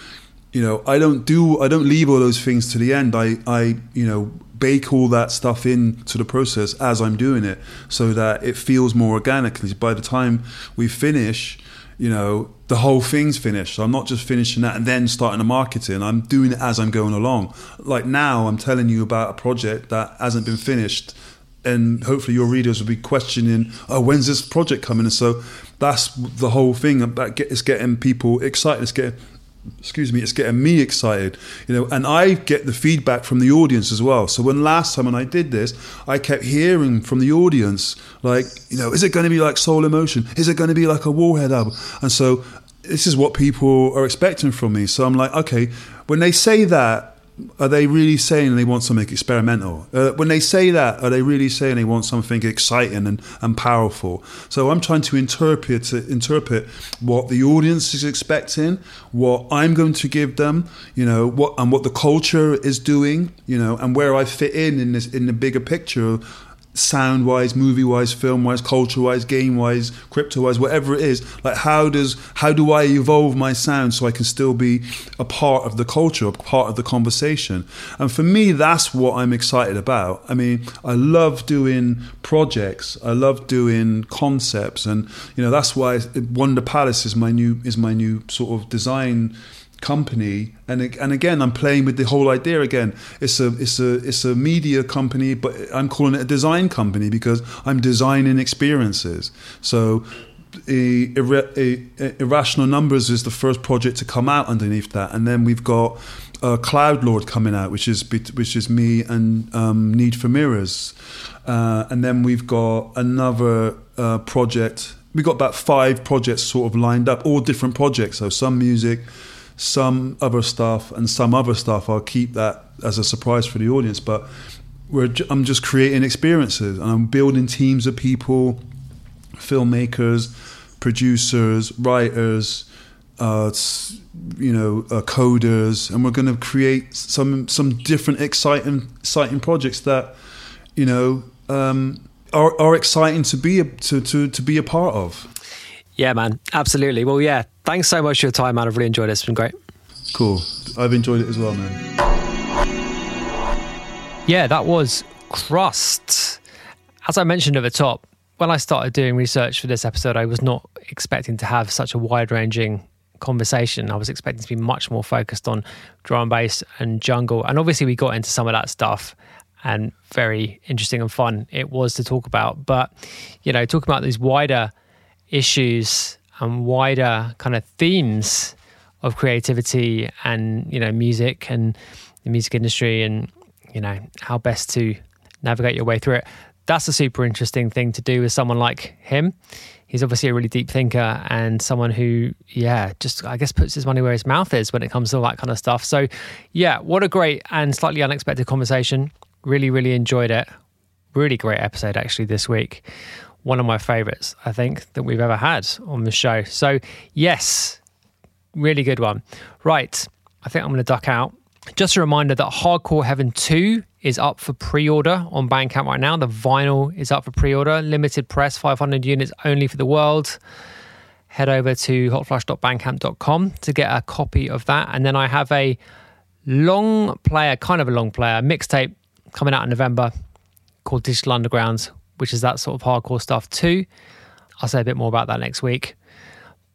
you know I don't do I don't leave all those things to the end. I I you know bake all that stuff into the process as I'm doing it, so that it feels more organically. By the time we finish, you know the whole thing's finished. So I'm not just finishing that and then starting the marketing. I'm doing it as I'm going along. Like now, I'm telling you about a project that hasn't been finished and hopefully your readers will be questioning, oh, when's this project coming? And so that's the whole thing about get, it's getting people excited. It's getting excuse me, it's getting me excited, you know, and I get the feedback from the audience as well. So when last time when I did this, I kept hearing from the audience, like, you know, is it going to be like Soul in Motion? Is it going to be like a Warhead album? And so this is what people are expecting from me. So I'm like, okay, when they say that, are they really saying they want something experimental? Uh, when they say that, are they really saying they want something exciting and, and powerful? So I'm trying to interpret to interpret what the audience is expecting, what I'm going to give them, you know, what and what the culture is doing, you know, and where I fit in in this in the bigger picture sound wise, movie wise, film wise, culture wise, game wise, crypto wise, whatever it is. Like how does how do I evolve my sound so I can still be a part of the culture, a part of the conversation? And for me, that's what I'm excited about. I mean, I love doing projects, I love doing concepts, and you know that's why Wonder Palace is my new is my new sort of design company and and again I'm playing with the whole idea again it's a it's a it's a media company but I'm calling it a design company because I'm designing experiences so a, a, a, irrational numbers is the first project to come out underneath that and then we've got uh, Cloud Lord coming out, which is which is me and um, Need for Mirrors, uh, and then we've got another uh, project. We've got about five projects sort of lined up, all different projects. So some music, some other stuff and some other stuff. I'll keep that as a surprise for the audience. But we're, I'm just creating experiences and I'm building teams of people, filmmakers, producers, writers, uh, you know, uh, coders, and we're going to create some some different exciting exciting projects that you know um, are, are exciting to be a, to, to to be a part of. Yeah, man, absolutely. Well, yeah, thanks so much for your time, man. I've really enjoyed it. It's been great. Cool. I've enjoyed it as well, man. Yeah, that was Krust. As I mentioned at the top, when I started doing research for this episode, I was not expecting to have such a wide ranging conversation. I was expecting to be much more focused on drum and bass and jungle. And obviously, we got into some of that stuff and very interesting and fun it was to talk about. But, you know, talking about these wider issues and wider kind of themes of creativity and you know music and the music industry and you know how best to navigate your way through it. That's a super interesting thing to do with someone like him. He's obviously a really deep thinker and someone who yeah just i guess puts his money where his mouth is when it comes to all that kind of stuff. So yeah what a great and slightly unexpected conversation. Really really enjoyed it. Really great episode actually this week one of my favorites, I think, that we've ever had on the show. So, yes, really good one. Right, I think I'm going to duck out. Just a reminder that Hardcore Heaven 2 is up for pre order on Bandcamp right now. The vinyl is up for pre order, limited press, 500 units only for the world. Head over to hotflush.bandcamp.com to get a copy of that. And then I have a long player, kind of a long player, mixtape coming out in November called Digital Undergrounds, which is that sort of hardcore stuff too. I'll say a bit more about that next week.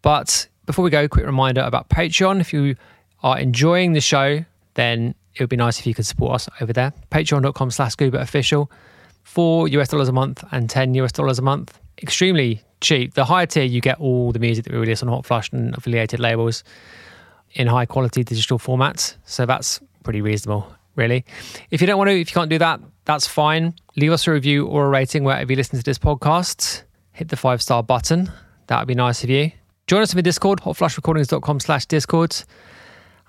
But before we go, quick reminder about Patreon. If you are enjoying the show, then it would be nice if you could support us over there. Patreon.com slash scuba official. Four US dollars a month and 10 US dollars a month. Extremely cheap. The higher tier, you get all the music that we release on Hotflush and affiliated labels in high quality digital formats. So that's pretty reasonable, really. If you don't want to, if you can't do that, that's fine. Leave us a review or a rating wherever you listen to this podcast. Hit the five star button. That would be nice of you. Join us in the Discord, hotflushrecordings.com slash Discord.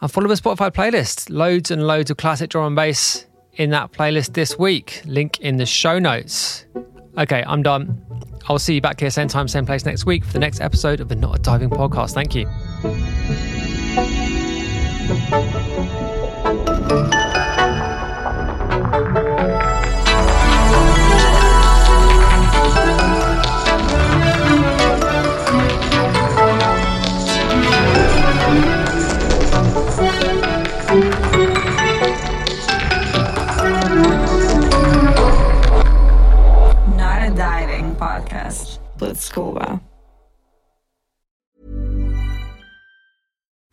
And follow the Spotify playlist. Loads and loads of classic drum and bass in that playlist this week. Link in the show notes. Okay, I'm done. I'll see you back here same time, same place next week for the next episode of the Not a Diving podcast. Thank you. Podcast. Let's